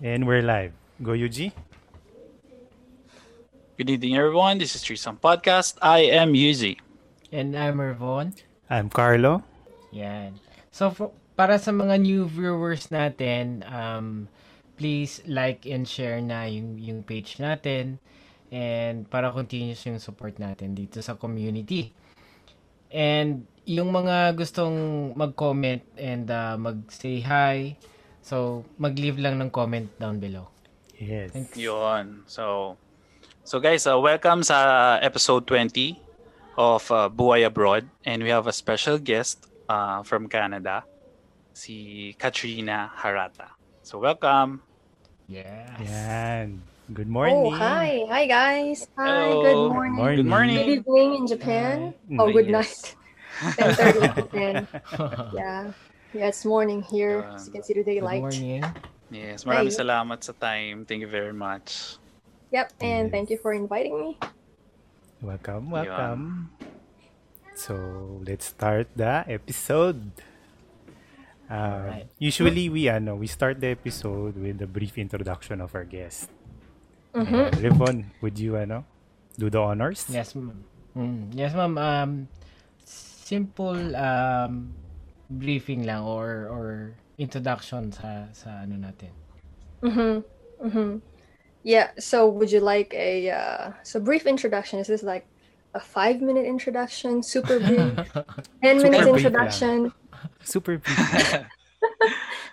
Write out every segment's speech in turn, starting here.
And we're live. Go Yuji. Good evening, everyone. This is Threesome Podcast. I am Yuzi. And I'm Ervon. I'm Carlo. Yan. So, for, para sa mga new viewers natin, um, please like and share na yung, yung page natin and para continuous yung support natin dito sa community. And yung mga gustong mag-comment and uh, mag-say hi, so mag-leave lang ng comment down below. Yes. Yun. So, so guys, uh, welcome sa episode 20 of uh, Buhay Abroad. And we have a special guest uh, from Canada, si Katrina Harata. So, welcome. Yeah. Yan. Good morning. Oh, hi. Hi, guys. Hi, Hello. good morning. Morning. Good morning. Good evening in Japan. Hi. Oh, good Yes. night. 10.30 in Japan. Yeah. Yeah, it's morning here. Yun. As you can see the daylight. Good daylight. morning. Yes, maraming Hey. salamat sa time. Thank you very much. Yep, and Yes. thank you for inviting me. Welcome, welcome. So, let's start the episode. Uh, Alright. Usually, we ano, we start the episode with a brief introduction of our guest. Mhm. Uh, Rivon, would you ano, do the honors? Yes, ma'am. Mm, yes, ma'am. Um, simple um, briefing lang or or introduction sa sa ano natin. Mhm. Mhm. Yeah. So, would you like a uh, so brief introduction? Is this like a five minute introduction? Super brief. Ten minutes brief lang. introduction. Super brief.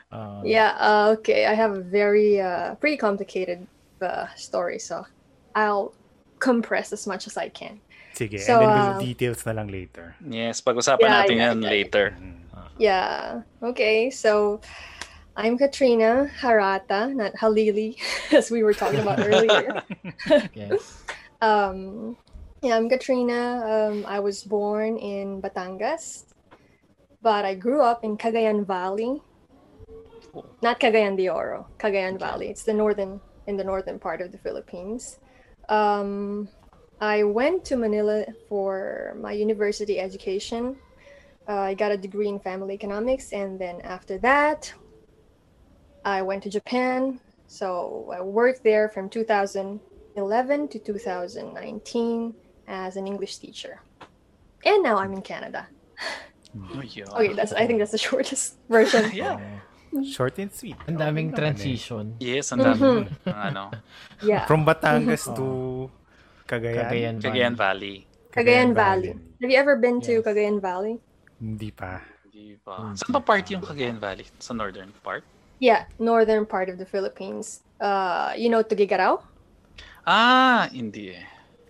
Uh, Yeah. Uh, okay. I have a very uh, pretty complicated uh, story, so I'll compress as much as I can. Sige, So, and then uh, we'll details na lang later. Yes, pag-usapan Yeah, natin yeah, yan yeah. later. Mm. Yeah. Okay. So I'm Katrina Harata, not Halili, as we were talking about earlier. yes. Um, yeah, I'm Katrina. Um, I was born in Batangas, but I grew up in Cagayan Valley. Not Cagayan de Oro, Cagayan Valley. It's the northern in the northern part of the Philippines. Um, I went to Manila for my university education. Uh, I got a degree in family economics, and then after that, I went to Japan. So I worked there from 2011 to 2019 as an English teacher. And now I'm in Canada. Oh, yun. Okay, that's I think that's the shortest version. Yeah. Short and sweet. Ang daming Okay naman transition. Yes, ang dami. Mhm. ano, Yeah. From Batangas to Cagayan. Cagayan Cagayan Valley. Cagayan Valley. Have you ever been to Yes. Cagayan Valley? Hindi pa. Di ba? Saan pa part yung Cagayan Valley? Sa northern part? Yeah, northern part of the Philippines. Uh, you know Tuguegarao? Ah, hindi eh.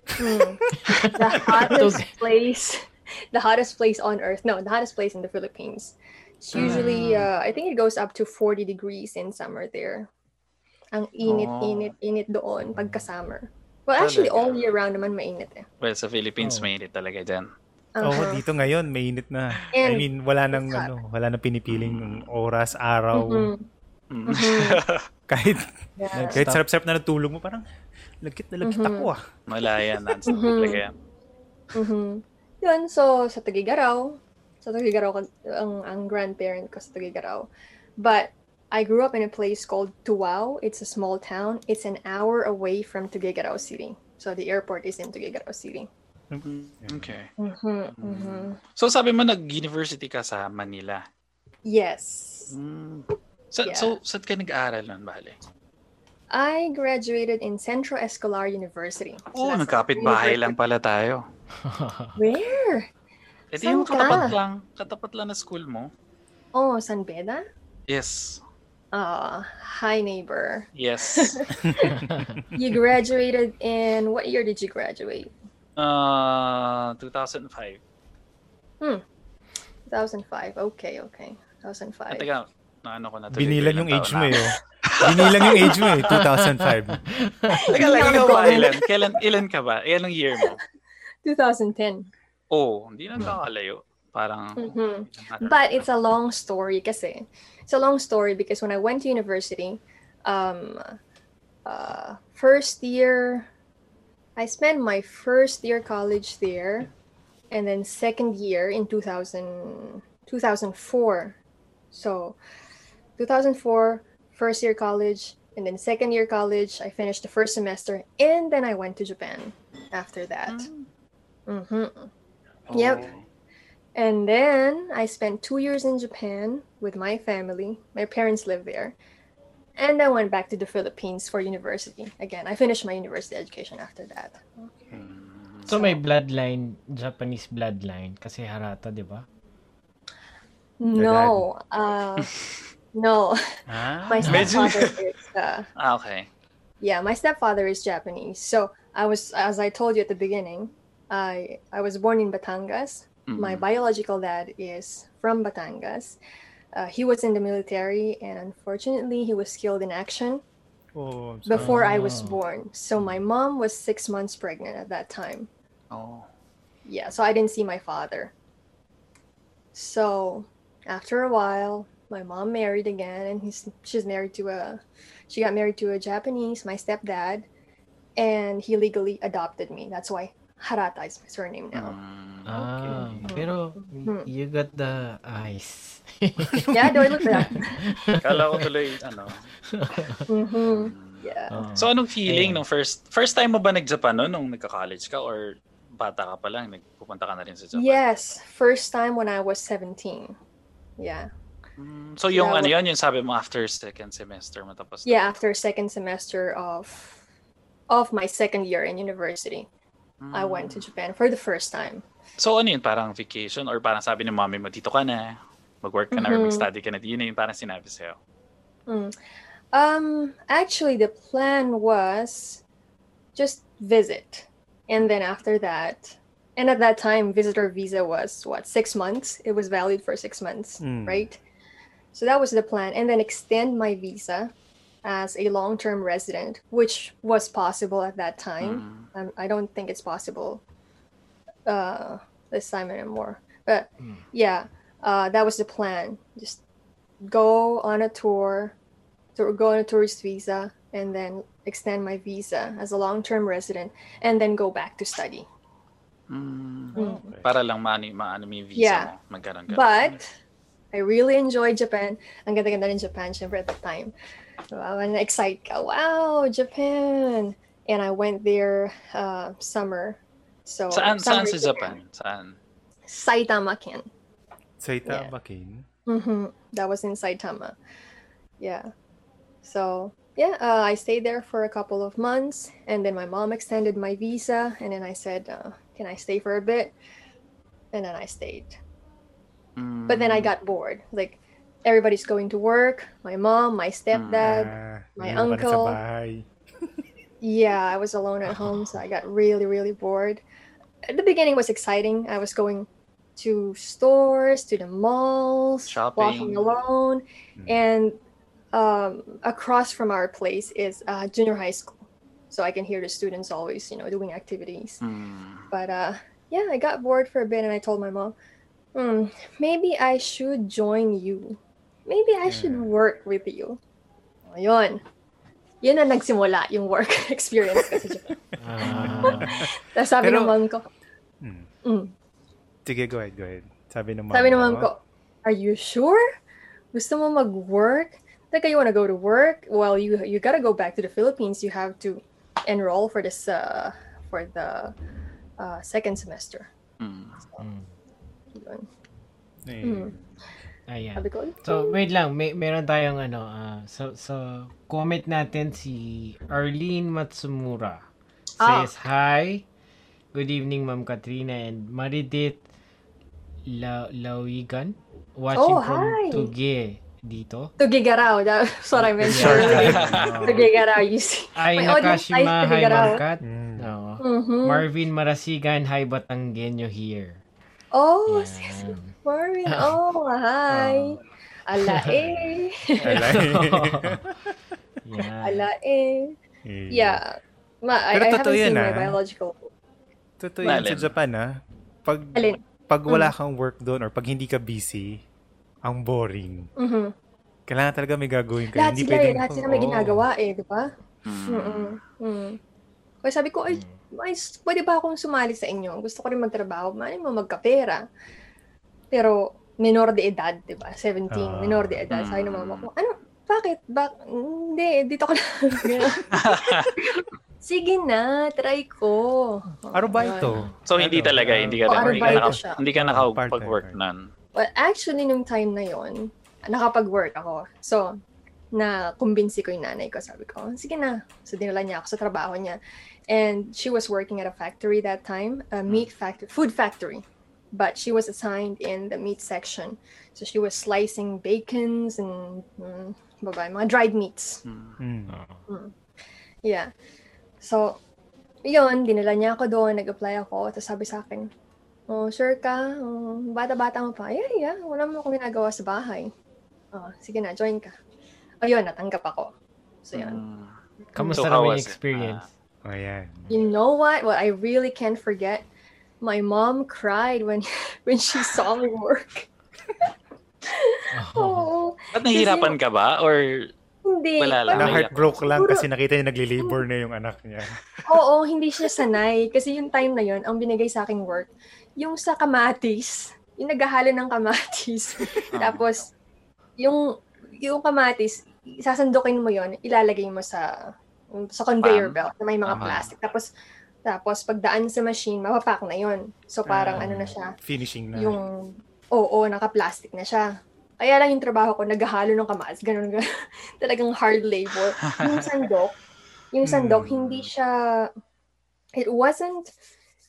Hmm. the hottest place, the hottest place on Earth. No, the hottest place in the Philippines. It's usually, uh, I think it goes up to 40 degrees in summer there. Ang init, Oh. init, init doon pagka summer. Well, actually, Talaga? all year round naman mainit eh. Well, sa Philippines, Oh. mainit talaga dyan. Oo, Uh-huh. dito ngayon mainit na. I mean, wala nang It's hot. ano, wala nang pinipiling oras, araw. Mhm. Mm. Kahit Yeah. kahit Stop. sarap-sarap na natulog mo, parang lagkit na lagkit ako ah. Malaya, non-stop Mhm. talaga yan. Mhm. Yun, so sa Tugigaraw, sa Tugigaraw ka- ang, ang grandparent ko sa Tugigaraw. But I grew up in a place called Tuwao. It's a small town. It's an hour away from Tugigaraw City. So the airport is in Tugigaraw City. Okay. Mhm, mhm. So sabi mo nag-university ka sa Manila. Yes. Mm. Sa, Yeah. So, saan ka nag-aaral nun, bale? I graduated in Centro Escolar University. Oo, oh, nagkapit-bahay lang pala tayo. Where? Eh di yung Saan ka? katapat lang, katapat lang na school mo. Oh, San Beda? Yes. Uh, hi neighbor. Yes. You graduated in what year did you graduate? Uh, 2005. 2005. Okay, okay. Ah, 2005. teka, na ano ko na tuloy Binilang ko yung age mo na. eh. oh. Binilang yung age mo eh, 2005. Teka lang, ikaw ba, ilan? Kailan, ilan ka ba? Ilan year mo? 2010. Oh, hindi na kakalayo. Parang, Mhm. But it's a long story kasi. It's a long story because when I went to university, um, uh, first year, I spent my first year college there, and then second year in 2000, 2004. So, 2004, first year college, And then second year college, I finished the first semester, and then I went to Japan after that. hmm Yep. Oh. And then I spent two years in Japan with my family. My parents live there. And I went back to the Philippines for university. Again, I finished my university education after that. So may bloodline, Japanese bloodline kasi Harata, 'di ba? No, uh, no. Ah, My stepfather is, uh, Ah, okay. yeah, my stepfather is Japanese. So I was, as I told you at the beginning, I I was born in Batangas. My Mm. biological dad is from Batangas. Uh, he was in the military, and unfortunately, he was killed in action oh, before I was Oh. born. So my mom was six months pregnant at that time. Oh. Yeah, so I didn't see my father. So after a while, my mom married again, and he's she's married to a she got married to a Japanese, my stepdad, and he legally adopted me. That's why Harata is my surname now. Mm, Ah, okay. pero Hmm. you got the eyes. Yeah, do I look that? Kala ko tuloy, ano. hmm mm. Yeah. Oo. So, anong feeling Ayun. nung first first time mo ba nag-Japan no? Nung nagka-college ka or bata ka pa lang, nagpupunta ka na rin sa Japan? Yes, first time when I was 17. Yeah. Mm, so, yung Yeah, ano yun, yung sabi mo after second semester mo tapos na- Yeah, after second semester of of my second year in university, I went to. Japan for the first time. So, ano yun? Parang vacation or parang sabi ni mommy mo, dito ka na, mag-work ka na or mag-study ka na. Yun na yung parang sinabi sa'yo. Mm. Um, actually, the plan was just visit, and then after that, and at that time, visitor visa was what six months. It was valid for six months, Mm. right? So that was the plan, and then extend my visa as a long-term resident, which was possible at that time. Mm. Um, I don't think it's possible uh, this time anymore. But Mm. yeah, uh, that was the plan. Just go on a tour, to go on a tourist visa, and then extend my visa as a long-term resident, and then go back to study. Mm. Okay. Para lang maano, maano mo yung visa Yeah. mo. Magkaroon ka. But I really enjoyed Japan. Ang ganda-ganda rin Japan, syempre, at the time. So, I'm excited wow, Japan! And I went there uh, summer. So, Saan, saan summer sa there. Japan? Saan? Saitama, Ken. Saitama Kin. hmm That was in Saitama. Yeah. So yeah, uh, I stayed there for a couple of months, and then my mom extended my visa, and then I said, uh, "Can I stay for a bit?" And then I stayed. But then I Mm. got bored. Like everybody's going to work. My mom, my stepdad. Ah, my iniwan ka na uncle. Yeah, I was alone at home, so I got really, really bored. At the beginning was exciting. I was going to stores, to the malls, walking alone, Mm. and um, across from our place is uh, junior high school, so I can hear the students always, you know, doing activities. Mm. But uh, yeah, I got bored for a bit, and I told my mom, hmm, maybe I should join you. Maybe I should work with you. Ayun. Yun na nagsimula yung work experience ko sa Japan. Ah, Tapos sabi Pero- ng mom ko, Hmm. mm. Sige, go ahead, go ahead. Sabi ng sabi ng mo, mom ko, are you sure? Gusto mo mag-work? Like, you want to go to work? Well, you you gotta go back to the Philippines. You have to enroll for this uh, for the uh, second semester. Mm. mm. Yun. Mm. Ayan. Sabi ko, So, wait lang. May, meron tayong ano. ah, so, so, comment natin si Arlene Matsumura. Says, Hi. Good evening, Ma'am Katrina and Maridit La Lawigan. Watching Oh, from hi. Tuge dito. Tugigaraw. That's what I mentioned earlier. Tugigaraw, you see. Ay, My Nakashima, hi, Tugigaraw. Ma'am Kat. Mm. Oo. Mhm. Marvin Marasigan, hi, Batanggenyo here. Oh, Yan. Sis Marvin. Oh, hi. Ala eh. Yan. Ala eh. Eh, Yeah. Ma, I, Pero I haven't seen my ah. biological. Totoo yun sa? Japan, ah. Pag, Alin? pag wala kang work doon or pag hindi ka busy, ang boring. Mhm. Kailangan talaga may gagawin ka. Lahat hindi sila eh. pwedeng- Lahat sila may ginagawa eh, di ba? Mm. Mm. Kaya sabi ko, ay, ay, pwede ba akong sumali sa inyo? Gusto ko rin magtrabaho. Mali mo magkapera. Pero, minor de edad, di ba? 17, Ah. minor de edad. Sabi ng Mm. mama ko, ano, bakit? Bak hindi, dito ka lang. Sige na, try ko. Ano ba Ayun. ito? So hindi Ano? talaga, hindi ka Oh, hindi ka, arbaito naka, siya. hindi ka nakapag-work nun. Well, actually, nung time na yon nakapag-work ako. So, na kumbinsi ko yung nanay ko. Sabi ko, sige na. So, dinala niya ako sa trabaho niya. And she was working at a factory that time, a meat factory, food factory. But she was assigned in the meat section. So, she was slicing bacons and mm, babay, mga dried meats. Mm. Yeah. So, yun, dinala niya ako doon, nag-apply ako, tapos sabi sa akin, oh, sure ka? Oh, bata-bata mo pa. Yeah, yeah, wala mo akong ginagawa sa bahay. Oh, sige na, join ka. Ayun, natanggap ako. So, yun. Mm. Kamusta So, naman yung it? experience? Oh, ayan. You know what? What I really can't forget? My mom cried when when she saw me work. Oh. Oo. Ba't nahihirapan ka ba? Or Hindi. Wala lang. Na-heartbroke lang kasi nakita niya nagli-labor na yung anak niya. Oo, hindi siya sanay. Kasi yung time na yun, ang binigay sa aking work, yung sa kamatis, yung naghahalo ng kamatis. Tapos, yung, yung kamatis, sasandukin mo yon ilalagay mo sa sa conveyor Pan? belt na may mga Tama. plastic. Tapos, tapos pagdaan sa machine, mapapak na yon So, parang Ah, ano na siya, Finishing na. yung, oo, naka-plastic na siya. Kaya lang yung trabaho ko, naghahalo ng kamatis, ganun, ganun. Talagang hard labor. Yung sandok, yung sandok, Hmm. hindi siya, it wasn't,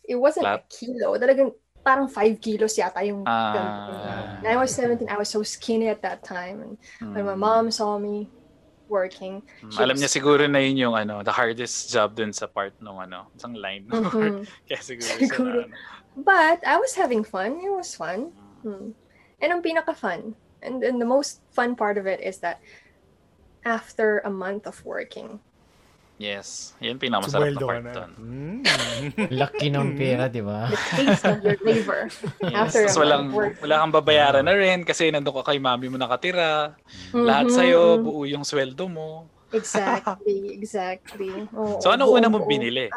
it wasn't a Flat? kilo. Talagang parang 5 kilos yata yung niya. When I was 17, I was so skinny at that time. And when my Mm. mom saw me working, Mm, she Alam was- niya siguro na yun yung ano, the hardest job dun sa part nung ano, isang line. Mhm. Kaya siguro, Siguro. na, ano. But I was having fun. It was fun. Hmm. And ang pinaka-fun, and, and the most fun part of it is that after a month of working, Yes. Yan pinakamasarap na part na. dun. Hmm. Laki ng pera, di ba? the taste of your labor Yes. after Tapos walang, wala kang babayaran na rin kasi nandun ka kay mami mo nakatira. Lahat Mhm, sa'yo, buo yung sweldo mo. Exactly, exactly. Oo, So, ano buong una mong binili?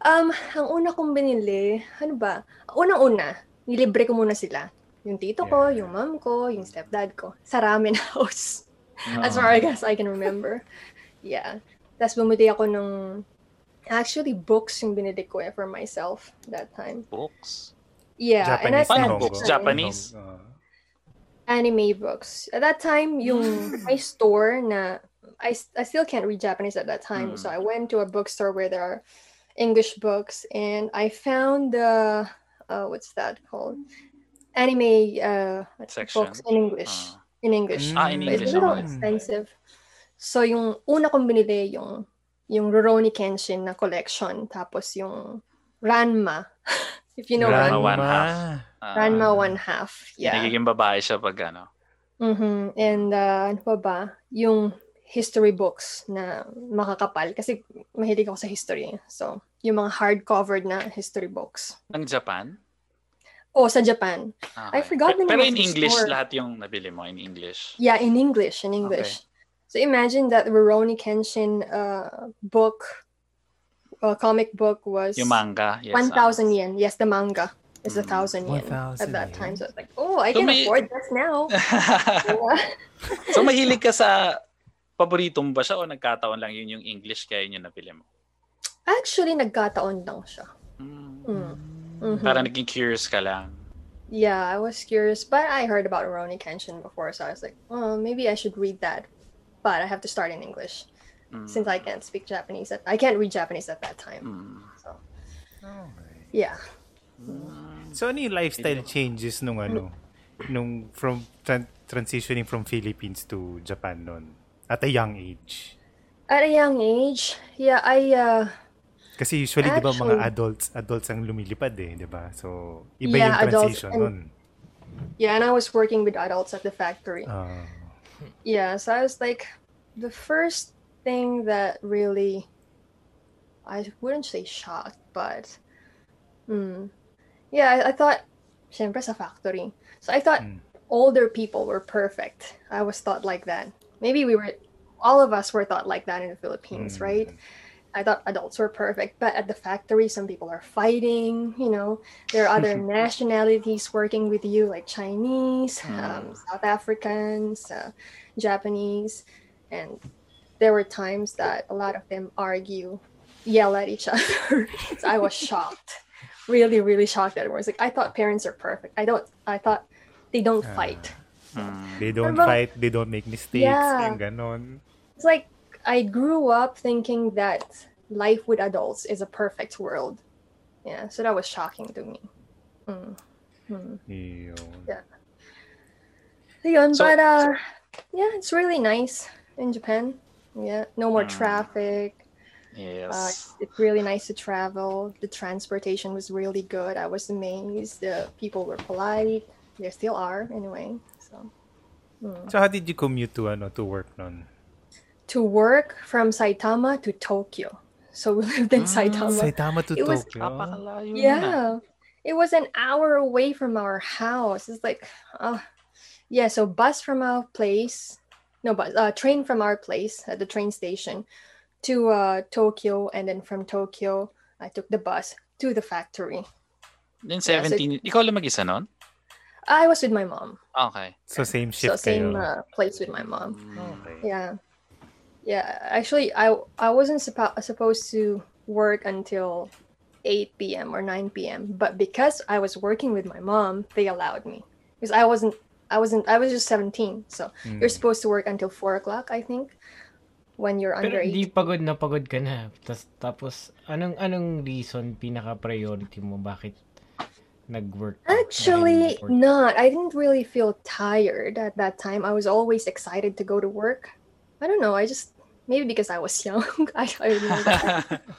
Um, ang una kong binili, ano ba? Unang-una, nilibre ko muna sila. Yung tito ko, Yeah. yung mom ko, yung stepdad ko. Sa ramen house. As Ah. far as I can remember. Yeah. Tapos bumili ako ng actually books yung binili ko eh, for myself that time. Books. Yeah, and at Japanese Paano books? time, Japanese? Uh, anime books. At that time, yung my store na I, I still can't read Japanese at that time. Mm. So I went to a bookstore where there are English books and I found the uh, what's that called? Anime uh, books in English. Ah. in English. Ah, in But it's a little naman. expensive. So yung una kong binili yung yung Rurouni Kenshin na collection tapos yung Ranma. If you know Ranma Ranma. one half. Ah. Ranma one half. Yeah. Nagiging babae siya pag ano. Mhm. And uh, ano pa ba? Yung history books na makakapal kasi mahilig ako sa history. So, yung mga hardcover na history books. Ng Japan? O sa Japan. Ah, I forgot the name Pero in English, store. lahat yung nabili mo in English. Yeah, in English, in English. So imagine that the Rurouni Kenshin uh, book, uh, comic book was Yung manga. Yes, 1,000 ah. yen. Yes, the manga is a Mm. 1,000 yen 1,000 at that yen. time. So it's like, oh, I So can may- afford this now. So mahilig ka sa paborito mo ba siya o nagkataon lang yun yung English kaya yun yung nabili mo? Actually, nagkataon lang siya. Hmm. Mm. Mhm. Parang naging curious ka lang. Yeah, I was curious, but I heard about Rurouni Kenshin before, so I was like, oh, maybe I should read that. But I have to start in English Mm. since I can't speak Japanese. At, I can't read Japanese at that time. Mm. So okay. yeah. So ano yung lifestyle changes nung ano? Nung from tran- transitioning from Philippines to Japan noon? At a young age? At a young age, yeah, I uh Kasi usually, di ba, mga adults, adults ang lumilipad eh, di ba? So, iba Yeah, yung transition and- nun. yeah, and I was working with adults at the factory. Ah, Yeah, so I was like, the first thing that really, I wouldn't say shocked, but, hmm, yeah, I, I thought, syempre sa factory. So I thought Mm. older people were perfect. I was thought like that. Maybe we were, all of us were thought like that in the Philippines, Mm. right? I thought adults were perfect, but at the factory, some people are fighting. You know, there are other nationalities working with you, like Chinese, um, South Africans, uh, Japanese, and there were times that a lot of them argue, yell at each other. so I was shocked, really, really shocked at it. I was like, I thought parents are perfect. I don't. I thought they don't fight. They don't Pero- fight, they don't make mistakes, Yeah. and ganon. It's like I grew up thinking that life with adults is a perfect world. Yeah, so that was shocking to me. Mm. Yun. Yun, So- but uh, yeah, it's really nice in Japan. Yeah, no more Mm. traffic. Uh, Yes. it's really nice to travel. The transportation was really good. I was amazed. The people were polite. They still are, anyway. So So how did you commute to ano to work nun? To work from Saitama to Tokyo. So we lived in Saitama. Saitama to It Tokyo. Napakalayo na. Yeah. It was an hour away from our house. It's like, uh, yeah, so bus from our place, no, bus, uh, train from our place at the train station to uh, Tokyo. And then from Tokyo, I took the bus to the factory. Then Yeah, so- 17, ikaw lang mag-isa nun? I was with my mom. Okay. So same shift So same uh, place with my mom. Okay. Yeah. Yeah, actually, I I wasn't suppo- supposed to work until 8 p.m. or 9 p.m. But because I was working with my mom, they allowed me because I wasn't. I wasn't. I was just 17, so Mm. you're supposed to work until 4 o'clock, I think, when you're Pero under di 8. pagod na pagod ka na. Tas, tapos, anong anong reason, pinaka-priority mo? Bakit nag-work? Actually, Dahil work? not. I didn't really feel tired at that time. I was always excited to go to work. I don't know. I just maybe because I was young. I, I remember.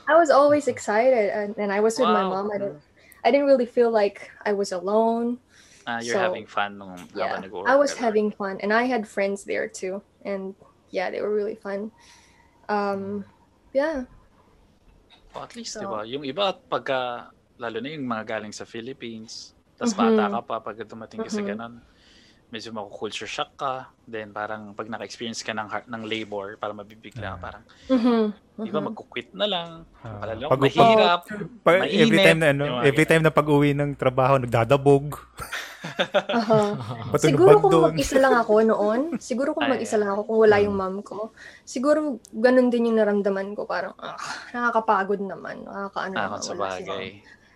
I was always excited, and, and I was with my mom. I don't. I didn't really feel like I was alone. Ah, you're So, having fun nung Yeah, I was ka having fun, and I had friends there too, and yeah, they were really fun. Um, yeah, Oh, at least, So- di ba? Yung iba, pagka, lalo na yung mga galing sa Philippines, tas Mhm. bata ka pa, pag dumating ka sa Mhm. ganun, medyo maku-culture shock ka. Then parang pag naka-experience ka ng, heart- ng labor, parang mabibigla ka. Parang, mm-hmm. di ba, magkukwit na lang. Ah, Palalo, pag- mahirap. Pa- every mainit, time na ano, yung mga every time na pag-uwi ng trabaho, nagdadabog. uh-huh. Siguro kung doon. mag-isa lang ako noon, siguro kung Ay, mag-isa lang ako, kung wala yung mom ko, siguro ganun din yung naramdaman ko. Parang, ah, nakakapagod naman, nakakaano Ah, naman. wala si mom.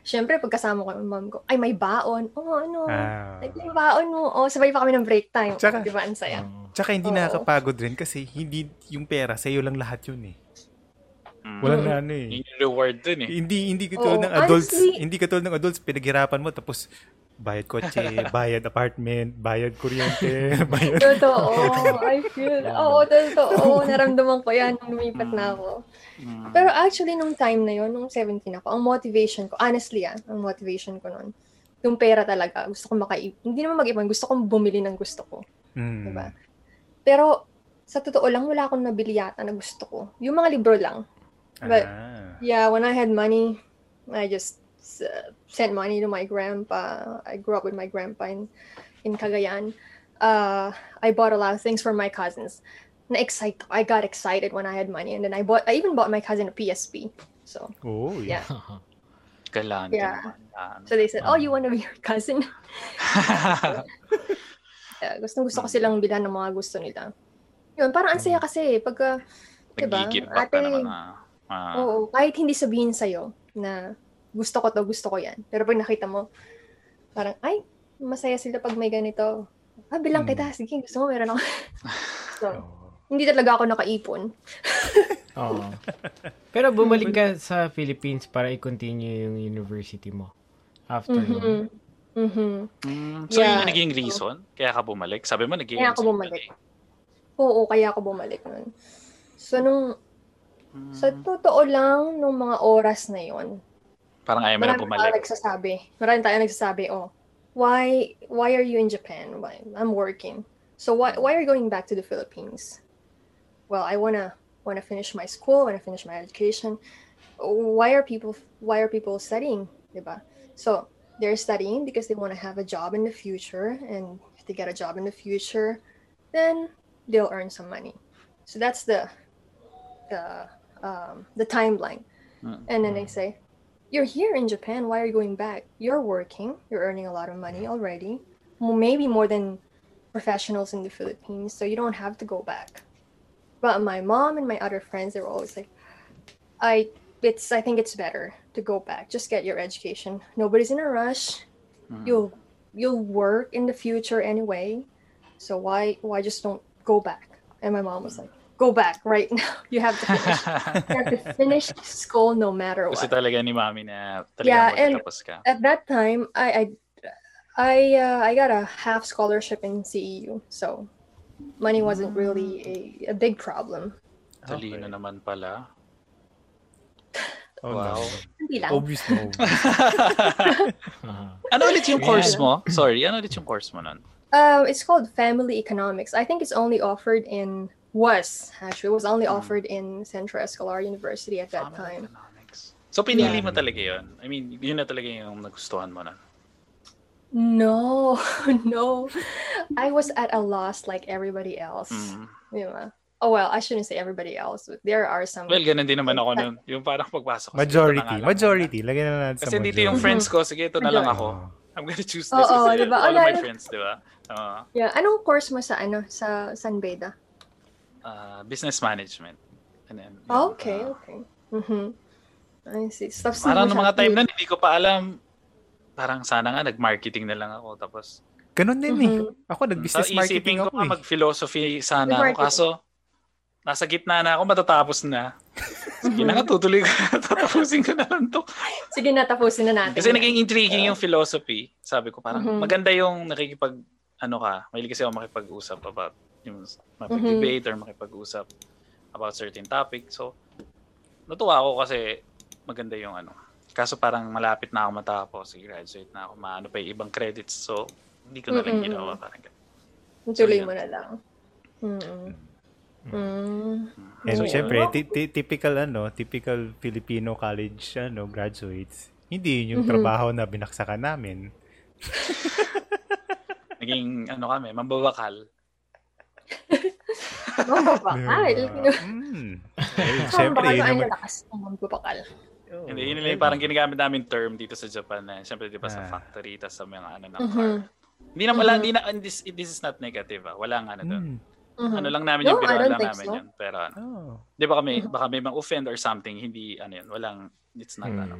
Bagay. Siyempre, pagkasama ko yung mom ko, ay, may baon. Oo, ano, Ah. like, yung baon mo. Oh, sabay pa kami ng break time. Tsaka- Di ba, ang saya? Oo. Tsaka hindi Oo. nakakapagod rin kasi hindi yung pera, sa'yo lang lahat yun eh. Mm. Walang na ano eh. Yung reward dun eh. Hindi hindi katulad Oo, ng adults, honestly- hindi katulad ng adults pinaghirapan mo tapos bayad kotse, bayad apartment, bayad kuryente, bayad Totoo. I feel, oo, totoo. Naramdaman ko yan nung lumipat na ako. Mm. Pero actually, nung time na yon nung 17 ako, ang motivation ko, honestly ah, ang motivation ko noon, yung pera talaga, gusto ko makaip, hindi naman mag-ipon, gusto kong bumili ng gusto ko. Mm. Diba? Pero, sa totoo lang, wala akong nabili yata na gusto ko. Yung mga libro lang. But, Ah. yeah, when I had money, I just uh, sent money to my grandpa. I grew up with my grandpa in, in Cagayan. Uh, I bought a lot of things for my cousins. Na-excite I got excited when I had money, and then I bought. I even bought my cousin a PSP. So, Oh, yeah. yeah. Galante Yeah. naman. Ah, So they said, "Oh, you want to be your cousin?" Yeah, gustong gusto ko silang bilhan ng mga gusto nila. Yun, parang ang saya kasi pagka, diba? Nag-give ka Ate, naman na. ah, Oo, kahit hindi sabihin sa'yo na gusto ko to, gusto ko yan. Pero pag nakita mo, parang, ay, masaya sila pag may ganito. Ah, bilang Hmm. kita. Sige, gusto mo, meron ako. so, Oh. hindi talaga ako nakaipon. Oo. Pero bumalik ka sa Philippines para i-continue yung university mo. After nun. Mhm. Mhm. mm, so Yeah. yun yung naging reason? Kaya ka bumalik? Sabi mo, naging Kaya ako bumalik. Oo, kaya ako bumalik nun. So, nung, Mm, sa totoo lang, nung mga oras na yon parang ayaw mo na marami bumalik. tayong nagsasabi. Marami tayong nagsasabi, oh, why, why are you in Japan? Why, I'm working. So why, why are you going back to the Philippines? Well, I wanna, wanna finish my school, wanna finish my education. Why are people, why are people studying? Diba? So they're studying because they want to have a job in the future, and if they get a job in the future, then they'll earn some money. So that's the, the, um, the timeline. Mm. And then they say, You're here in Japan. Why are you going back? You're working. You're earning a lot of money already. Maybe more than professionals in the Philippines, so you don't have to go back. But my mom and my other friends, they were always like, I it's I think it's better to go back. Just get your education. Nobody's in a rush. Mm. You'll you'll work in the future anyway. So why why just don't go back? And my mom was like, Go back right now. You have to finish. you have to finish school no matter Gusto what. talaga ni mami na talaga Yeah, and- ka. At that time, I I I, uh, I got a half scholarship in CEU, so money wasn't really a, a big problem. Talino naman pala. Oh, Wow. no. Hindi lang. Obvious na obvious. ano ulit yung course mo? Sorry, ano ulit yung course mo nun? Uh, it's called Family Economics. I think it's only offered in was actually it was only Hmm. offered in Central Escolar University at that Family time. So pinili Yeah. mo talaga yun? I mean, yun na talaga yung nagustuhan mo nun? No, no, I was at a loss like everybody else. Mm. Yeah. Oh well, I shouldn't say everybody else. But there are some. Well, ganun din naman ako nun. Yung parang pagpasok ko. Majority. na Majority. Lagyan na natin muna. sa Kasi dito yung friends ko, sige, ito na lang ako. I'm gonna choose this Oo, kasi diba? all of my friends, di ba? Uh, Yeah. Anong course mo sa ano sa San Beda? Uh, business management. And then, yun, Oh, okay, uh, okay. Mhm. I see. Stuff parang nung mga time na hindi ko pa alam, parang sana nga nag-marketing na lang ako. Tapos, Ganun din eh. Mhm. Ako, nag-business sa marketing isipin ko ako pa eh. mag-philosophy sana ako. Kaso, nasa gitna na ako, matatapos na. Sige na nga, tutuloy ko. Tatapusin ko na lang to. Sige na, tapusin na natin. Kasi naging intriguing yung philosophy. Sabi ko parang Mhm. maganda yung nakikipag ano ka, mahilig kasi ako makipag-usap about yung makipag-debate or makipag-usap about certain topic. So, natuwa ako kasi maganda yung ano. Kaso parang malapit na ako matapos, graduate na ako, maano pa yung ibang credits. So, hindi ko na lang Mm-mm. ginawa. Parang ganun. Tuloy So, mo na lang. Mm. Mm. And So, syempre, yun. ti- ti- typical ano, typical Filipino college ano, graduates. Hindi yun yung Mhm. trabaho na binaksakan namin. Naging ano kami, mambabakal. Mambabakal. Mm. Eh, Mambabakal yun naman. lakas ng mambabakal. Oo. Hindi, yun lang parang ginagamit namin term dito sa Japan na syempre di ba sa factory tas sa mga ano ng Mhm. car. Hindi na wala, Mhm. hindi na this, this is not negative ah. Wala nga ano doon. Mm. Mhm. Ano lang namin No, yung don't lang namin so. yun. Pero ano, Oh. di ba kami, Mhm. baka may ma-offend or something, hindi ano yun, walang, it's not Mm. ano.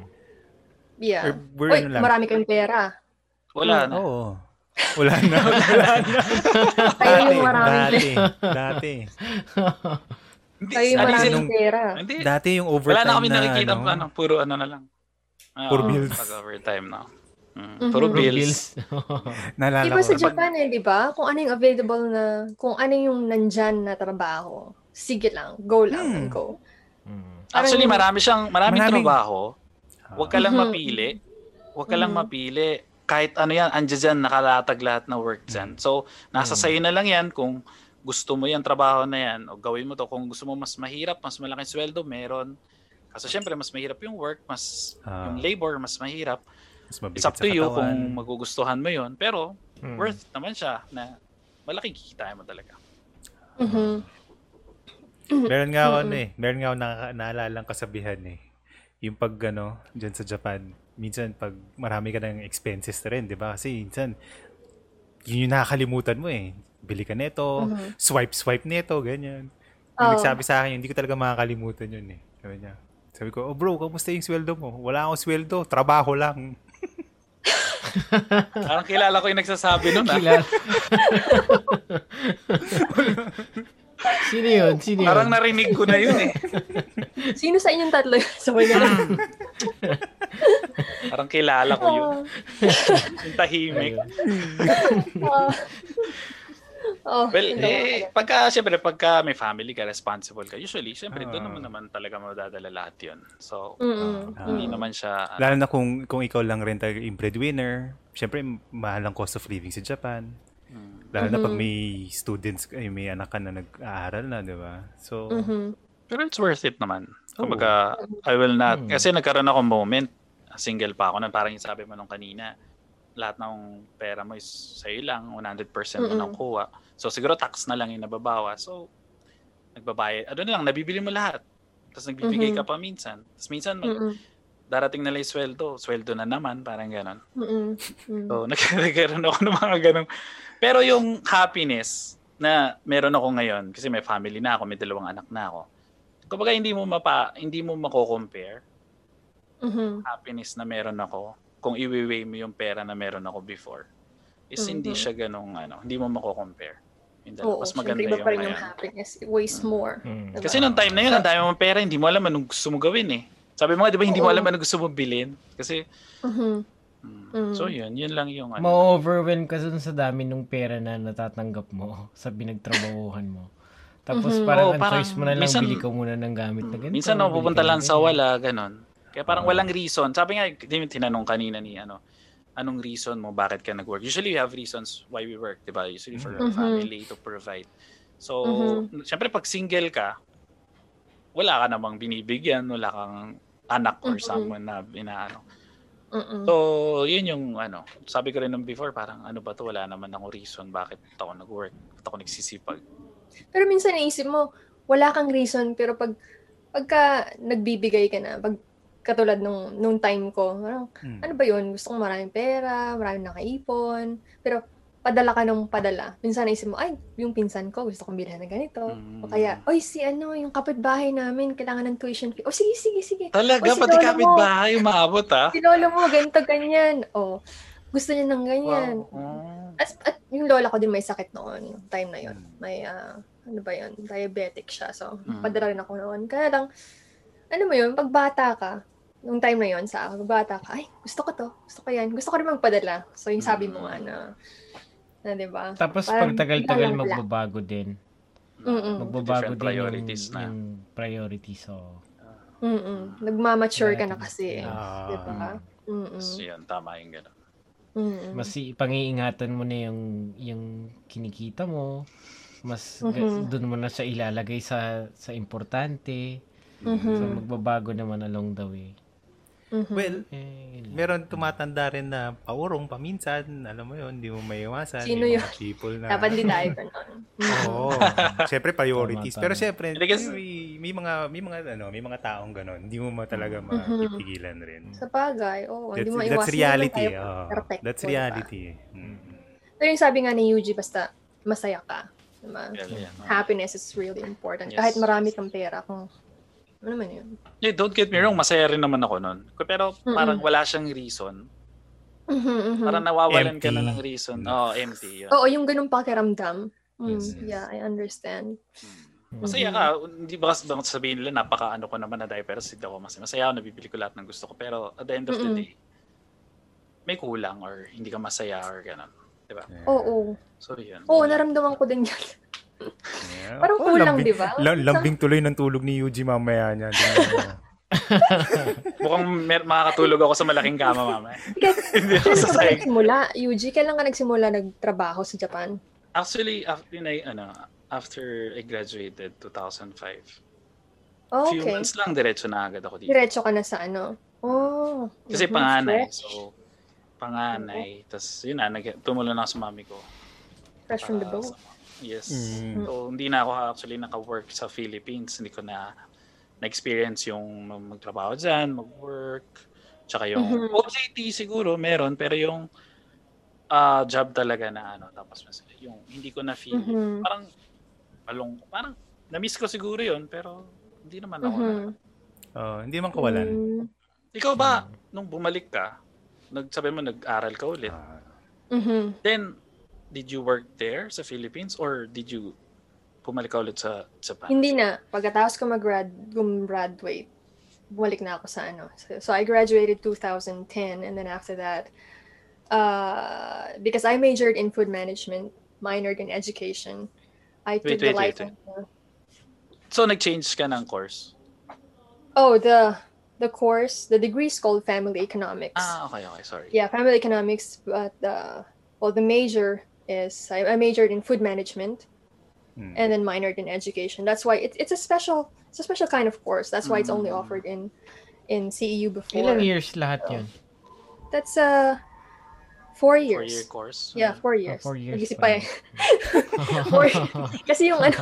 Yeah. Or we're Uy, ano lang. marami kayong pera. Wala na. Oo. Wala na. Wala na. Kayo yung Dati, maraming dati, dati. Hindi, Kayo yung maraming sin- pera. hindi, Dati yung wala overtime na kami nakikita, ano, ano, puro ano na lang. Ah, Puro bills. Pag overtime na. Mm. Puro Puro bills. bills. naalala Diba ko. sa Japan eh, di ba? Kung ano yung available na, kung ano yung nandyan na trabaho, sige lang, go lang Hmm. and go. Mm. Actually, marami siyang, maraming Maraming- trabaho. Huwag ka lang Mhm. mapili. Huwag ka lang Mhm. mapili. Kahit ano yan, andyan dyan, nakalatag lahat na work dyan. So, nasa Mhm. sa'yo na lang yan kung gusto mo yan, trabaho na yan, o gawin mo to. Kung gusto mo mas mahirap, mas malaking sweldo, meron. Kaso syempre, mas mahirap yung work, mas Ah. yung labor, mas mahirap. Mas It's up to you katawan. kung magugustuhan mo yon Pero, Mm. worth naman siya na malaking kikita mo talaga. Mhm. Meron nga ako Mm-mm. ano eh. Meron nga ako nakaka- naalalang kasabihan eh. Yung pag ano, dyan sa Japan, minsan pag marami ka ng expenses na rin, di ba? Kasi minsan, yun yung nakakalimutan mo eh. Bili ka neto, Mhm. swipe, swipe neto, ganyan. Yung Oo. nagsabi sa akin, hindi ko talaga makakalimutan yun eh. Sabi niya, sabi ko, oh bro, kamusta yung sweldo mo? Wala akong sweldo, trabaho lang. Parang kilala ko yung nagsasabi nun. ah. Kilala. Sino yun? Sino yun? Parang narinig ko na yun eh. Sino sa inyong tatlo yun? Sabay na lang. Parang kilala ko yun. Yung tahimik. Ah. oh, Well, eh, pagka, syempre, pagka may family ka, responsible ka, usually, syempre, Ah. doon naman naman talaga madadala lahat yun. So, Mm-mm. Ah. hindi Mm. naman siya, ano, Lalo na kung, kung ikaw lang rin talaga yung breadwinner, syempre, mahal ang cost of living sa Japan. mm. Lalo na pag may students, ay, may anak ka na nag-aaral na, di ba? So, Mhm. pero it's worth it naman. Kumbaga, I will not, Hmm. kasi nagkaroon ako moment, single pa ako na parang yung sabi mo nung kanina, lahat ng pera mo is sa'yo lang, 100% mo Mm-mm. nang kuha. So, siguro tax na lang yung nababawa. So, nagbabayad. Ano na lang, nabibili mo lahat. Tapos nagbibigay Mhm. ka pa minsan. Tapos minsan, mag, Mm-mm. darating na lang yung sweldo, sweldo na naman, parang ganon. Mm-mm. Mm. So, nagkaroon ako ng mga ganun. Pero yung happiness na meron ako ngayon, kasi may family na ako, may dalawang anak na ako. Kumbaga, hindi mo mapa, hindi mo mako-compare Mhm. happiness na meron ako kung i-weigh mo yung pera na meron ako before. Is hindi Mhm. siya ganong ano, hindi mo mako-compare. Dalawa. Oo, Mas maganda iba yung pa rin yung happiness. It weighs more. Mm. Diba? Kasi nung time na yun, ang dami mong pera, hindi mo alam anong gusto mo gawin eh. Sabi mo nga, di ba, hindi mo Oo. alam anong gusto mo bilhin. Kasi, Mhm. mm, Mm. so yun, yun lang yung ano. Ma-overwhelm ka dun sa dami ng pera na natatanggap mo sa pinagtrabahuhan mo. Tapos Mhm. parang ang parang choice mo na lang, minsan- bili ka muna ng gamit na ganito. Minsan ka ng lang sa wala, ganon. Kaya parang walang reason. Sabi nga, tinanong kanina ni ano, anong reason mo bakit ka nag-work? Usually we have reasons why we work, di ba? Usually for Mhm. family to provide. So, Mhm. syempre pag single ka, wala ka namang binibigyan, wala kang anak or Mhm. someone na inaano. Mm-mm. So, yun yung ano, sabi ko rin nung before, parang ano ba to, wala naman ako reason bakit ako nag-work, bakit ako nagsisipag. Pero minsan naisip mo, wala kang reason, pero pag pagka nagbibigay ka na, pag katulad nung, nung time ko, parang, Hmm. ano ba yun? Gusto kong maraming pera, maraming nakaipon, pero padala ka ng padala. Minsan naisip mo, ay, yung pinsan ko, gusto kong bilhin ng ganito. Mm. O kaya, oy, si ano, yung kapitbahay namin, kailangan ng tuition fee. O sige, sige, sige. Talaga, Uy, si pati kapitbahay, umaabot ah. Si lolo mo, ganito, ganyan. O, gusto niya ng ganyan. Wow. At, at yung lola ko din may sakit noon, yung time na yun. Mm. May, ah, ano ba yun, diabetic siya. So, Mm. padala rin ako noon. Kaya lang, ano mo yun, pag bata ka, nung time na yun, sa bata ka, ay, gusto ko to, gusto ko yan, gusto ko rin magpadala. So, yung sabi mo nga na, na di ba? Tapos Parang pag tagal-tagal wala. magbabago din. Mm-mm. Magbabago Different din priorities yung, na. yung priorities. So, Mm-mm. Nagmamature ka na kasi. Ah. di ba? Mm-mm. So, yun, tama yung gano'n. Mm-mm. mas ipangiingatan mo na yung yung kinikita mo. Mas ga- Mhm. doon mo na siya ilalagay sa sa importante. Mhm. So magbabago naman along the way. Mhm. Well, Eh, meron tumatanda rin na paurong paminsan, alam mo yun, hindi mo maiwasan. Sino Yung yun? mga people na... Dapat di tayo ganun. Oo. Siyempre priorities. Tama, Pero siyempre, may, may mga may mga ano, may mga taong gano'n. Hindi mo ma talaga Mhm. mapipigilan rin. Sa bagay, oo. That's, hindi mo that's iwasan. reality. Tayo oo. perfecto, that's reality. Mm. Pero yung sabi nga ni Yuji, basta masaya ka. Diba? Yan, yan. Happiness is really important. Yes. Kahit marami kang pera, kung ano naman yun. Yeah, don't get me wrong, masaya rin naman ako nun. Pero parang wala siyang reason. Mhm, mhm. Parang nawawalan ka na Empty. ng reason. Oo, oh, empty. Yun. Oo, yung ganung pakiramdam. Mm, Yes, yes. Yeah, I understand. Mm. Masaya ka. Hindi ba kasi bang sabihin nila, napaka ano ko naman na diapers, hindi ako masaya. Masaya ako, nabibili ko lahat ng gusto ko. Pero at the end of the Mm-mm. day, may kulang or hindi ka masaya or gano'n. Diba? Yeah. Oo. So, yun. Oo, naramdaman ko din yan. Yeah. Parang Oh, kulang, di ba? la- lambing tuloy ng tulog ni Yuji mamaya niya. Mukhang mer- makakatulog ako sa malaking kama, mama. Hindi ako sa nagsimula, Yuji? Kailan ka nagsimula nagtrabaho sa Japan? Actually, after, I, ano, after I graduated, 2005. Oh, Few okay. months lang, diretso na agad ako dito. Diretso ka na sa ano? Oh. Kasi panganay. Fresh, So, panganay. Tapos, yun na, nag- tumulong na ako sa mami ko. fresh from the boat. sa- yes. Mm. So, hindi na ako actually naka-work sa Philippines. Hindi ko na na-experience yung magtrabaho dyan, mag-work. Tsaka yung Mhm. OJT siguro, meron. Pero yung ah, job talaga na ano, tapos yung hindi ko na-feel. Mhm. Parang, malong, parang, na-miss ko siguro yun, pero hindi naman ako. Mhm. na- Oh, hindi man kawalan. Mm. Ikaw ba, nung bumalik ka, nagsabi mo nag-aral ka ulit, Ah, Mhm. then, did you work there sa Philippines or did you bumalik ka ulit sa Japan? Hindi na. Pagkatapos ko mag-grad, gumraduate, bumalik na ako sa ano. So, so I graduated 2010 and then after that, uh, because I majored in food management, minored in education, I took Wait, the wait, wait, license. So, nag-change ka ng course? Oh, the the course, the degree is called family economics. Ah, okay, okay, sorry. Yeah, family economics, but the well, the major is I, I majored in food management mm. and then minored in education. That's why it's it's a special it's a special kind of course. That's why it's only Mm. offered in in CEU before. Ilang years lahat yun? That's uh four years. Four-year course? Yeah, four Ah, years. four years Nag-isip pa pa eh. Four- Kasi yung ano,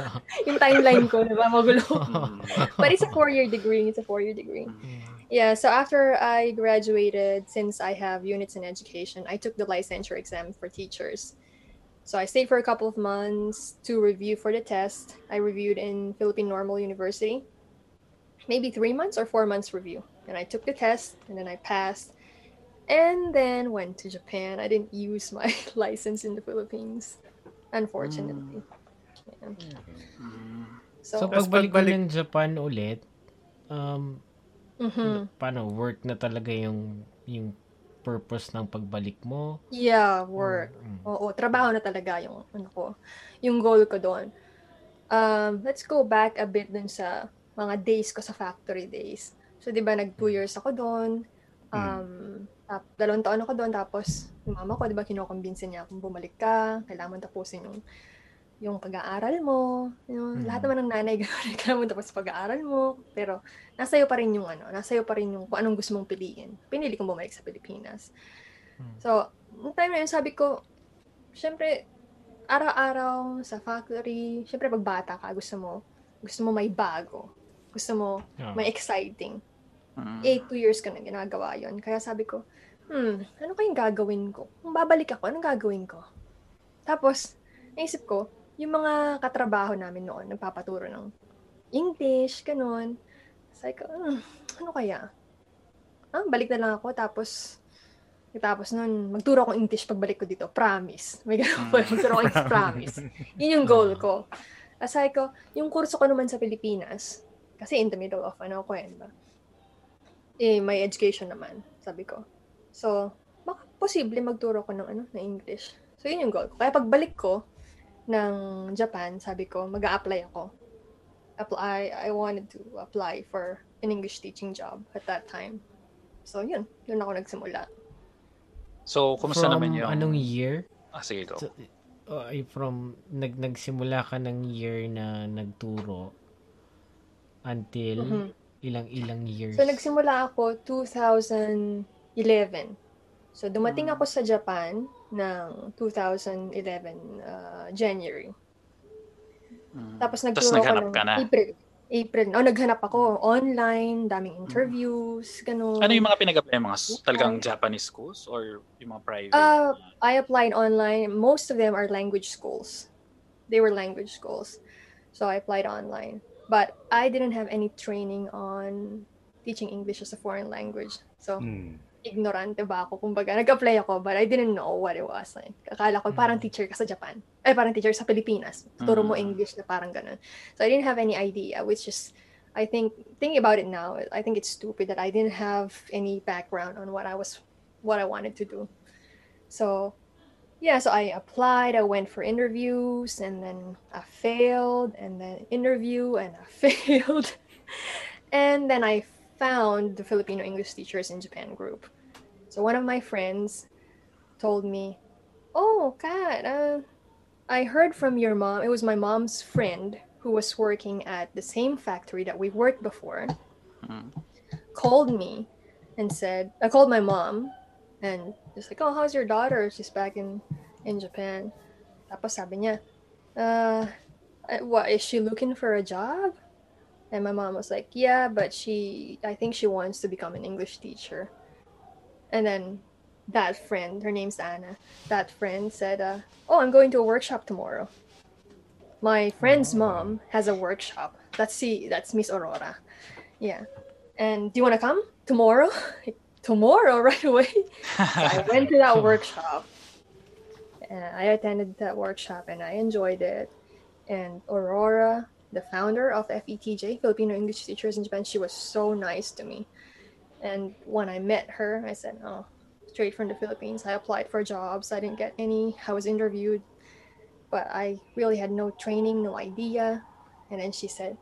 yung timeline ko, di ba, magulo. Mm. But it's a four-year degree. It's a four-year degree. Mm. Yeah, so after I graduated, since I have units in education, I took the licensure exam for teachers. So I stayed for a couple of months to review for the test. I reviewed in Philippine Normal University. Maybe three months or four months review. And I took the test and then I passed. And then went to Japan. I didn't use my license in the Philippines, unfortunately. Yeah. So, So, Tapos pagbalik mo pagbalik- ng Japan ulit, um, mhm. paano, work na talaga yung, yung purpose ng pagbalik mo? yeah, work. Mm. Oo, trabaho na talaga yung ano ko, yung goal ko doon. Um, let's go back a bit dun sa mga days ko sa factory days. So, di ba, nag two years ako doon. Um, tap, dalawang taon ako doon. Tapos, yung mama ko, di ba, kinukumbinsin niya kung bumalik ka, kailangan tapusin yung yung pag-aaral mo. Yung, Mm. Lahat naman ng nanay, gano'n, kailangan mo tapos pag-aaral mo. Pero, nasa iyo pa rin yung ano, nasa iyo pa rin yung kung anong gusto mong piliin. Pinili kong bumalik sa Pilipinas. Mm. So, nung time na yun, sabi ko, syempre, araw-araw sa factory, syempre pag bata ka, gusto mo, gusto mo may bago. Gusto mo Ah. may exciting. Mm. Eh, two years ka na ginagawa yon Kaya sabi ko, hmm, ano kayong gagawin ko? Kung babalik ako, anong gagawin ko? Tapos, naisip ko, yung mga katrabaho namin noon, nagpapaturo ng English, ganun. Sabi ko, hmm, ano kaya? Ah, balik na lang ako, tapos, tapos nun, magturo akong English pagbalik ko dito. Promise. May ganun po. Magturo akong English, promise. Yun yung goal ko. Aside ko, yung kurso ko naman sa Pilipinas, kasi in the middle of ano ko yan ba? Eh, may education naman, sabi ko. So, baka posible magturo ko ng ano, ng English. So, yun yung goal ko. Kaya pagbalik ko ng Japan, sabi ko, mag apply ako. Apply, I wanted to apply for an English teaching job at that time. So, yun. Doon ako nagsimula. So, kumusta From naman yung... anong year? Ah, sige, go. So, uh, from nag nagsimula ka ng year na nagturo until Mhm. ilang-ilang years. So, nagsimula ako 2011. So, dumating ako sa Japan ng 2011 uh, January. Mm. Tapos nagturo naghanap ko ng ka na. April. April. Oh, naghanap ako online, daming interviews, ganun. Ano yung mga pinag-apply? Mga talagang Japanese schools or yung mga private? Uh, I applied online. Most of them are language schools. They were language schools. So I applied online. But I didn't have any training on teaching English as a foreign language. So, Hmm. Ignorante ba ako? Kumbaga, nag-apply ako, but I didn't know what it was. Like, akala ko, parang teacher ka sa Japan. Ay, parang teacher sa Pilipinas. Turo mo Mm. English na parang ganun. So, I didn't have any idea, which is, I think, thinking about it now, I think it's stupid that I didn't have any background on what I was, what I wanted to do. So, yeah, so I applied, I went for interviews, and then I failed, and then interview, and I failed. and then I found the Filipino English Teachers in Japan group. So one of my friends told me, "Oh, Kat, uh, I heard from your mom. It was my mom's friend who was working at the same factory that we worked before. Mm. Called me and said, I called my mom and just like, oh, how's your daughter? She's back in in Japan. Tapos sabi niya, uh, uh, what is she looking for a job? And my mom was like, yeah, but she, I think she wants to become an English teacher. And then that friend, her name's Anna, that friend said, uh, oh, I'm going to a workshop tomorrow. My friend's mom has a workshop. That's see, that's Miss Aurora. Yeah. And do you want to come tomorrow? tomorrow, right away. So I went to that workshop. And I attended that workshop and I enjoyed it. And Aurora, the founder of FETJ, Filipino English Teachers in Japan, she was so nice to me. And when I met her, I said, Oh, straight from the Philippines. I applied for jobs. I didn't get any. I was interviewed, but I really had no training, no idea. And then she said,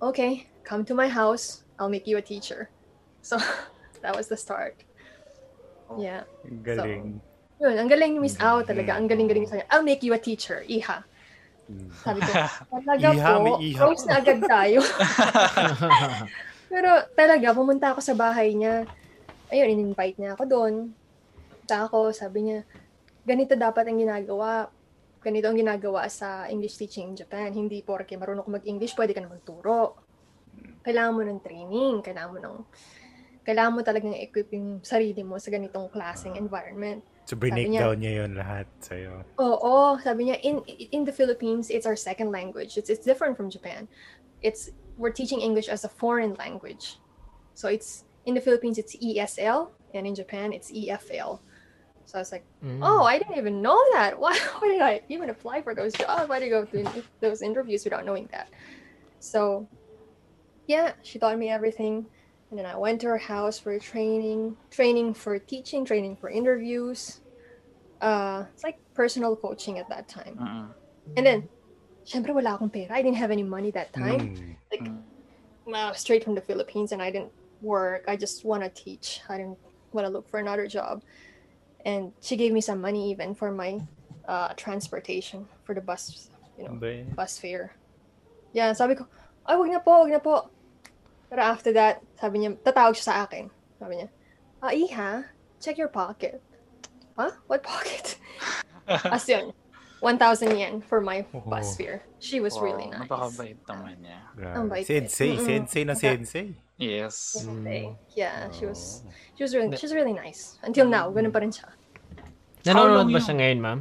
Okay, come to my house. I'll make you a teacher. So that was the start. Yeah. Ang Galing. Yun, ang galing ni Miss Ao talaga. Ang galing-galing sa I'll make you a teacher, iha. Hmm. Sabi ko, talaga Iha, po, iha close po." na agad tayo. Pero talaga, pumunta ako sa bahay niya. Ayun, in-invite niya ako doon. Punta ako, sabi niya, ganito dapat ang ginagawa. Ganito ang ginagawa sa English teaching in Japan. Hindi porke marunong mag-English, pwede ka na magturo. Kailangan mo ng training, kailangan mo ng kailangan mo talagang equip yung sarili mo sa ganitong klaseng environment. So, break niya- down niya yun lahat sa'yo. Oo, sabi niya, in in the Philippines, it's our second language. It's it's different from Japan. It's we're teaching English as a foreign language. So it's in the Philippines it's ESL and in Japan it's EFL. So I was like, Mm. oh, I didn't even know that. Why, why did I even apply for those jobs? Why did I go through those interviews without knowing that? So yeah, she taught me everything. And then I went to her house for training, training for teaching, training for interviews. Uh, it's like personal coaching at that time. Mm-mm. And then, syempre wala akong pera. I didn't have any money that time. Mm. Like, uh, straight from the Philippines, and I didn't work. I just want to teach. I didn't want to look for another job. And she gave me some money even for my uh, transportation for the bus, you know, Ba- bus fare. Yeah, sabi ko, ay, wag na po, wag na po. Pero after that, sabi niya, tatawag siya sa akin. Sabi niya, ah, Iha, check your pocket. Huh? What pocket? As yun, 1,000 yen for my bus Oh. fare. She was really Wow, nice. Napakabait naman niya. Ang bait Sensei. Mm-mm. sensei na sensei. Yes. Sensei. Yeah, she was Oh. she was really she was really nice. Until now, ganun pa rin siya. Nanonood ba siya ngayon, ma'am?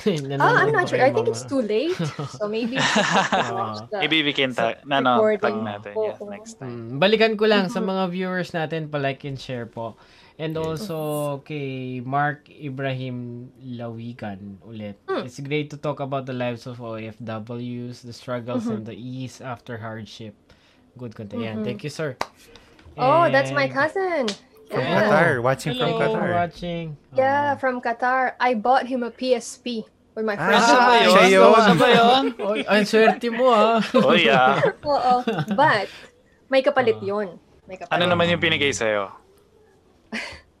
Ah, I'm ba not sure. I think it's too late. So maybe Ah. Maybe we can ta- na, no, tag natin. Yes, next time. Mm, balikan ko lang sa mga viewers natin, pa-like and share po. And also kay Mark Ibrahim Lawigan ulit. Mm. It's great to talk about the lives of OFWs, the struggles and the ease after hardship. Good content. Yan. Mhm. Thank you, sir. Oh, that's my And cousin. From Yeah. Qatar, watching from you for Qatar. watching. Yeah, from Qatar. I bought him a PSP with my Ah, friend. Siya ba yun? siya yun. Siya ba yun? Oh, ang swerte mo ah. Oh, yeah. Oo. But may kapalit Ah. yun. May kapalit. Ano naman yung pinigay sa'yo?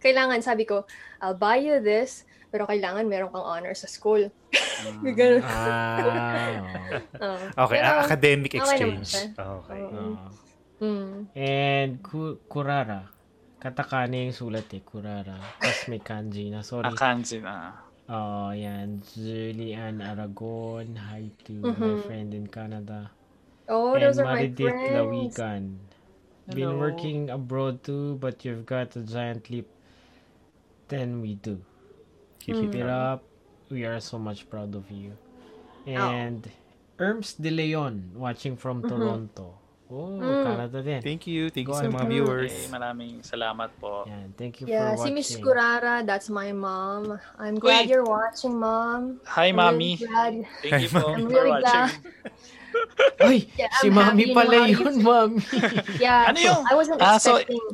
Kailangan, sabi ko, I'll buy you this, pero kailangan meron kang honor sa school. Ganun. Ah. Oo. Okay, Pero, academic okay exchange. Okay. Oo. Ah. Mm. And ku- Kurara. Katakana yung sulat eh, Kurara. Tapos may kanji na. Sorry. Akanji na. Oh, yan. Julian Aragon. Hi to my Mhm. friend in Canada. Oh, and those are my Maridit friends. Lawigan. Been working abroad too, but you've got a giant leap than we do. Keep Keep it up. We are so much proud of you. And Erms De Leon, watching from Toronto. Oh, Mm. Canada din. Thank you. Thank you Go sa ahead. mga viewers. Okay, maraming salamat po. Yan, thank you Yeah, for si watching. Miss Kurara, that's my mom. I'm glad Wait. you're watching, mom. Hi, I'm Mami. Really glad. Thank you po I'm for really watching. Ay, Yeah, si I'm you pala yun, Mami. Yeah, Ano yung- I wasn't Ah, so- expecting.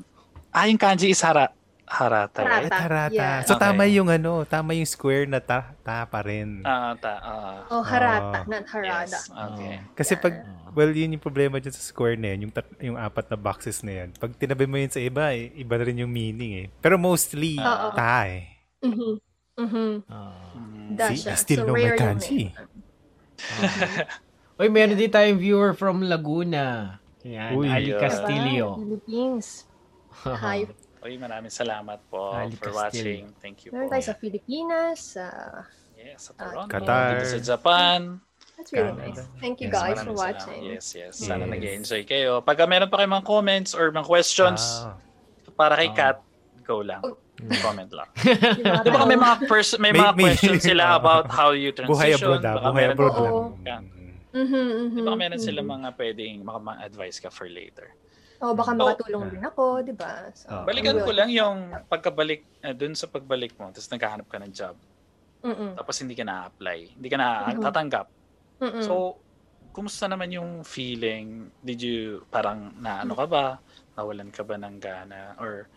Ah, yung kanji is hara. Harata. Harata. right? Eh, tarata. Yeah. So, Okay. tama yung ano, tama yung square na ta, ta pa rin. Ah, ta, ah. Oh, harata, Oh. not harada. Yes. Okay. Kasi pag, Ah. well, yun yung problema dyan sa square na yun, yung, tat, yung apat na boxes na yan. Pag tinabi mo yun sa iba, eh, iba na rin yung meaning eh. Pero mostly, Oo. ta eh. Mhm. Mhm. That's See, siya. I still So, know my rare yung kanji. Uy, meron din tayong viewer from Laguna. Yan, Uy. Ali Yeah. Castillo. Ah, Philippines. Hi. Uy, maraming salamat po Ali for Castillo. watching. Thank you Meron po. tayo sa Pilipinas. sa Yes, sa Ah, Toronto. Qatar. Dito sa Japan. that's really Canada. nice. Thank you Yes, guys for Maraming watching. salamat. Yes, yes. Sana Yes. nag-enjoy kayo. Pagka meron pa kayong mga comments or mga questions Ah. para kay Ah. Kat, go lang. Oh. Comment lang. Di ba may mga pers- may, May- mga may- questions sila about how you Buhay transition. abroad ah. Baka Buhay meron- abroad Oo. lang. Yeah. Mhm, mhm, Di ba meron mhm. sila mga pwedeng maka- ma-advise ka for later. Oh, baka Oh. makatulong din ako, di ba? So, Oh. Balikan ko lang yung pagkabalik, uh, dun sa pagbalik mo, tapos naghahanap ka ng job, Mm-mm. tapos hindi ka na-apply, hindi ka na Mhm. tatanggap. Mm-mm. So, kumusta naman yung feeling? Did you, parang naano ka ba? Nawalan ka ba ng gana? Or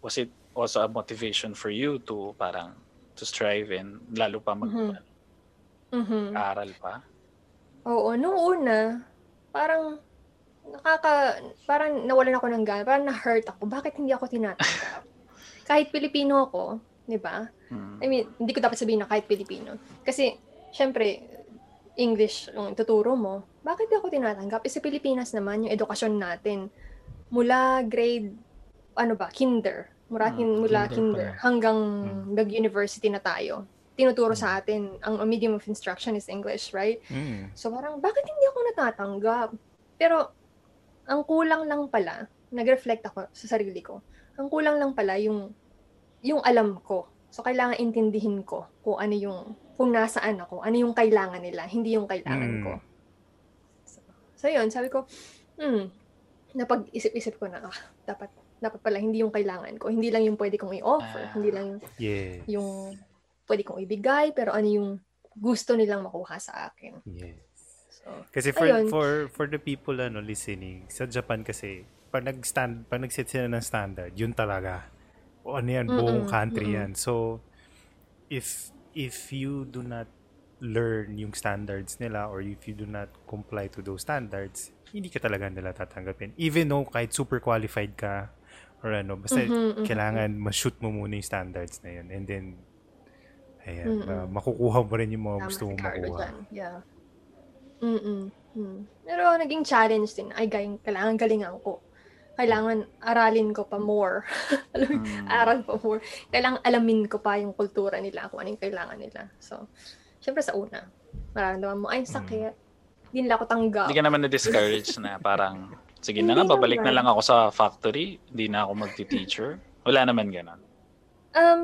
was it also a motivation for you to parang to strive and lalo pa Mhm. mag-aaral Mhm. pa? Oo, nung una, parang nakaka, parang nawalan ako ng gana, parang na-hurt ako. Bakit hindi ako tinatanggap? kahit Pilipino ako, di ba? Hmm. I mean, hindi ko dapat sabihin na kahit Pilipino. Kasi, syempre, English yung tuturo mo, bakit di ako tinatanggap? Eh, sa Pilipinas naman, yung edukasyon natin, mula grade, ano ba, kinder, mula, Hmm, mula kinder kinder, hanggang Hmm. nag-university na tayo. Tinuturo sa atin, ang ang medium of instruction is English, right? Mm. So parang, bakit hindi ako natatanggap? Pero, ang kulang lang pala, nag-reflect ako sa sarili ko. Ang kulang lang pala yung yung alam ko. So kailangan intindihin ko kung ano yung kung nasaan ako, ano yung kailangan nila, hindi yung kailangan Mm. ko. So, so yun, sabi ko, hmm, napag-isip-isip ko na, ah, dapat dapat pala hindi yung kailangan ko. Hindi lang yung pwede kong i-offer. Ah. Hindi lang yung, Yeah. yung pwede kong ibigay, pero ano yung gusto nilang makuha sa akin. Yes. So, Kasi for Ayun. for for the people ano listening, sa Japan kasi pag nag-stand pag nag-set sila ng standard, yun talaga. O ano yan, buong Mm-mm, country mm-mm. yan. So if if you do not learn yung standards nila or if you do not comply to those standards, hindi ka talaga nila tatanggapin. Even though kahit super qualified ka or ano, basta Mhm, mhm. kailangan ma-shoot mo muna yung standards na yun. And then, ayan, Mm-mm. ma- makukuha mo rin yung mga Tama gusto mong makuha. dyan. Yeah. Mm-mm. Mm. Pero naging challenge din. Ay, galing, kailangan galingan ko. Kailangan aralin ko pa more. Alam Mm. aral pa more. Kailangan alamin ko pa yung kultura nila, kung ano yung kailangan nila. So, syempre sa una, mararamdaman mo, ay, sakit. Hindi nila ako tanggap. Hindi ka naman na-discourage na parang, sige na nga, babalik na naman. lang ako sa factory. Hindi na ako magti-teacher. Wala naman ganun. Um,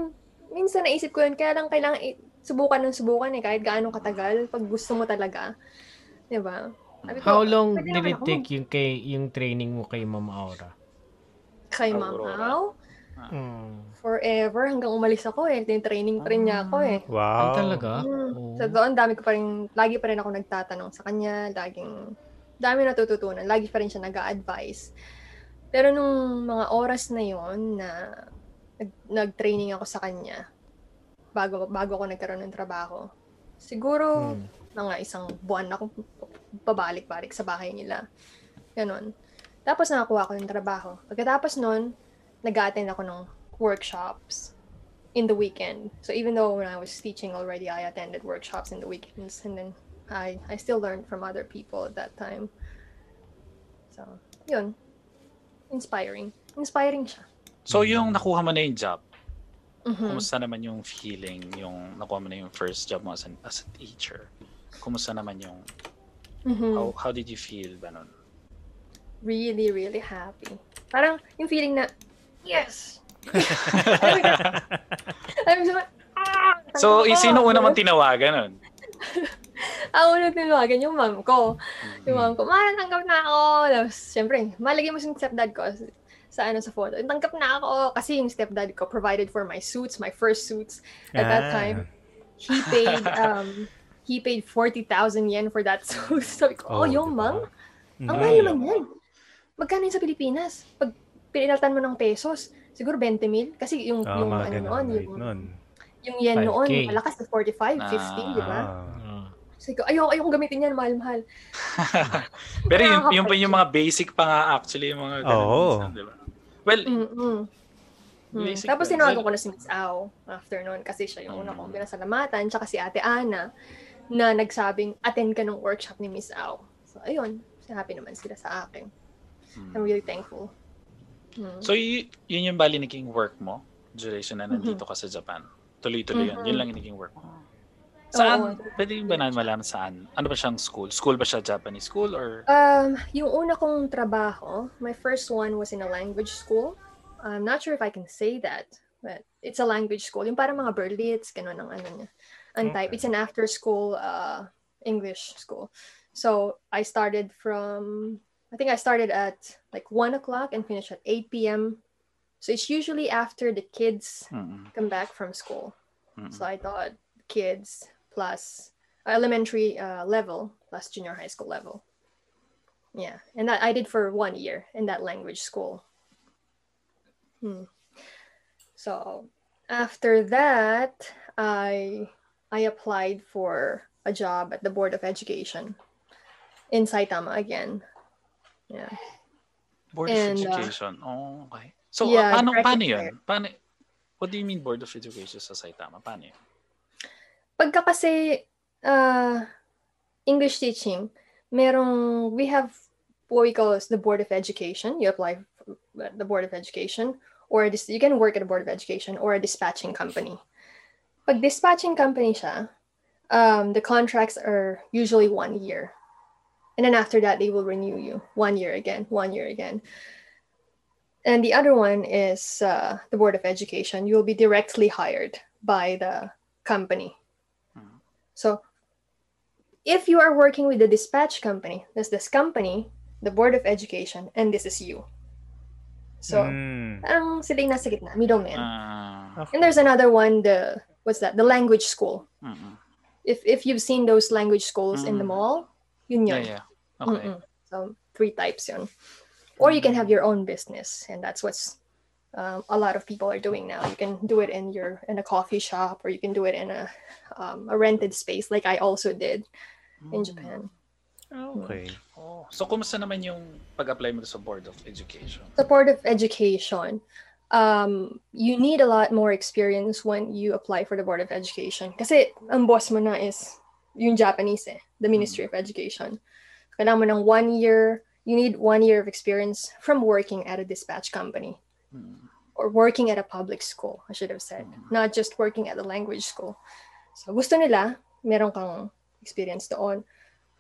minsan naisip ko yun, kaya lang kailangan i- subukan ng subukan eh, kahit gaano katagal, pag gusto mo talaga. Di ba? How long did it ako take yung, kay, yung training mo kay Ma'am Aura? Kay Ma'am Aurora. Au, Mm. forever, hanggang umalis ako eh. Training pa rin niya ako eh. Ay, Wow. talaga? Mm. Oo. Sa doon, dami ko pa rin, lagi pa rin ako nagtatanong sa kanya, laging, dami natututunan, lagi pa rin siya nag-a-advise. Pero nung mga oras na yon na nag, nag-training ako sa kanya, bago, bago ako nagkaroon ng trabaho, siguro, Mm. Mga isang buwan ako pabalik-balik sa bahay nila. Ganon. Tapos nakakuha ko yung trabaho. Pagkatapos nun, nag-attend ako ng workshops in the weekend. So even though when I was teaching already, I attended workshops in the weekends and then I I still learned from other people at that time. So, yun. Inspiring. Inspiring siya. So, yung nakuha mo na yung job, Mhm. kumusta naman yung feeling, yung nakuha mo na yung first job mo as, an, as a teacher? Kumusta naman yung, Mhm. how, how did you feel ba nun? Really, really happy. Parang yung feeling na, yes! I'm so, ah! So, Tanggap sino ako. una mong tinawagan nun? Ang unang tinawagan yung mom ko. Yung mom ko, ma, tanggap na ako. Tapos, syempre, malagay mo yung stepdad ko sa ano sa photo. Tanggap na ako kasi yung stepdad ko provided for my suits, my first suits at that Ah. time. He paid um he paid 40,000 yen for that suit. Sabi ko, oh, yung diba? mang, ang Mm. mahal naman yan. Magkano yun sa Pilipinas? Pag pinilatan mo ng pesos, siguro 20 mil. Kasi yung, Ah, yung ano noon, yung, nun. yung yen 5K. noon, malakas na 45, 50, di ba? Ah. Ah. Sabi ko, ayoko, ayoko gamitin yan, mahal-mahal. Pero yun, Nakakapal yun pa yung mga basic pa nga actually, yung mga ganun Oo. minsan, di ba? Well, Mm-mm. Hmm. Basic Tapos tinawagan ko na si Miss Au after noon kasi siya yung una kong pinasalamatan tsaka si Ate Ana na nagsabing attend ka ng workshop ni Miss Au. So ayun, happy naman sila sa akin. I'm really thankful. Hmm. so y- yun yung bali naging work mo? Duration na nandito ka sa Japan. Tuloy-tuloy yun. Mhm. Yun lang yung naging work mo. Saan? Oo. Pwede ba na malaman saan? Ano ba siyang school? School ba siya Japanese school or? Um, yung una kong trabaho, my first one was in a language school. I'm not sure if I can say that, but it's a language school. Yung parang mga Berlitz, ganun ang ano niya. Ang type. It's an after school uh, English school. So I started from, I think I started at like 1 o'clock and finished at 8 p.m. So it's usually after the kids Mm-mm. come back from school. Mm-mm. So I thought kids plus elementary uh, level plus junior high school level. Yeah, and that I did for one year in that language school. Hmm. So after that, I I applied for a job at the Board of Education in Saitama again. Yeah. Board And, of uh, Education. oh, okay. So, yeah, uh, paano, paano yun? Paano, what do you mean Board of Education sa Saitama? Paano yun? pagka kasi uh, English teaching, merong, we have what we call as the Board of Education. You apply for the Board of Education, or this, you can work at a Board of Education or a dispatching company. Pag dispatching company siya, um, the contracts are usually one year. And then after that, they will renew you one year again, one year again. And the other one is uh, the Board of Education. You'll be directly hired by the company. Mhm. So if you are working with the dispatch company, there's this company, the Board of Education, and this is you. So, Mm. parang sila yung nasa gitna, middleman. Ah, And there's another one, the what's that? The language school. mm-mm. If if you've seen those language schools in the Mm. mall, yun Yeah, yun. yeah. Okay. Mm-mm. So three types yun. Or you can have your own business, and that's what's um, a lot of people are doing now. You can do it in your in a coffee shop, or you can do it in a um, a rented space, like I also did in Japan. Okay. Oh. So, kumusta naman yung pag-apply mo sa Board of Education? The Board of education. Um, you need a lot more experience when you apply for the Board of Education. Kasi ang boss mo na is yung Japanese eh, the Ministry of Education. Kailangan mo ng one year, you need one year of experience from working at a dispatch company Mm. or working at a public school, I should have said, not just working at the language school. So gusto nila, meron kang experience doon.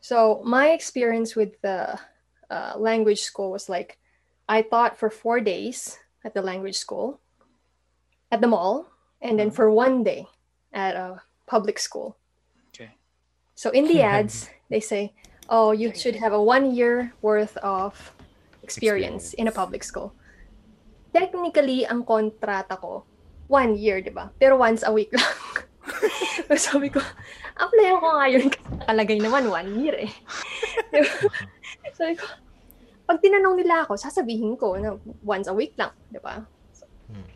So my experience with the uh, language school was like, I taught for four days at the language school, at the mall, and then for one day at a public school. Okay. So in the ads, they say, oh, you should have a one year worth of experience, in a public school. Technically, ang kontrata ko, one year, di ba? Pero once a week lang. Sabi ko, apply ko nga yun nakalagay naman one year eh. Sabi ko, pag tinanong nila ako, sasabihin ko na once a week lang, di ba? So,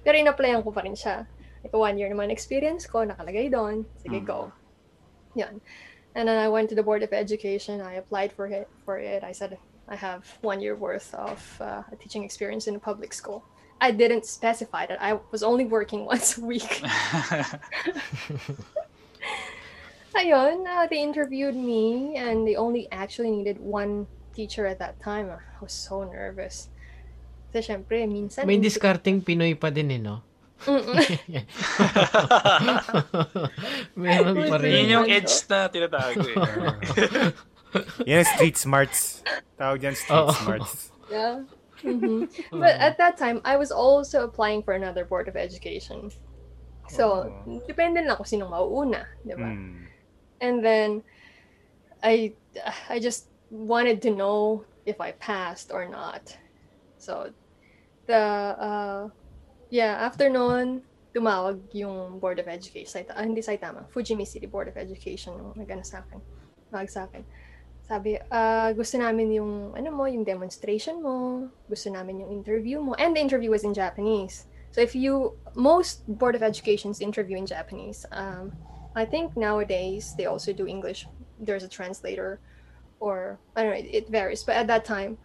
pero in-applyan ko pa rin siya. Ito one year naman experience ko, nakalagay doon. Sige, Mm. go. Yan. And then I went to the Board of Education. I applied for it. For it, I said I have one year worth of uh, teaching experience in a public school. I didn't specify that I was only working once a week. Ayun, uh, they interviewed me, and they only actually needed one teacher at that time. I was so nervous. Kasi syempre, minsan... May discarding Pinoy pa din eh, no? Meron pa rin. Yun yung edge na tinatawag ko eh. Yan street smarts. Tawag yan street Oo. smarts. Yeah. hmm But at that time, I was also applying for another board of education. So, depende lang kung sinong mauuna, di ba? Mm. And then, I, I just wanted to know if I passed or not. So, the, uh, yeah, after noon, tumawag yung Board of Education. Saita, ah, hindi Saitama. Fujimi City Board of Education yung nagano sa akin. Tawag sa akin. Sabi, ah, gusto namin yung, ano mo, yung demonstration mo. Gusto namin yung interview mo. And the interview was in Japanese. So if you, most Board of Educations interview in Japanese. Um, I think nowadays they also do English. There's a translator, or I don't know. It, it varies, but at that time,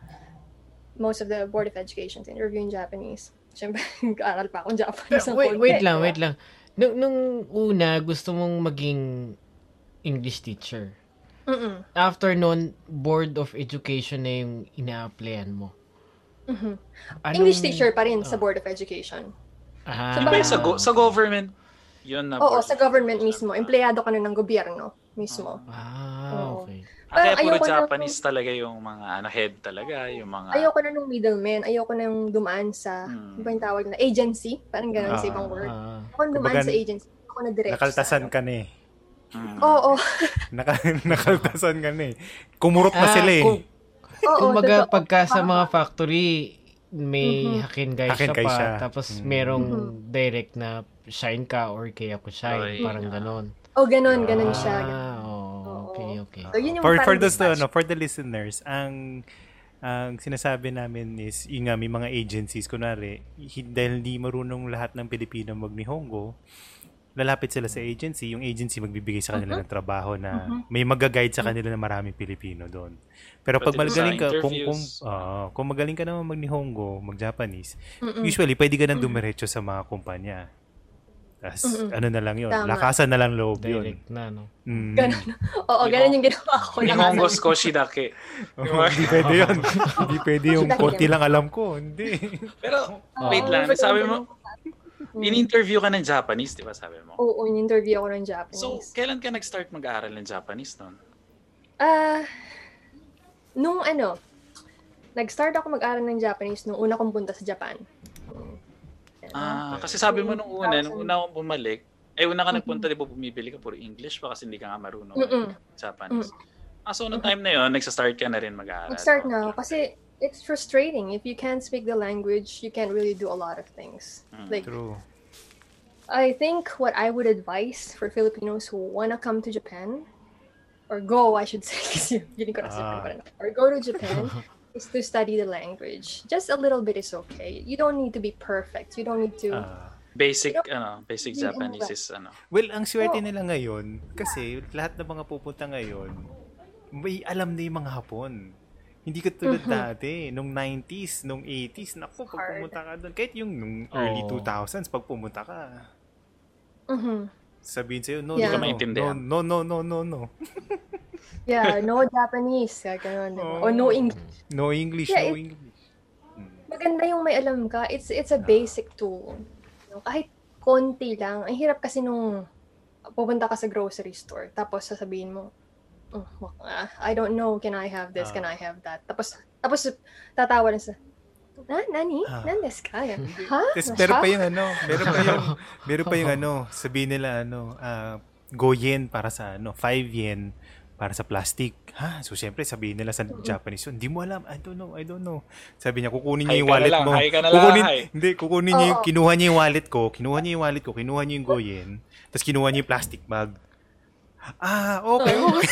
most of the Board of Educations interview in Japanese. Siyempre, nag-aaral pa akong Japanese. ng wait, wait lang, diba? wait lang. Nung, nung una, gusto mong maging English teacher. Mm-mm. After nun, Board of Education na yung ina-applyan mo. Mhm. Anong- English teacher pa rin sa Oh. Board of Education. Ah, Sa Di ba bagay, yung sa, go- sa government? Yun na. Oo, sa government mismo. Empleyado ka na ng gobyerno mismo. Ah, Oo. okay. Ah, kaya puro ayoko na- Japanese talaga yung mga ano, head talaga. Yung mga... Ayoko na nung middleman. Ayoko na yung dumaan sa, Hmm. ano ba yung tawag na, agency. Parang ganun sa Ah, ibang word. Ah, Ako nung dumaan Kumbaga, sa agency. Ako na diretso Nakaltasan sa, ka na eh. Mm. Oo, Naka, nakaltasan ka na eh. Kumurot na Ah, sila eh. kung- oo. Kumbaga, totoo. pagka sa mga factory, may Mhm. hakinkay Hakinkay siya pa. siya. Tapos Mm. merong Mhm. direct na shine ka or kaya ko shine. Oy. Parang ganon. Oh, ganun, ganun siya. Ah, oo. Oo. okay, okay. So, yun yung For, for those, dispatch. ano, for the listeners, ang ang sinasabi namin is, yung nga, may mga agencies, kunwari, hi- dahil hindi marunong lahat ng Pilipino mag-Nihongo, lalapit sila sa agency, yung agency magbibigay sa kanila ng trabaho na may mag-guide sa kanila na maraming Pilipino doon. Pero pag magaling ka, kung, kung, ah, kung magaling ka naman mag-Nihongo, mag-Japanese, Mm-mm. usually pwede ka nang dumiretso sa mga kumpanya. Tas, Mm-mm. ano na lang yun, Tama. lakasan na lang loob yun. Direct na, no? Mm. Ganun. Oo, ganun yung ginawa ko. Nihongo Skoshidake. Oh, hindi pwede yun. hindi pwede yung konti lang alam ko. Hindi. Pero, Oo. wait lang. Sabi mo, in-interview ka ng Japanese, di ba sabi mo? Oo, in-interview ako ng So, Japanese. kailan ka nag-start mag-aaral ng Japanese noon? Ah, nung ano, nag-start ako mag-aral ng Japanese nung una kong punta sa Japan. Ah, kasi sabi mo nung una, nung 2000. una akong bumalik, eh una ka nagpunta, di ba bumibili ka puro English pa kasi hindi ka nga marunong Mm-mm. Japanese. Ah, so no time na yun, nagsa-start ka na rin mag-aaral. Nag-start na kasi it's frustrating. If you can't speak the language, you can't really do a lot of things. Mm. Like, True. I think what I would advise for Filipinos who want to come to Japan, or go, I should say, Ah. or go to Japan, is to study the language. Just a little bit is okay. You don't need to be perfect. You don't need to. Ah. Basic, ano, basic Japanese is, ano. well, ang swerte Oo. nila ngayon, kasi lahat ng mga pupunta ngayon, may alam na yung mga Hapon. Hindi ka tulad Mhm. dati, nung 90s, nung 80s, naku, pag pumunta ka doon, kahit yung nung early Oo. 2000s, pag pumunta ka, Mhm. sabihin sa'yo, no, Yeah. no, no, no, no, no, no, no. Yeah, no Japanese. Kaya ganun, di ba? Oo. Or no English. No English, Yeah, no it- English. Maganda yung may alam ka. It's it's a basic tool. Kahit konti lang. Ang hirap kasi nung pupunta ka sa grocery store, tapos sasabihin mo, "Oh, ah, I don't know, can I have this, can Ah. I have that? Tapos, tapos tatawa na sa, na, nani? Ah. Nandes ka? Ha? Tapos Na- meron pa yung ano, meron pa yung, meron pa yung ano, sabihin nila ano, ah, go yen para sa ano, 5 yen para sa plastic. Ha? So, syempre, sabihin nila sa Japanese yun, hindi mo alam, I don't know, I don't know. Sabi niya, kukunin niya yung wallet lang, mo. hi ka na lang, kukunin, hi. Hindi, kukunin niya yung, kinuha niya yung wallet ko, kinuha niya yung wallet ko, kinuha niya yung go yen, tapos kinuha niya yung plastic bag. Ah, okay, okay.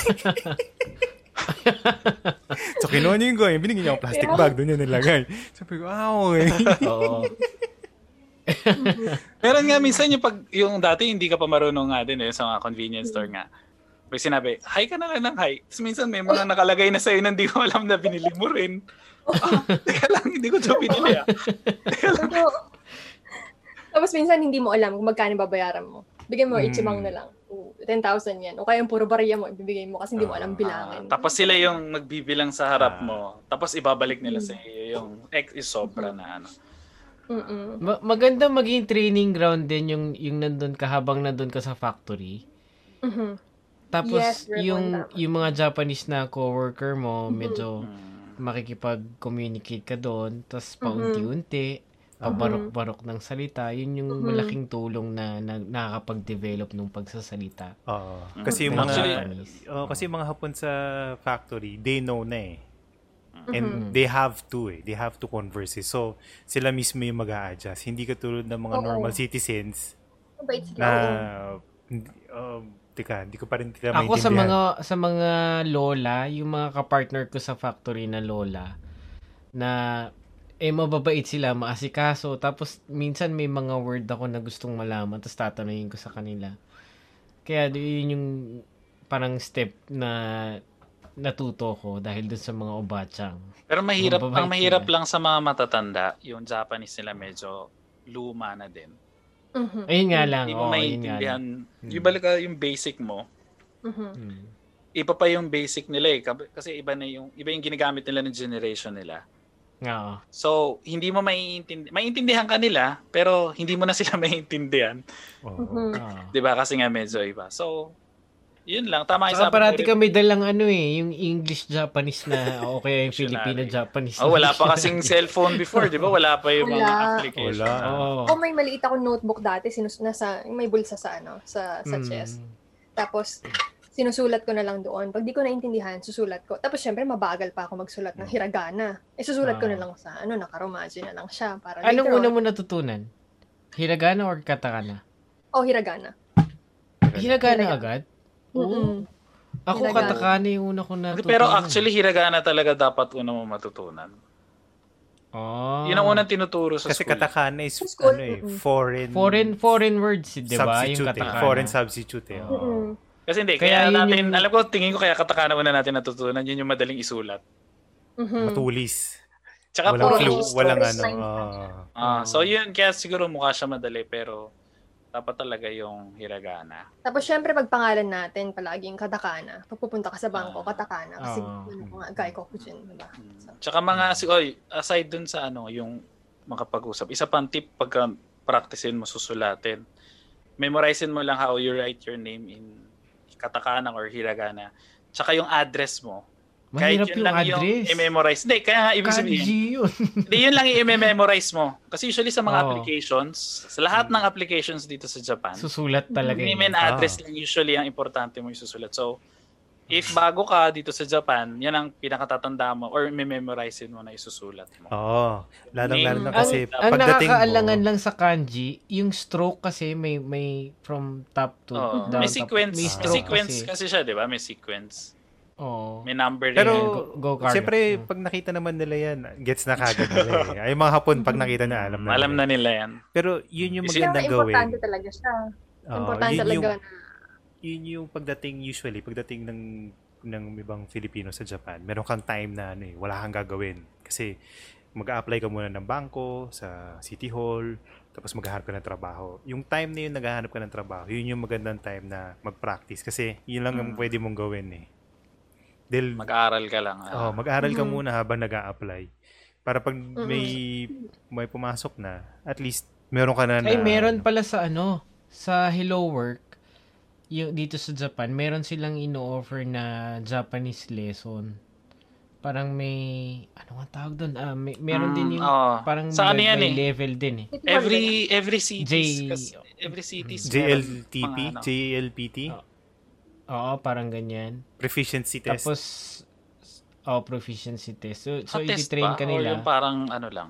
so, kinuha niya yung go yen, binigyan niya yung plastic Yeah. bag, doon niya nilagay. Sabi ko, ah, okay. Oo. Meron nga minsan yung pag yung dati hindi ka pa marunong nga din eh sa mga convenience store nga. Pag sinabi, hi ka na lang ng hi. Tapos minsan may mga nakalagay na sa'yo na hindi ko alam na binili mo rin. ah, teka lang, hindi ko ito binili ah. Teka lang. Tapos minsan hindi mo alam kung magkano babayaran mo. Bigyan mo, Hmm. ichimang na lang. Oo, 10,000 yan. O kaya yung puro bariya mo, ibibigay mo kasi hindi mo alam Ah, bilangin. Ah, tapos sila yung magbibilang sa harap Ah. mo. Tapos ibabalik nila sa iyo yung ex is sobra na ano. Mm-mm. Ma- maganda maging training ground din yung yung nandun ka habang nandun ka sa factory. Mhm. Tapos Yes, yung yung mga Japanese na coworker mo, medyo Mm. makikipag-communicate ka doon, tapos Mhm. paunti-unti, pabarok-barok ng salita, yun yung Mhm. malaking tulong na, na nakakapag-develop ng pagsasalita. Oo. Mm. Kasi yung mga Actually, Japanese. oh, kasi yung mga hapon sa factory, they know na eh. And Mhm. they have to eh. They have to converse eh. So, sila mismo yung mag adjust Hindi katulad ng mga Oo. normal citizens Mabait sila. na oo. hindi, um, teka, hindi ko pa rin tila Ako sa mga sa mga lola, yung mga kapartner ko sa factory na lola na eh mababait sila, maasikaso. Tapos minsan may mga word ako na gustong malaman tapos tatanungin ko sa kanila. Kaya yun yung parang step na natuto ko dahil dun sa mga obatsang. Pero mahirap, ang mahirap sila. lang sa mga matatanda, yung Japanese nila medyo luma na din. Mhm. Ayun nga lang. Hindi mo nga maintindihan. lang. Yung balik ka yung basic mo, Mhm. Hmm. iba pa yung basic nila eh. Kasi iba na yung, iba yung ginagamit nila ng generation nila. Oo. So, hindi mo maiintindi maiintindihan ka nila, pero hindi mo na sila maiintindihan. Oo. Mhm. Oo. 'Di ba? Kasi nga medyo iba. So, yun lang. Tama yung sabi parati rin. kami dalang ano eh, yung English-Japanese na o kaya yung. Filipino-Japanese. Oh, wala pa kasing cellphone before, 'di ba? Wala pa yung mga Wala. application. Wala. Oo. Ako may maliit akong notebook dati, sinus nasa, may bulsa sa ano, sa, sa Mm. chest. Tapos, sinusulat ko na lang doon. Pag di ko naintindihan, susulat ko. Tapos, syempre, mabagal pa ako magsulat ng hiragana. Eh, susulat ko Ah. na lang sa, ano, nakaromaji na lang siya. Para Anong later una on- mo natutunan? Hiragana or katakana? Oh, hiragana. Hiragana Hiragana. agad? Mm-mm. Ako Hiragana. katakana yung una ko natutunan. Pero actually, hiragana talaga dapat una mo matutunan. oh. Yun ang unang tinuturo sa Kasi school. katakana is Sa school, ano eh, foreign foreign foreign words, 'di ba? Yung substitute eh. katakana. Foreign substitute eh. Oo. Mm-mm. Kasi hindi, kaya, Kaya natin, yung- alam ko, tingin ko kaya katakana una natin natutunan, yun yung madaling isulat. Mhm. Matulis. Tsaka Walang puro clue, walang ano. Ah. Ah, Oo. so yun, kaya siguro mukha siya madali, pero dapat talaga yung hiragana. Tapos, syempre, pag pangalan natin, palaging katakana. Pag pupunta ka sa bangko, Ah. katakana. Kasi, Ah. ano ko nga, gai kokujin, diba? Hmm. So, Tsaka mga, si- oy, aside dun sa ano, yung makapag-usap, isa pang tip pagka practicein mo, susulatin. Memorizein mo lang how you write your name in katakana or hiragana. Tsaka yung address mo. Kahit Mahirap yun yung lang address. yung i-memorize. Hindi, kaya nga ibig sabihin, Kanji yun. Hindi, yun lang i-memorize mo. Kasi usually sa mga Oo. applications, sa lahat ng applications dito sa Japan, Susulat talaga name yun. and address lang usually ang importante mo isusulat. So, if bago ka dito sa Japan, yan ang pinakatatanda mo or memorize mo na isusulat mo. Oo. Lalong-lalo na Ang- kasi ang pagdating nakakaalangan mo, lang sa kanji, yung stroke kasi may may from top to Oo. down. may top- sequence, may may sequence kasi. kasi siya, 'di ba? May sequence. Oo. May number Pero, rin. Go- go-kart. siyempre, Mm. pag nakita naman nila yan, gets na kagad nila eh. Ay, mga hapon, pag nakita na, alam na. Alam nila. na nila yan. Pero, yun yung magandang importante gawin. talaga siya. Oo, importante yun talaga yung, na yun yung pagdating, usually, pagdating ng ng ibang Filipino sa Japan, meron kang time na ano eh, wala kang gagawin. Kasi, mag-a-apply ka muna ng bangko sa City Hall, tapos maghahanap ka ng trabaho. Yung time na yun naghahanap ka ng trabaho, yun yung magandang time na mag-practice. Kasi, yun lang ang Mm. pwede mong gawin eh. Dahil, Mag-aaral ka lang. Oh, ah. mag-aral ka Mhm. muna habang nag apply Para pag may may pumasok na, at least meron ka na na Ay, meron ano. pala sa ano, sa Hello Work, yung dito sa Japan, meron silang ino-offer na Japanese lesson. Parang may, ano nga tawag doon? Ah, may, meron Mm, din yung, oo. parang Sa ano may, yan may eh? level din eh. Every every cities J- every cities JLTP, ano. JLPT, Oh. Oo, parang ganyan. proficiency test. Tapos, oh, proficiency test. So, so Ah, test i-train ba? ka nila. yung parang ano lang.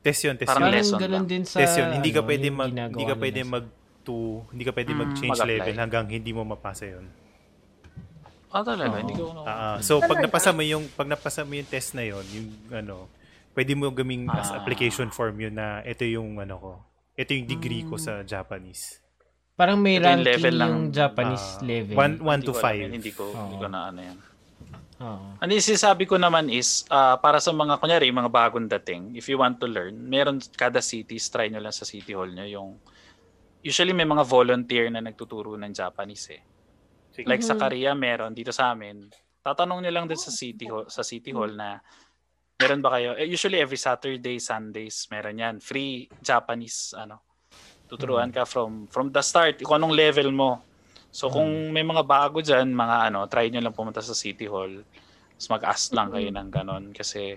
test yun, test Parang yun. Parang lesson ganun lang. din sa, Test yun. Hindi ka ano, pwede mag hindi ka pwede mag to, hindi ka pwede Mm, mag-change mag-apply. level hanggang hindi mo mapasa yun. Ah, talaga? Oo. Hindi ko na. Ah, so pag napasa mo yung pag napasa mo yung test na yon, yung ano, pwede mo gaming as Ah. application form yun na ito yung ano ko. Ito yung degree ko sa Japanese. Parang may ranking level ng, yung Japanese Ah, level. one, one Hindi to ko alam five. yan. Hindi ko, hindi ko na ano yan. Oo. Ano yung sinasabi ko naman is, ah, para sa mga, kunyari, mga bagong dating, if you want to learn, meron kada cities, try nyo lang sa city hall nyo yung, usually may mga volunteer na nagtuturo ng Japanese eh. Sige. Like sa Mhm. Korea, meron dito sa amin. Tatanong nyo lang din sa city hall, sa city hall na, meron ba kayo? Eh, usually every Saturday, Sundays, meron yan. Free Japanese, ano. Tuturuan ka from from the start, kung anong level mo. So kung may mga bago dyan, mga ano, try nyo lang pumunta sa City Hall. Tapos mag-ask lang kayo ng ganon. Kasi